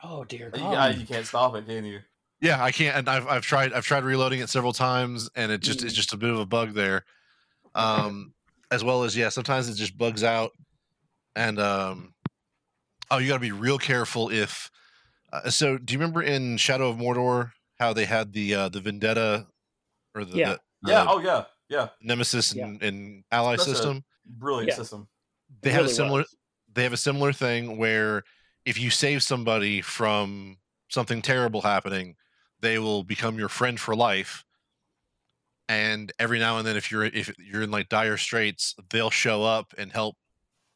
Oh dear you, God. got- you can't stop it, can you? Yeah, I can't. And I've I've tried I've tried reloading it several times, and it just Mm. it's just a bit of a bug there. Um, as well as yeah, sometimes it just bugs out, and um, oh, you got to be real careful if. Uh, so, do you remember in Shadow of Mordor how they had the uh, the vendetta or the, Yeah. the, Yeah. the Oh yeah. Yeah. nemesis Yeah. and, and ally That's system? Brilliant Yeah. system. they have a similar was. they have a similar thing where if you save somebody from something terrible happening they will become your friend for life and every now and then if you're if you're in like dire straits they'll show up and help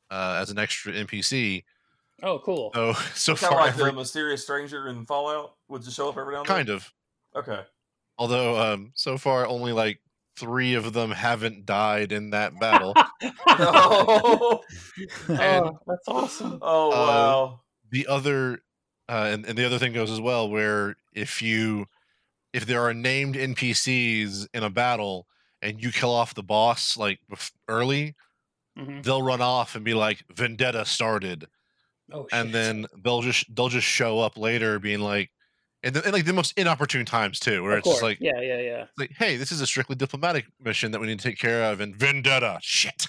uh, as an extra npc Oh, cool. So so Kind of far, like every, the mysterious stranger in Fallout would just show up every now and then. kind of. Okay. Although um, so far only like three of them haven't died in that battle. No. And- oh, that's awesome. oh Uh, wow. the other uh, and, and the other thing goes as well where if you if there are named npcs in a battle and you kill off the boss like bef- early Mhm. they'll run off and be like vendetta started Oh, and shit. then they'll just they'll just show up later being like and, the, and like the most inopportune times too where Of it's just like yeah, yeah, yeah. like hey this is a strictly diplomatic mission that we need to take care of and vendetta shit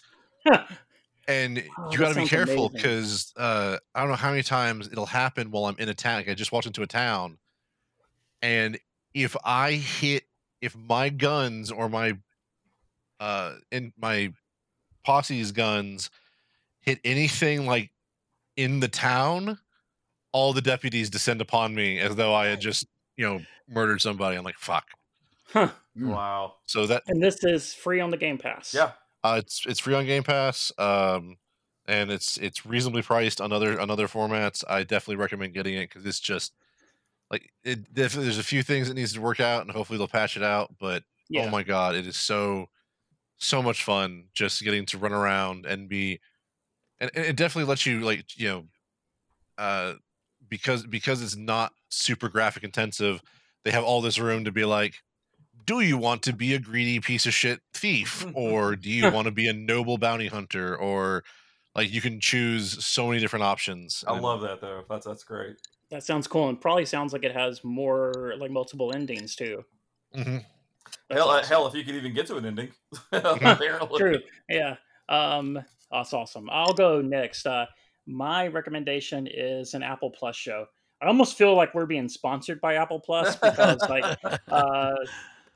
and Oh, you got to be careful because uh, I don't know how many times it'll happen while I'm in a town. Like I just walked into a town, and if I hit, if my guns or my uh in my posse's guns hit anything like in the town, all the deputies descend upon me as though I had just you know murdered somebody. I'm like fuck. Huh. Mm. Wow. So that And this is free on the Game Pass. Yeah. Uh, it's it's free on Game Pass, um, and it's it's reasonably priced on other on other formats. I definitely recommend getting it because it's just like it. Definitely, there's a few things that needs to work out, and hopefully they'll patch it out. But Yeah. oh my god, it is so so much fun just getting to run around and be, and, and it definitely lets you like you know, uh, because because it's not super graphic intensive. They have all this room to be like, do you want to be a greedy piece of shit thief or do you want to be a noble bounty hunter or like you can choose so many different options I and- love that though. That's that's great. That sounds cool, and probably sounds like it has more like multiple endings too. Mhm. That's hell, uh, awesome. hell, if you could even get to an ending. True. Yeah. Um, that's awesome. I'll go next. Uh, my recommendation is an Apple Plus show. I almost feel like we're being sponsored by Apple Plus because, like, uh,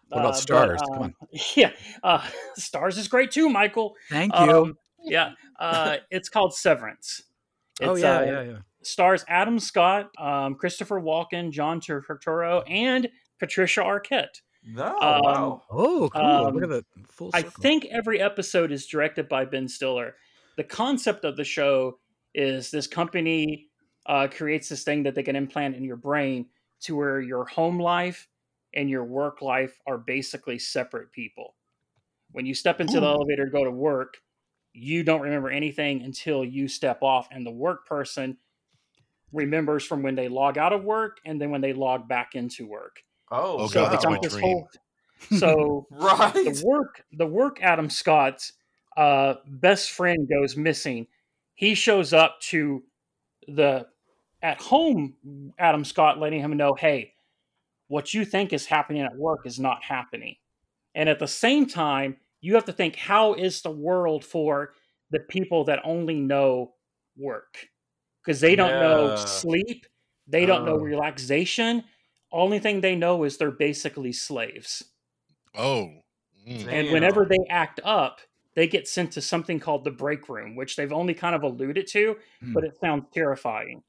What about uh, Stars? But, Come on. um, Yeah, uh, Stars is great too, Michael. Thank you. Um, yeah, uh, it's called Severance. oh yeah, uh, yeah, yeah. Stars Adam Scott, um, Christopher Walken, John Turturro, and Patricia Arquette. No, Um, wow. Oh, cool. um, Look at the full I think every episode is directed by Ben Stiller. The concept of the show is this company uh, creates this thing that they can implant in your brain to where your home life and your work life are basically separate people. When you step into the elevator to go to work, you don't remember anything until you step off, and the work person remembers from when they log out of work and then when they log back into work. Oh, Oh, so God, it that's my this dream. whole. So right. the work the work Adam Scott's uh, best friend goes missing. He shows up to the at home Adam Scott, letting him know, "Hey, what you think is happening at work is not happening." And at the same time, you have to think, how is the world for the people that only know work? Because they don't know sleep, they don't know Oh. relaxation. Only thing they know is they're basically slaves. oh mm. Damn. And whenever they act up, they get sent to something called the break room, which they've only kind of alluded to, Hmm. but it sounds terrifying.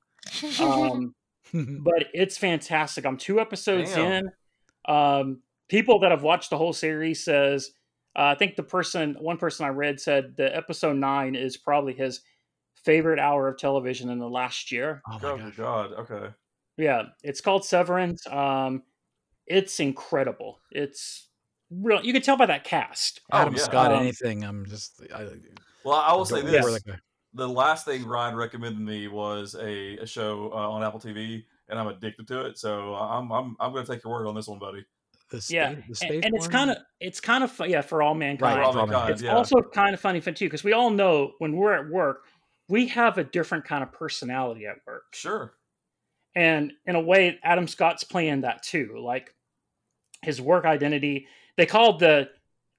Um, but it's fantastic. I'm two episodes Damn. in. Um, people that have watched the whole series says, uh, I think the person, one person I read said the episode nine is probably his favorite hour of television in the last year. oh my Oh gosh. God. Okay. Yeah, it's called Severance. Um, it's incredible. It's real. You can tell by that cast. Oh, Adam yeah. Scott, Um, anything. I'm just. I, Well, I will say this: that guy. the last thing Ryan recommended me was a, a show uh, on Apple TV, and I'm addicted to it. So I'm I'm I'm going to take your word on this one, buddy. The space, yeah, the and, and it's kind of it's kind of fun, yeah for all mankind. Right, For all mankind, it's yeah. also kind of funny for too because we all know when we're at work, we have a different kind of personality at work, Sure. and in a way, Adam Scott's playing that too. Like his work identity, they called the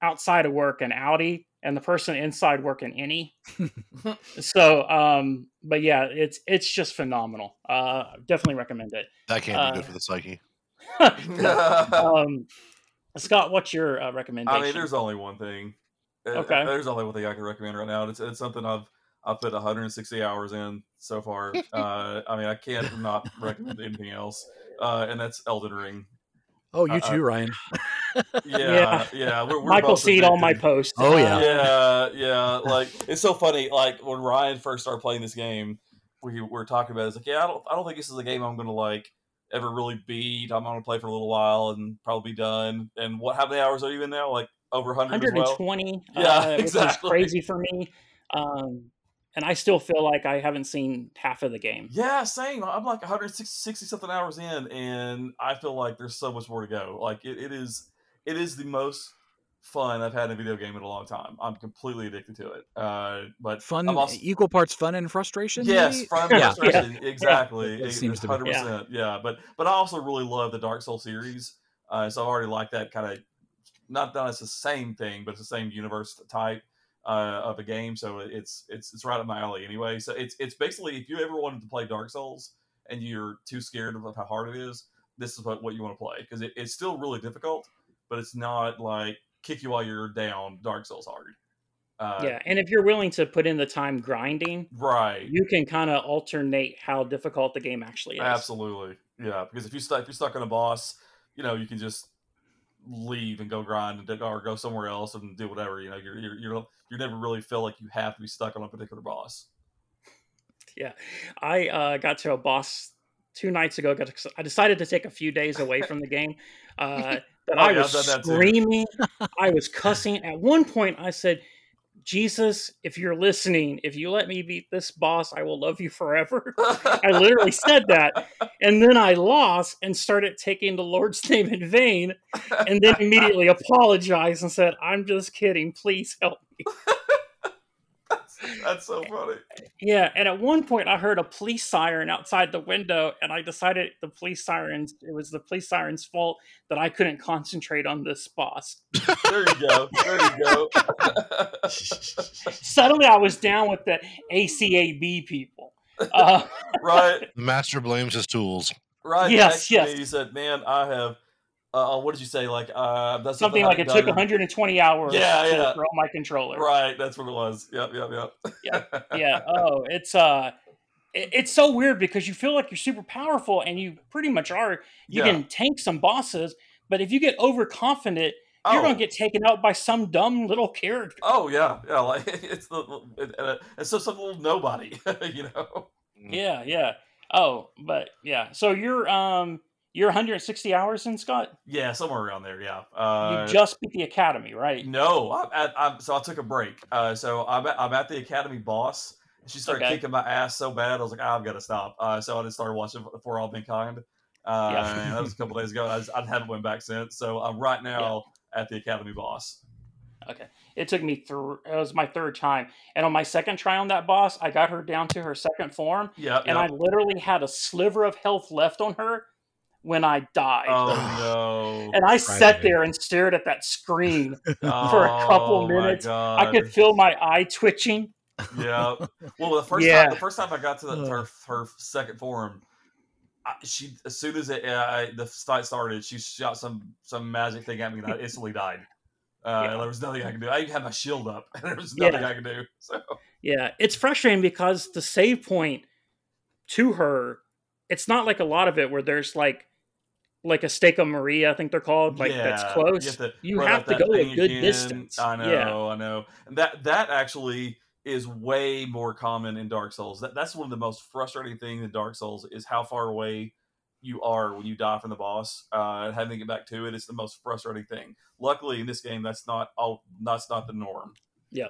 outside of work an outie and the person inside work an innie. so, um, but yeah, it's it's just phenomenal. Uh, definitely recommend it. that can't uh, be good for the psyche um, Scott, what's your uh, recommendation? I mean, there's only one thing. Uh, Okay. There's only one thing I can recommend right now. It's it's something I've I've put 160 hours in so far. Uh, I mean, I can't not recommend anything else. Uh, and that's Elden Ring. Oh, you uh, too, Ryan. Yeah, yeah. we're, we're Michael both see all my addicted. posts. Oh, yeah. yeah, yeah. Like it's so funny. Like when Ryan first started playing this game, we were talking about. it. It's like, yeah, I don't, I don't think this is a game I'm going to like ever really beat. I'm going to play for a little while and probably be done. And what? How many hours are you in now? Like over 100 as well. Yeah, uh, which is exactly. crazy for me. Um, and I still feel like I haven't seen half of the game. Yeah, same. I'm like 160 something hours in, and I feel like there's so much more to go. Like it, it is, it is the most fun I've had in a video game in a long time. I'm completely addicted to it. Uh, but Fun, also, equal parts fun and frustration. yes, maybe? fun Yeah. frustration, exactly. It seems to be. hundred percent. Yeah, but but I also really love the Dark Souls series. Uh, so I already like that kind of. Not that it's the same thing, but it's the same universe type uh, of a game. So it's it's it's right up my alley anyway. So it's it's basically if you ever wanted to play Dark Souls and you're too scared of how hard it is, this is what, what you want to play because it, it's still really difficult, but it's not like kick you while you're down Dark Souls hard. Uh, yeah, and if you're willing to put in the time grinding, Right. you can kind of alternate how difficult the game actually is. Absolutely. Yeah. Because if you stuck if you're stuck on a boss, you know, you can just leave and go grind and or go somewhere else and do whatever. You know, you're you're you you never really feel like you have to be stuck on a particular boss. Yeah, I uh, got to a boss two nights ago. Got to, I decided to take a few days away from the game. Uh, but Oh, I yeah, was that screaming. I was cussing. At one point, I said, "Jesus, if you're listening, if you let me beat this boss, I will love you forever." I literally said that, and then I lost and started taking the Lord's name in vain, and then immediately apologized and said, "I'm just kidding. Please help me." That's so funny. Yeah, and at one point I heard a police siren outside the window, and I decided the police sirens it was the police siren's fault that I couldn't concentrate on this boss. There you go. There you go. Suddenly I was down with the ACAB people. Uh, right. The master blames his tools. Right. Yes, next to yes. me, You said, "Man, I have." Uh, what did you say? Like, uh, that's something like it took 120 hours Yeah, to yeah. throw my controller. Right. That's what it was. Yep. Yep. Yep. Yeah. Yeah. Oh, it's uh it- it's so weird because you feel like you're super powerful and you pretty much are. You Yeah. can tank some bosses, but if you get overconfident, you're Oh. gonna get taken out by some dumb little character. Oh yeah, yeah. Like it's the and, and, and so some little nobody, you know. Yeah, yeah. Oh, but yeah. So you're um you're 160 hours in Scott. Yeah, somewhere around there. Yeah. Uh, you just beat the academy, right? no, I'm at, I'm so I took a break. Uh, so I'm at, I'm at the academy boss. She started Okay. kicking my ass so bad, I was like, "Ah, I've got to stop. Uh, so I just started watching For All Mankind. Uh, Yeah. that was a couple days ago. I, just, I haven't went back since. So I'm right now at the academy boss. Okay. It took me through. It was my third time, and on my second try on that boss, I got her down to her second form, Yeah. and I literally had a sliver of health left on her when I died. Oh no. and I sat there and stared at that screen. for a couple Oh, minutes. I could feel my eye twitching. Yeah. Well, the first Yeah. time, the first time I got to the, her, her second form, I, she as soon as it, uh, the fight started, she shot some some magic thing at me, and I instantly died. Uh, Yeah. There was nothing I could do. I even had my shield up, and there was Yeah. nothing I could do. So Yeah, it's frustrating because the save point to her, it's not like a lot of it where there's like like a stake of Marika, I think they're called, like that's close. You have to, You have to go a good again. distance. I know, Yeah. I know. And that that actually is way more common in Dark Souls. That that's one of the most frustrating things in Dark Souls is how far away you are when you die from the boss. Uh, and having to get back to it is the most frustrating thing. Luckily, in this game, that's not all. That's not the norm. Yeah.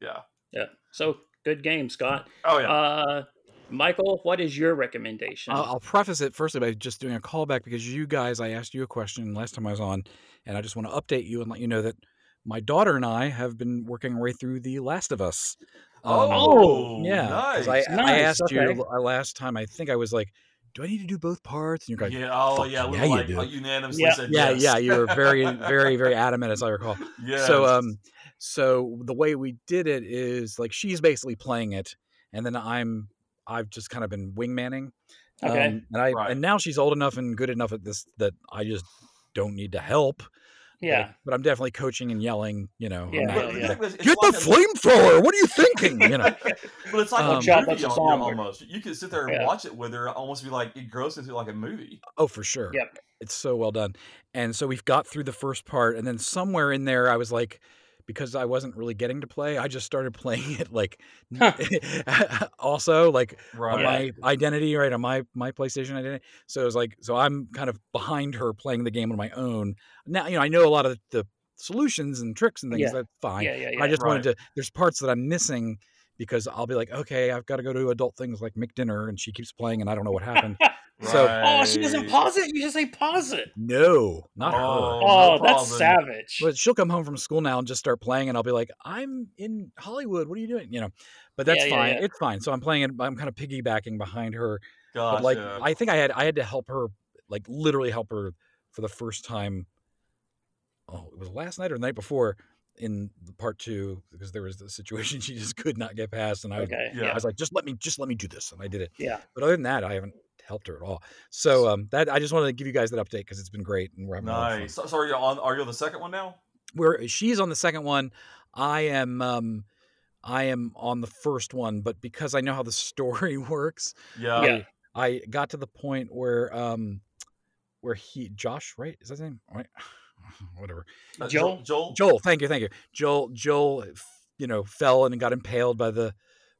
Yeah. Yeah. So good game, Scott. Oh yeah. Uh Michael, what is your recommendation? I'll, I'll preface it firstly by just doing a callback because you guys, I asked you a question last time I was on, and I just want to update you and let you know that my daughter and I have been working our way through The Last of Us. Um, oh, yeah. 'cause I, nice. I asked okay. you uh, last time. I think I was like, "Do I need to do both parts?" And you're like, yeah. Oh yeah. We yeah, were you like do." uh, unanimously Yeah. said "Yeah, yes. yeah." You were very, very, very adamant, as I recall. Yeah. So, um, so the way we did it is like she's basically playing it, and then I'm, I've just kind of been wingmanning. okay. Um, and I Right. and now she's old enough and good enough at this that I just don't need to help. but- yeah. But, I'm definitely coaching and yelling. You know, I'm Yeah, not But gonna the be thing like, get like the flamethrower. What are you thinking? You know. But it's like Um, a Chad, movie that's a song. almost. You can sit there and Yeah. watch it with her, almost be like engrossed into like a movie. Oh, for sure. Yep. It's so well done. And so we've got through the first part, and then somewhere in there, I was like, because I wasn't really getting to play, I just started playing it like also like Right. on my identity, right on my my PlayStation identity. So it was like, so I'm kind of behind her playing the game on my own. Now, you know, I know a lot of the solutions and tricks and things. Yeah. That's fine. Yeah, yeah, I yeah. just wanted to. There's parts that I'm missing because I'll be like, okay, I've got to go to adult things like make dinner, and she keeps playing, and I don't know what happened. So- Oh, she doesn't Right. pause it. You just say pause it. no, not her. Oh, Oh, no that's savage. But she'll come home from school now and just start playing, and I'll be like, "I'm in Hollywood. What are you doing?" You know, but that's Yeah, yeah, fine. yeah. It's fine. So I'm playing it. I'm kind of piggybacking behind her. Gotcha. But like, I think I had I had to help her, like literally help her for the first time. Oh, it was last night or the night before in the part two because there was the situation she just could not get past, and I, was- okay. Yeah. I was like, "Just let me, just let me do this," and I did it. Yeah. But other than that, I haven't helped her at all. So um, that I just wanted to give you guys that update because it's been great and we're having a lot of nice. So, so are you on? Are you on the second one now? where she's on the second one i am um i am on the first one but because i know how the story works Yeah. Yeah. i got to the point where um where he josh right is that his name right whatever Uh, Joel? Joel. joel thank you thank you joel joel you know fell and got impaled by the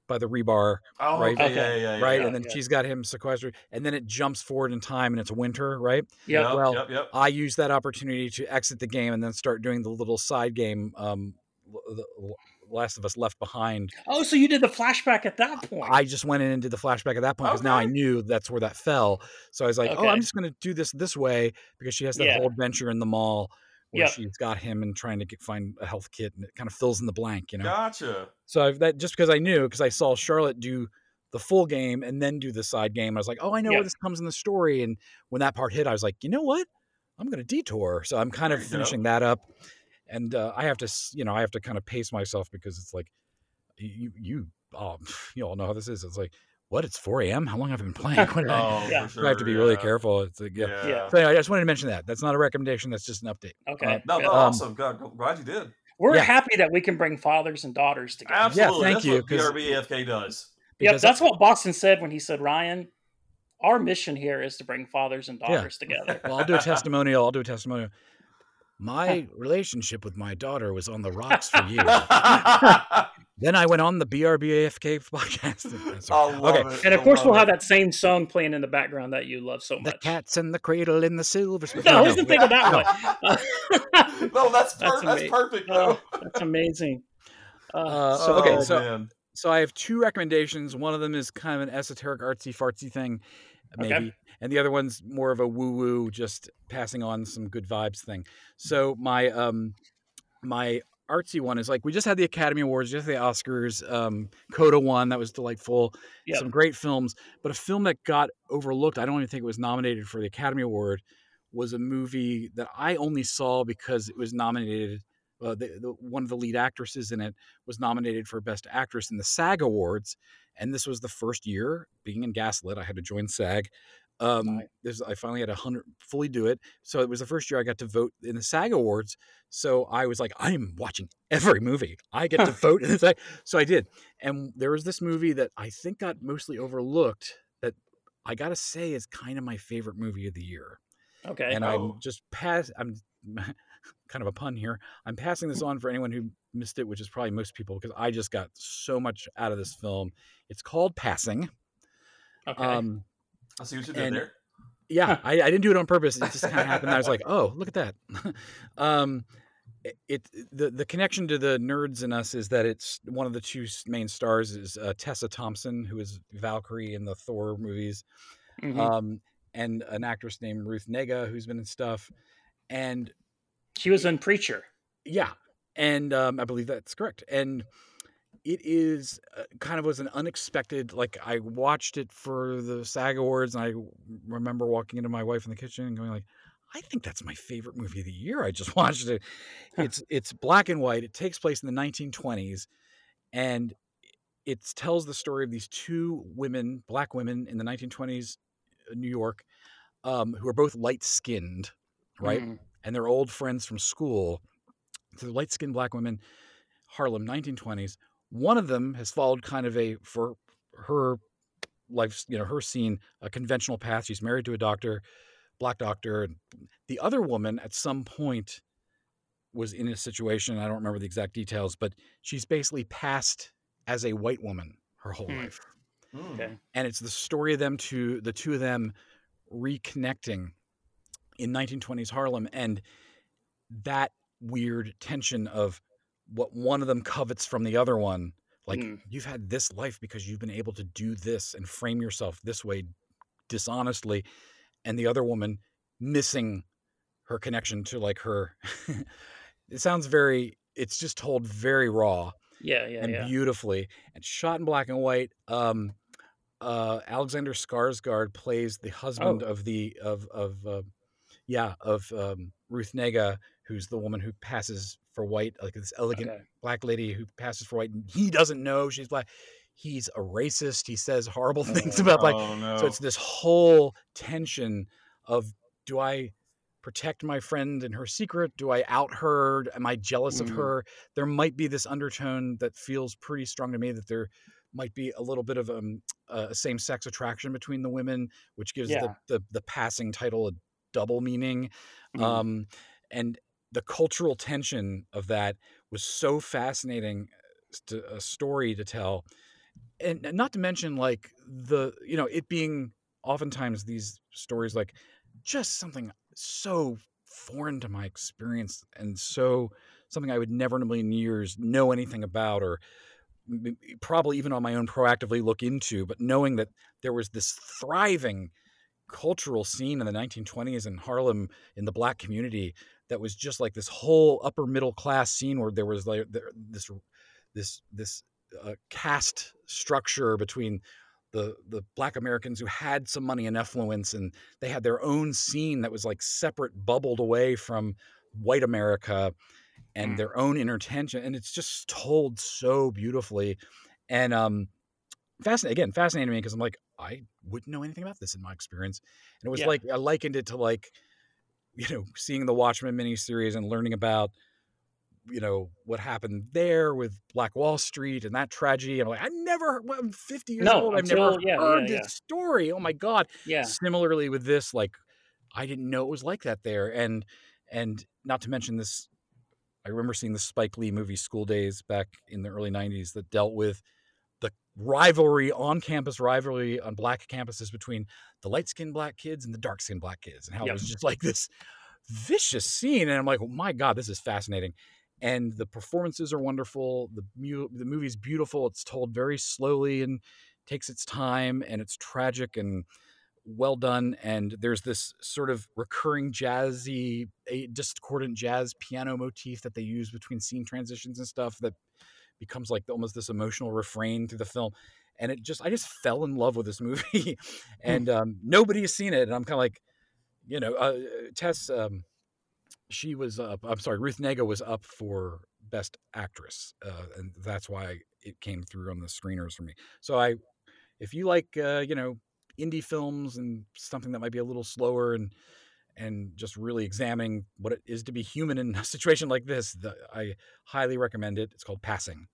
by the rebar Oh, right? okay. Okay. Yeah, yeah, yeah. right yeah. and then yeah. she's got him sequestered and then it jumps forward in time and it's winter right Yeah. Yep, well, yep, yep. I use that opportunity to exit the game and then start doing the little side game, um, the l- Last of Us Left Behind. Oh, so you did the flashback at that point. I just went in and did the flashback at that point because now I knew that's where that fell. So I was like, oh, I'm just going to do this this way because she has that Yeah. whole adventure in the mall where Yep. she's got him and trying to get, find a health kit and it kind of fills in the blank, you know. Gotcha. So I've, that just because I knew because I saw Charlotte do the full game and then do the side game, I was like, oh, I know Yeah. where this comes in the story. And when that part hit, I was like, you know what? I'm going to detour. So I'm kind of you go. finishing that up, and uh, I have to, you know, I have to kind of pace myself because it's like, you, you, oh, you all know how this is. It's like, what? It's 4 a.m. How long have I been playing? What I, Oh, Yeah. for so I have to sure, be really careful. It's like, yeah. Yeah. Yeah. So anyway, I just wanted to mention that. That's not a recommendation. That's just an update. okay. No, no, Um, awesome. God, glad you did. We're yeah. happy that we can bring fathers and daughters together. Absolutely. thank That's you, what 'cause- BRB AFK does. Yep, Because that's what Boston said when he said, Ryan, our mission here is to bring fathers and daughters together. well, I'll do a testimonial. I'll do a testimonial. My relationship with my daughter was on the rocks for years. Then I went on the BRBAFK podcast. That's I right. love okay. it. And of I course, we'll it. have that same song playing in the background that you love so much. The cats and the cradle in the silver spoon. No, I wasn't thinking that no. one. no, that's per- That's that's, ama- perfect Oh, that's amazing. Uh, Uh, so, okay, oh, so- man. So I have two recommendations. One of them is kind of an esoteric, artsy, fartsy thing, maybe, Okay. And the other one's more of a woo-woo, just passing on some good vibes thing. So my um my artsy one is like we just had the Academy Awards, just the Oscars. Um, Coda won, that was delightful. Yep. Some great films, but a film that got overlooked. I don't even think it was nominated for the Academy Award. Was a movie that I only saw because it was nominated. Uh, the, the, one of the lead actresses in it was nominated for Best Actress in the SAG Awards, and this was the first year being in Gaslit. I had to join SAG. Um, Right. this, I finally had a hundred fully do it, so it was the first year I got to vote in the SAG Awards. So I was like, I'm watching every movie. I get to vote in the SAG. So I did, and there was this movie that I think got mostly overlooked. That I gotta say is kind of my favorite movie of the year okay. and Oh. I'm just pass. I'm kind of a pun here. I'm passing this on for anyone who missed it, which is probably most people, because I just got so much out of this film. It's called Passing. okay. Um, I see what you did and- there. yeah, I, I didn't do it on purpose. It just kind of happened. I was like, oh, look at that. um, it, it the the connection to the nerds in us is that it's one of the two main stars is uh, Tessa Thompson, who is Valkyrie in the Thor movies, Mhm. um, and an actress named Ruth Negga, who's been in stuff, and she was in Preacher. Yeah, and um, I believe that's correct. And it is uh, kind of was an unexpected. Like I watched it for the SAG Awards, and I remember walking into my wife in the kitchen and going like, "I think that's my favorite movie of the year." I just watched it. It's it's black and white. It takes place in the 1920s, and it tells the story of these two women, black women in the 1920s uh, New York, um, who are both light skinned, right? Mhm. and they're old friends from school. So light skinned black women, Harlem, 1920s. One of them has followed kind of a, for her life, you know, her scene, a conventional path. She's married to a doctor, black doctor. And the other woman at some point was in a situation. I don't remember the exact details, but she's basically passed as a white woman her whole Hmm. life. Okay. and it's the story of them to the two of them reconnecting in 1920s Harlem, and that weird tension of what one of them covets from the other one. Like Mm. you've had this life because you've been able to do this and frame yourself this way dishonestly, and the other woman missing her connection to like her. it sounds very. It's just told very raw Yeah, yeah, and yeah. beautifully and shot in black and white. Um, uh, Alexander Skarsgård plays the husband Oh. of the of of uh, yeah of um, Ruth Negga, who's the woman who passes for white, like this elegant Okay. black lady who passes for white. And he doesn't know she's black. He's a racist. He says horrible things about black. oh no! So it's this whole tension of do I protect my friend and her secret? Do I out her? Am I jealous of Mm. her? There might be this undertone that feels pretty strong to me that there might be a little bit of um, a same sex attraction between the women, which gives Yeah. the, the the passing title a double meaning. Mhm. Um, and the cultural tension of that was so fascinating to, a story to tell. And not to mention like the you know it being oftentimes these stories like just something so foreign to my experience and so something i would never in a million years know anything about or probably even on my own proactively look into but knowing that there was this thriving cultural scene in the 1920s in harlem in the black community that was just like this whole upper middle class scene where there was like this this this uh, caste structure between the the black Americans who had some money and affluence, and they had their own scene that was like separate, bubbled away from white America, and Mm. their own inner tension, and it's just told so beautifully, and um, fascinating again, fascinating to me because I'm like I wouldn't know anything about this in my experience, and it was Yeah. like I likened it to like you know seeing the Watchmen miniseries and learning about you know what happened there with Black Wall Street and that tragedy. I'm like, I never, well, I'm 50 years No, old. I've never yeah, heard yeah, this story. Oh my god! Yeah. Similarly with this, like, I didn't know it was like that there, and and not to mention this. I remember seeing the Spike Lee movie School Daze back in the early 90s that dealt with rivalry on campus rivalry on black campuses between the light skinned black kids and the dark skinned black kids and how Yep. it was just like this vicious scene and i'm like oh my god this is fascinating and the performances are wonderful the mu- the movie's beautiful it's told very slowly and takes its time and it's tragic and well done and there's this sort of recurring jazzy a discordant jazz piano motif that they use between scene transitions and stuff that becomes like almost this emotional refrain through the film and it just i just fell in love with this movie and um, nobody has seen it and i'm kind of like you know uh, tess um, she was up i'm sorry ruth negga was up for best actress uh, and that's why it came through on the screeners for me. So i if you like uh, you know indie films and something that might be a little slower and and just really examining what it is to be human in a situation like this the, i highly recommend it it's called passing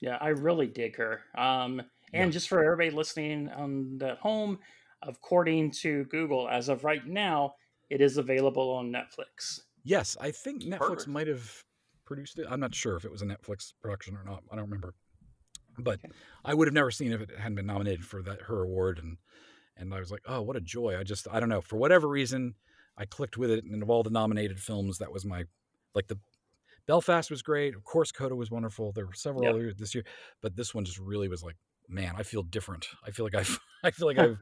Yeah, I really dig her. Um, and Yeah. just for everybody listening on the home, according to Google, as of right now, it is available on Netflix. yes i think netflix Perfect. might have produced it i'm not sure if it was a netflix production or not i don't remember but Okay. i would have never seen it if it hadn't been nominated for that her award and and i was like oh what a joy i just i don't know for whatever reason i clicked with it and of all the nominated films that was my like the belfast was great of course coda was wonderful there were several Yep. this year but this one just really was like man i feel different i feel like i've i feel like i've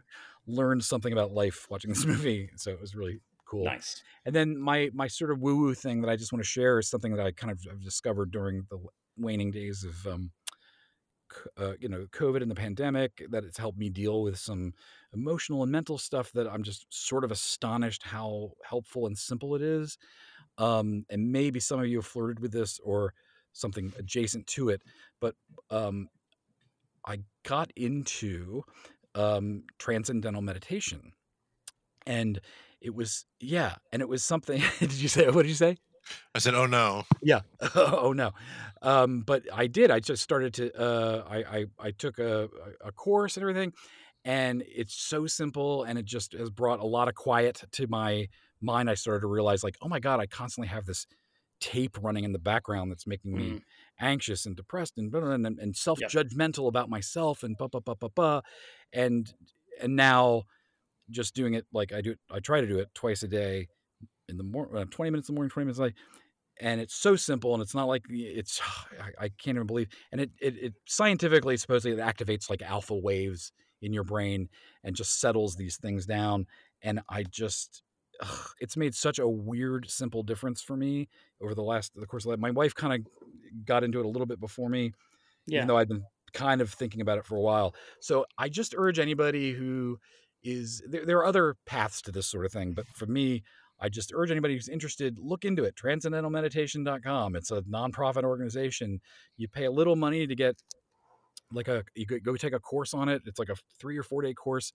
learned something about life watching this movie so it was really cool Nice. and then my my sort of woo woo thing that I just want to share is something that I kind of have discovered during the waning days of um, uh, you know COVID and the pandemic. That it's helped me deal with some emotional and mental stuff that I'm just sort of astonished how helpful and simple it is. Um, and maybe some of you have flirted with this or something adjacent to it, but um, I got into um, transcendental meditation, and it was yeah, and it was something. did you say what did you say? I said, "Oh no." Yeah. oh no. Um, but I did. I just started to. Uh, I, I I took a a course and everything, and it's so simple, and it just has brought a lot of quiet to my mind. I started to realize like, oh my god, I constantly have this tape running in the background that's making me Mhm. anxious and depressed and blah, blah, blah, and, and self-judgmental about myself and blah, blah, blah, blah, blah. and and now just doing it like I do I try to do it twice a day in the morning, uh, 20 minutes in the morning, 20 minutes at night. And it's so simple and it's not like it's, I, I can't even believe. And it, it, it scientifically, supposedly it activates like alpha waves in your brain and just settles these things down. And I just, ugh, it's made such a weird, simple difference for me over the last, the course of life. My wife kind of got into it a little bit before me, Yeah. even though I've been kind of thinking about it for a while. So I just urge anybody who is there, there are other paths to this sort of thing, but for me, I just urge anybody who's interested, look into it. Transcendentalmeditation.com. It's a nonprofit organization. You pay a little money to get like a you go, go take a course on it. It's like a three or four day course,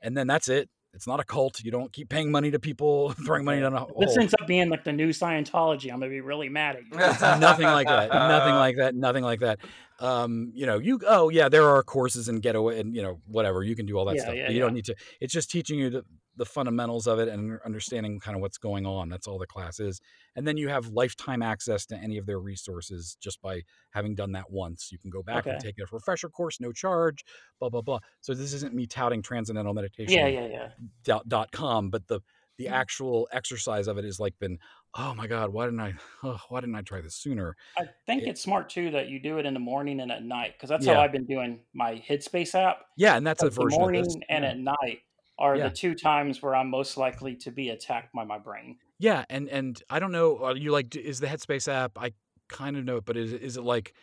and then that's it. It's not a cult. You don't keep paying money to people, throwing money down a hole. This ends up being like the new Scientology. I'm gonna be really mad at you. nothing like that. Nothing like that. Nothing like that. Um, you know, you oh yeah, there are courses and getaway and you know whatever you can do all that Yeah, stuff. yeah, but you don't need to. It's just teaching you the, the fundamentals of it and understanding kind of what's going on. That's all the class is. And then you have lifetime access to any of their resources just by having done that once. You can go back and Okay. take a refresher course, no charge. Blah blah blah. So this isn't me touting transcendental meditation Yeah, yeah, yeah. dot, dot com but the the Mm-hmm. actual exercise of it has like been oh my god why didn't i oh, why didn't i try this sooner I think It- it's smart too that you do it in the morning and at night because that's Yeah. how I've been doing my Headspace app. yeah and that's a version morning of this and at night are Yeah. the two times where I'm most likely to be attacked by my brain. yeah and and i don't know are you like is the headspace app i kind of know it but is, it- is it like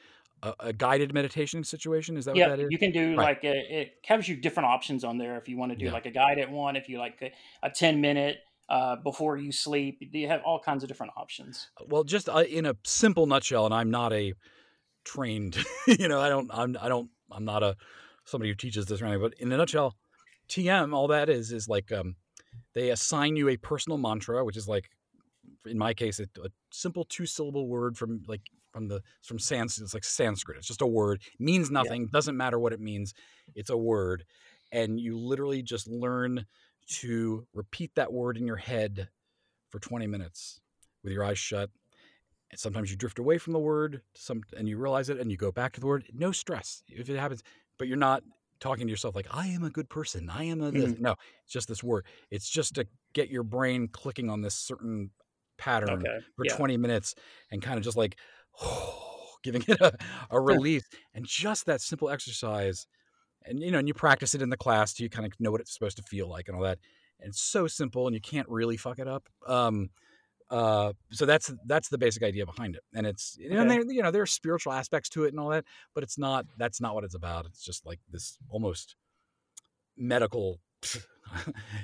a, a guided meditation situation is that yeah, what that is you can do Right. like a, it gives you different options on there if you want to do like a guided one, if you like a, a 10 minute uh, before you sleep. You have all kinds of different options. well just uh, in a simple nutshell and i'm not a trained you know i don't i'm i don't i'm not a somebody who teaches this or anything but in a nutshell tm all that is is like um they assign you a personal mantra which is like in my case a, a simple two syllable word from like from the from sans it's like sanskrit. It's just a word. Means nothing. Doesn't matter what it means. It's a word. And you literally just learn to repeat that word in your head for 20 minutes with your eyes shut and sometimes you drift away from the word some and you realize it and you go back to the word no stress if it happens but you're not talking to yourself like i am a good person i am a this mm-hmm. no it's just this word it's just to get your brain clicking on this certain pattern Okay. for yeah. 20 minutes and kind of just like giving it a, a release and just that simple exercise and you know and you practice it in the class so you kind of know what it's supposed to feel like and all that and it's so simple and you can't really fuck it up um uh so that's that's the basic idea behind it and it's and there you know there are spiritual aspects to it and all that but it's not that's not what it's about it's just like this almost medical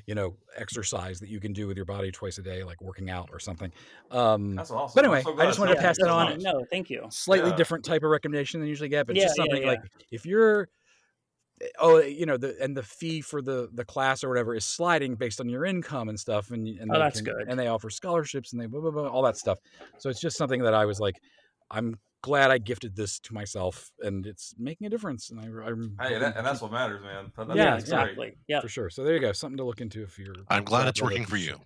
you know exercise that you can do with your body twice a day like working out or something um That's awesome. But anyway, so I just wanted to pass that on. No, no, thank you. slightly Yeah. different type of recommendation than you usually get, but Yeah, just yeah, something yeah. like if you're oh you know the and the fee for the the class or whatever is sliding based on your income and stuff and, and Oh, they that's can- good. and they offer scholarships and they blah, blah, blah, all that stuff so it's just something that i was like i'm glad i gifted this to myself and it's making a difference and I, i'm Hey, hoping that, and that's what matters, man. That- that's Yeah, Yeah, great. exactly. Yeah. for sure so there you go something to look into if you're I'm glad it's working for you.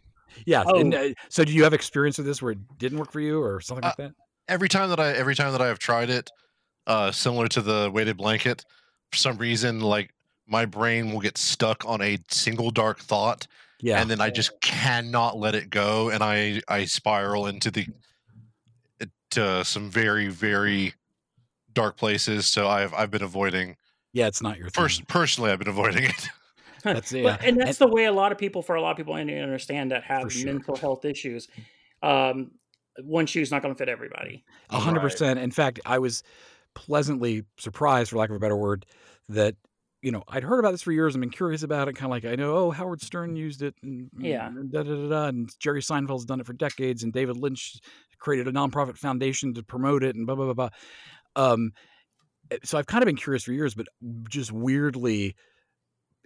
yeah and, Oh. uh, so do you have experience with this where it didn't work for you or something like that Every time that I every time that I have tried it, uh, similar to the weighted blanket, for some reason, like my brain will get stuck on a single dark thought, yeah and then I just cannot let it go, and I I spiral into the to some very very dark places. So I've I've been avoiding yeah it's not your thing. first personally I've been avoiding it. That's- yeah. But, and that's the way a lot of people, for a lot of people, I understand that have For sure. mental health issues. Um, one shoe's not going to fit everybody. A hundred Right. percent. In fact, I was pleasantly surprised, for lack of a better word, that you know I'd heard about this for years and been curious about it. Kind of like I know, oh, Howard Stern used it, and Yeah. and da da da da, and Jerry Seinfeld's done it for decades, and David Lynch created a nonprofit foundation to promote it, and blah blah blah blah. Um, eh, so I've kind of been curious for years, but just weirdly,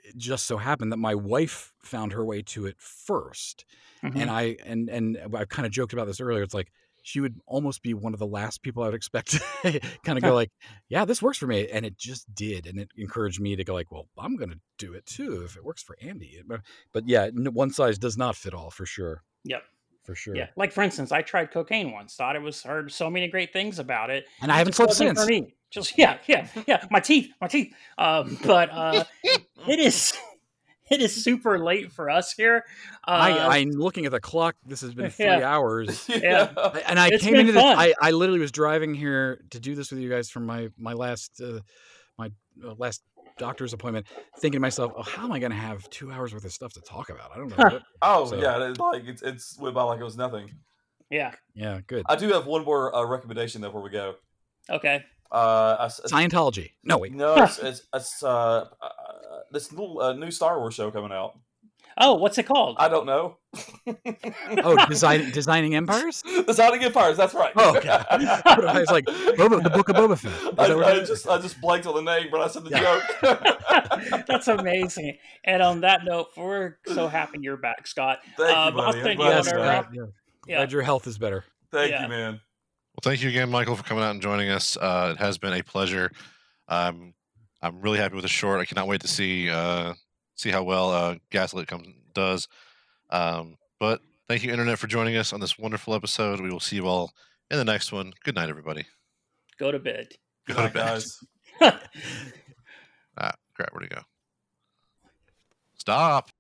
it just so happened that my wife found her way to it first Mhm. and I and and I kind of joked about this earlier. It's like she would almost be one of the last people I would expect to kind of go like, "Yeah, this works for me," and it just did, and it encouraged me to go like, "Well, I'm going to do it too if it works for Andy." But, yeah, one size does not fit all for sure. Yep. for sure. Yeah, like for instance, I tried cocaine once. Thought it was heard so many great things about it. And I haven't slept since. For me. Just yeah, yeah, yeah. My teeth, my teeth. Um, but uh, it is it is super late for us here. Uh, I, I'm looking at the clock. This has been three Yeah. hours. yeah. And I It's came been into this. I, I literally was driving here to do this with you guys from my my last uh, my uh, last doctor's appointment, thinking to myself, "Oh, how am I going to have two hours worth of stuff to talk about? I don't know." what- Oh So- yeah, it's like it's it's went by like it was nothing. yeah. yeah, good. I do have one more uh, recommendation though before we go. Okay. Uh, I s- Scientology. No wait. no, it's it's, it's uh, this little uh, new Star Wars show coming out. Oh, what's it called? I don't know. Oh, design, designing empires. Designing Empires. That's right. Oh, okay. I was like, Boba, the Book of Boba Fett. Is I, I just I just blanked on the name, but I said the Yeah. joke. That's amazing. And on that note, we're so happy you're back, Scott. Thank you, Um, I'll buddy. I'm send you glad on Yes, you're our back. glad, yeah. Yeah. glad your health is better. Thank Yeah. you, man. Well, thank you again, Michael, for coming out and joining us. Uh, it has been a pleasure. Um, I'm really happy with the short. I cannot wait to see uh, see how well uh, Gaslit comes does. Um, but thank you, Internet, for joining us on this wonderful episode. We will see you all in the next one. Good night, everybody. Go to bed. Good Go to bed. guys. Ah, crap, where'd he go? Stop.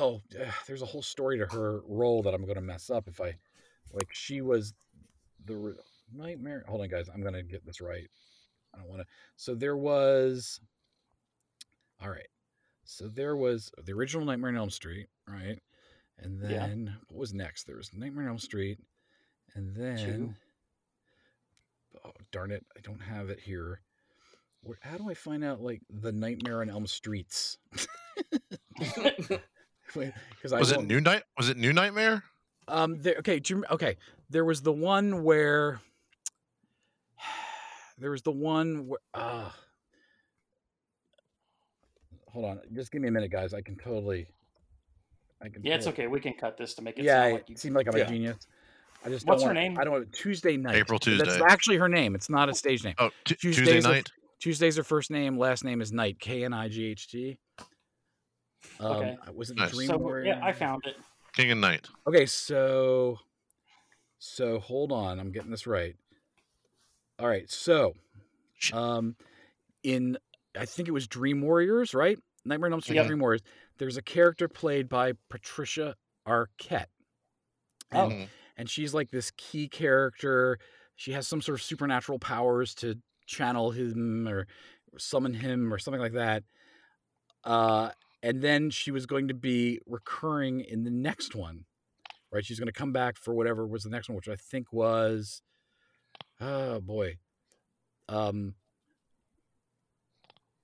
Oh, there's a whole story to her role that I'm going to mess up if I, like, she was the nightmare. Hold on, guys. I'm going to get this right. I don't want to. So there was. All right. So there was the original Nightmare on Elm Street, right? And Yeah. then what was next? There was Nightmare on Elm Street, and then. Oh darn it! I don't have it here. Where, how do I find out like the Nightmare on Elm Streets? Because I Was it New Night? Was it New Nightmare? um, there, okay, do you, okay. There was the one where there was the one where. Uh, hold on, just give me a minute, guys. I can totally. I can. Yeah, it's totally- okay. We can cut this to make it Yeah, sound it like you. seemed like I'm a genius. I just. What's don't her name? I don't. Tuesday Knight. April Tuesday. That's actually her name. It's not a stage name. Oh, t- Tuesdays Tuesday of- night. Tuesday's her first name. Last name is Knight. K N I G H T. Um, Okay. Was it Nice. Dream So Warrior? yeah, I found it. King and Knight. Okay, so so hold on, I'm getting this right. All right, so um in I think it was Dream Warriors, right? Nightmare on Elm Street Yep. Dream Warriors. There's a character played by Patricia Arquette. Oh. And, Mhm. and she's like this key character. She has some sort of supernatural powers to channel him or summon him or something like that. Uh, and then she was going to be recurring in the next one, right? She's going to come back for whatever was the next one, which I think was, oh boy, um,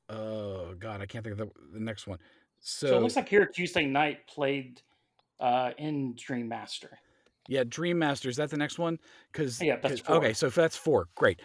oh god, I can't think of the, the next one. So, So, it looks like here Tuesday Knight played uh, in Dream Master. Yeah, Dream Master. Is that the next one? Because Yeah, that's four. okay. So that's four, great.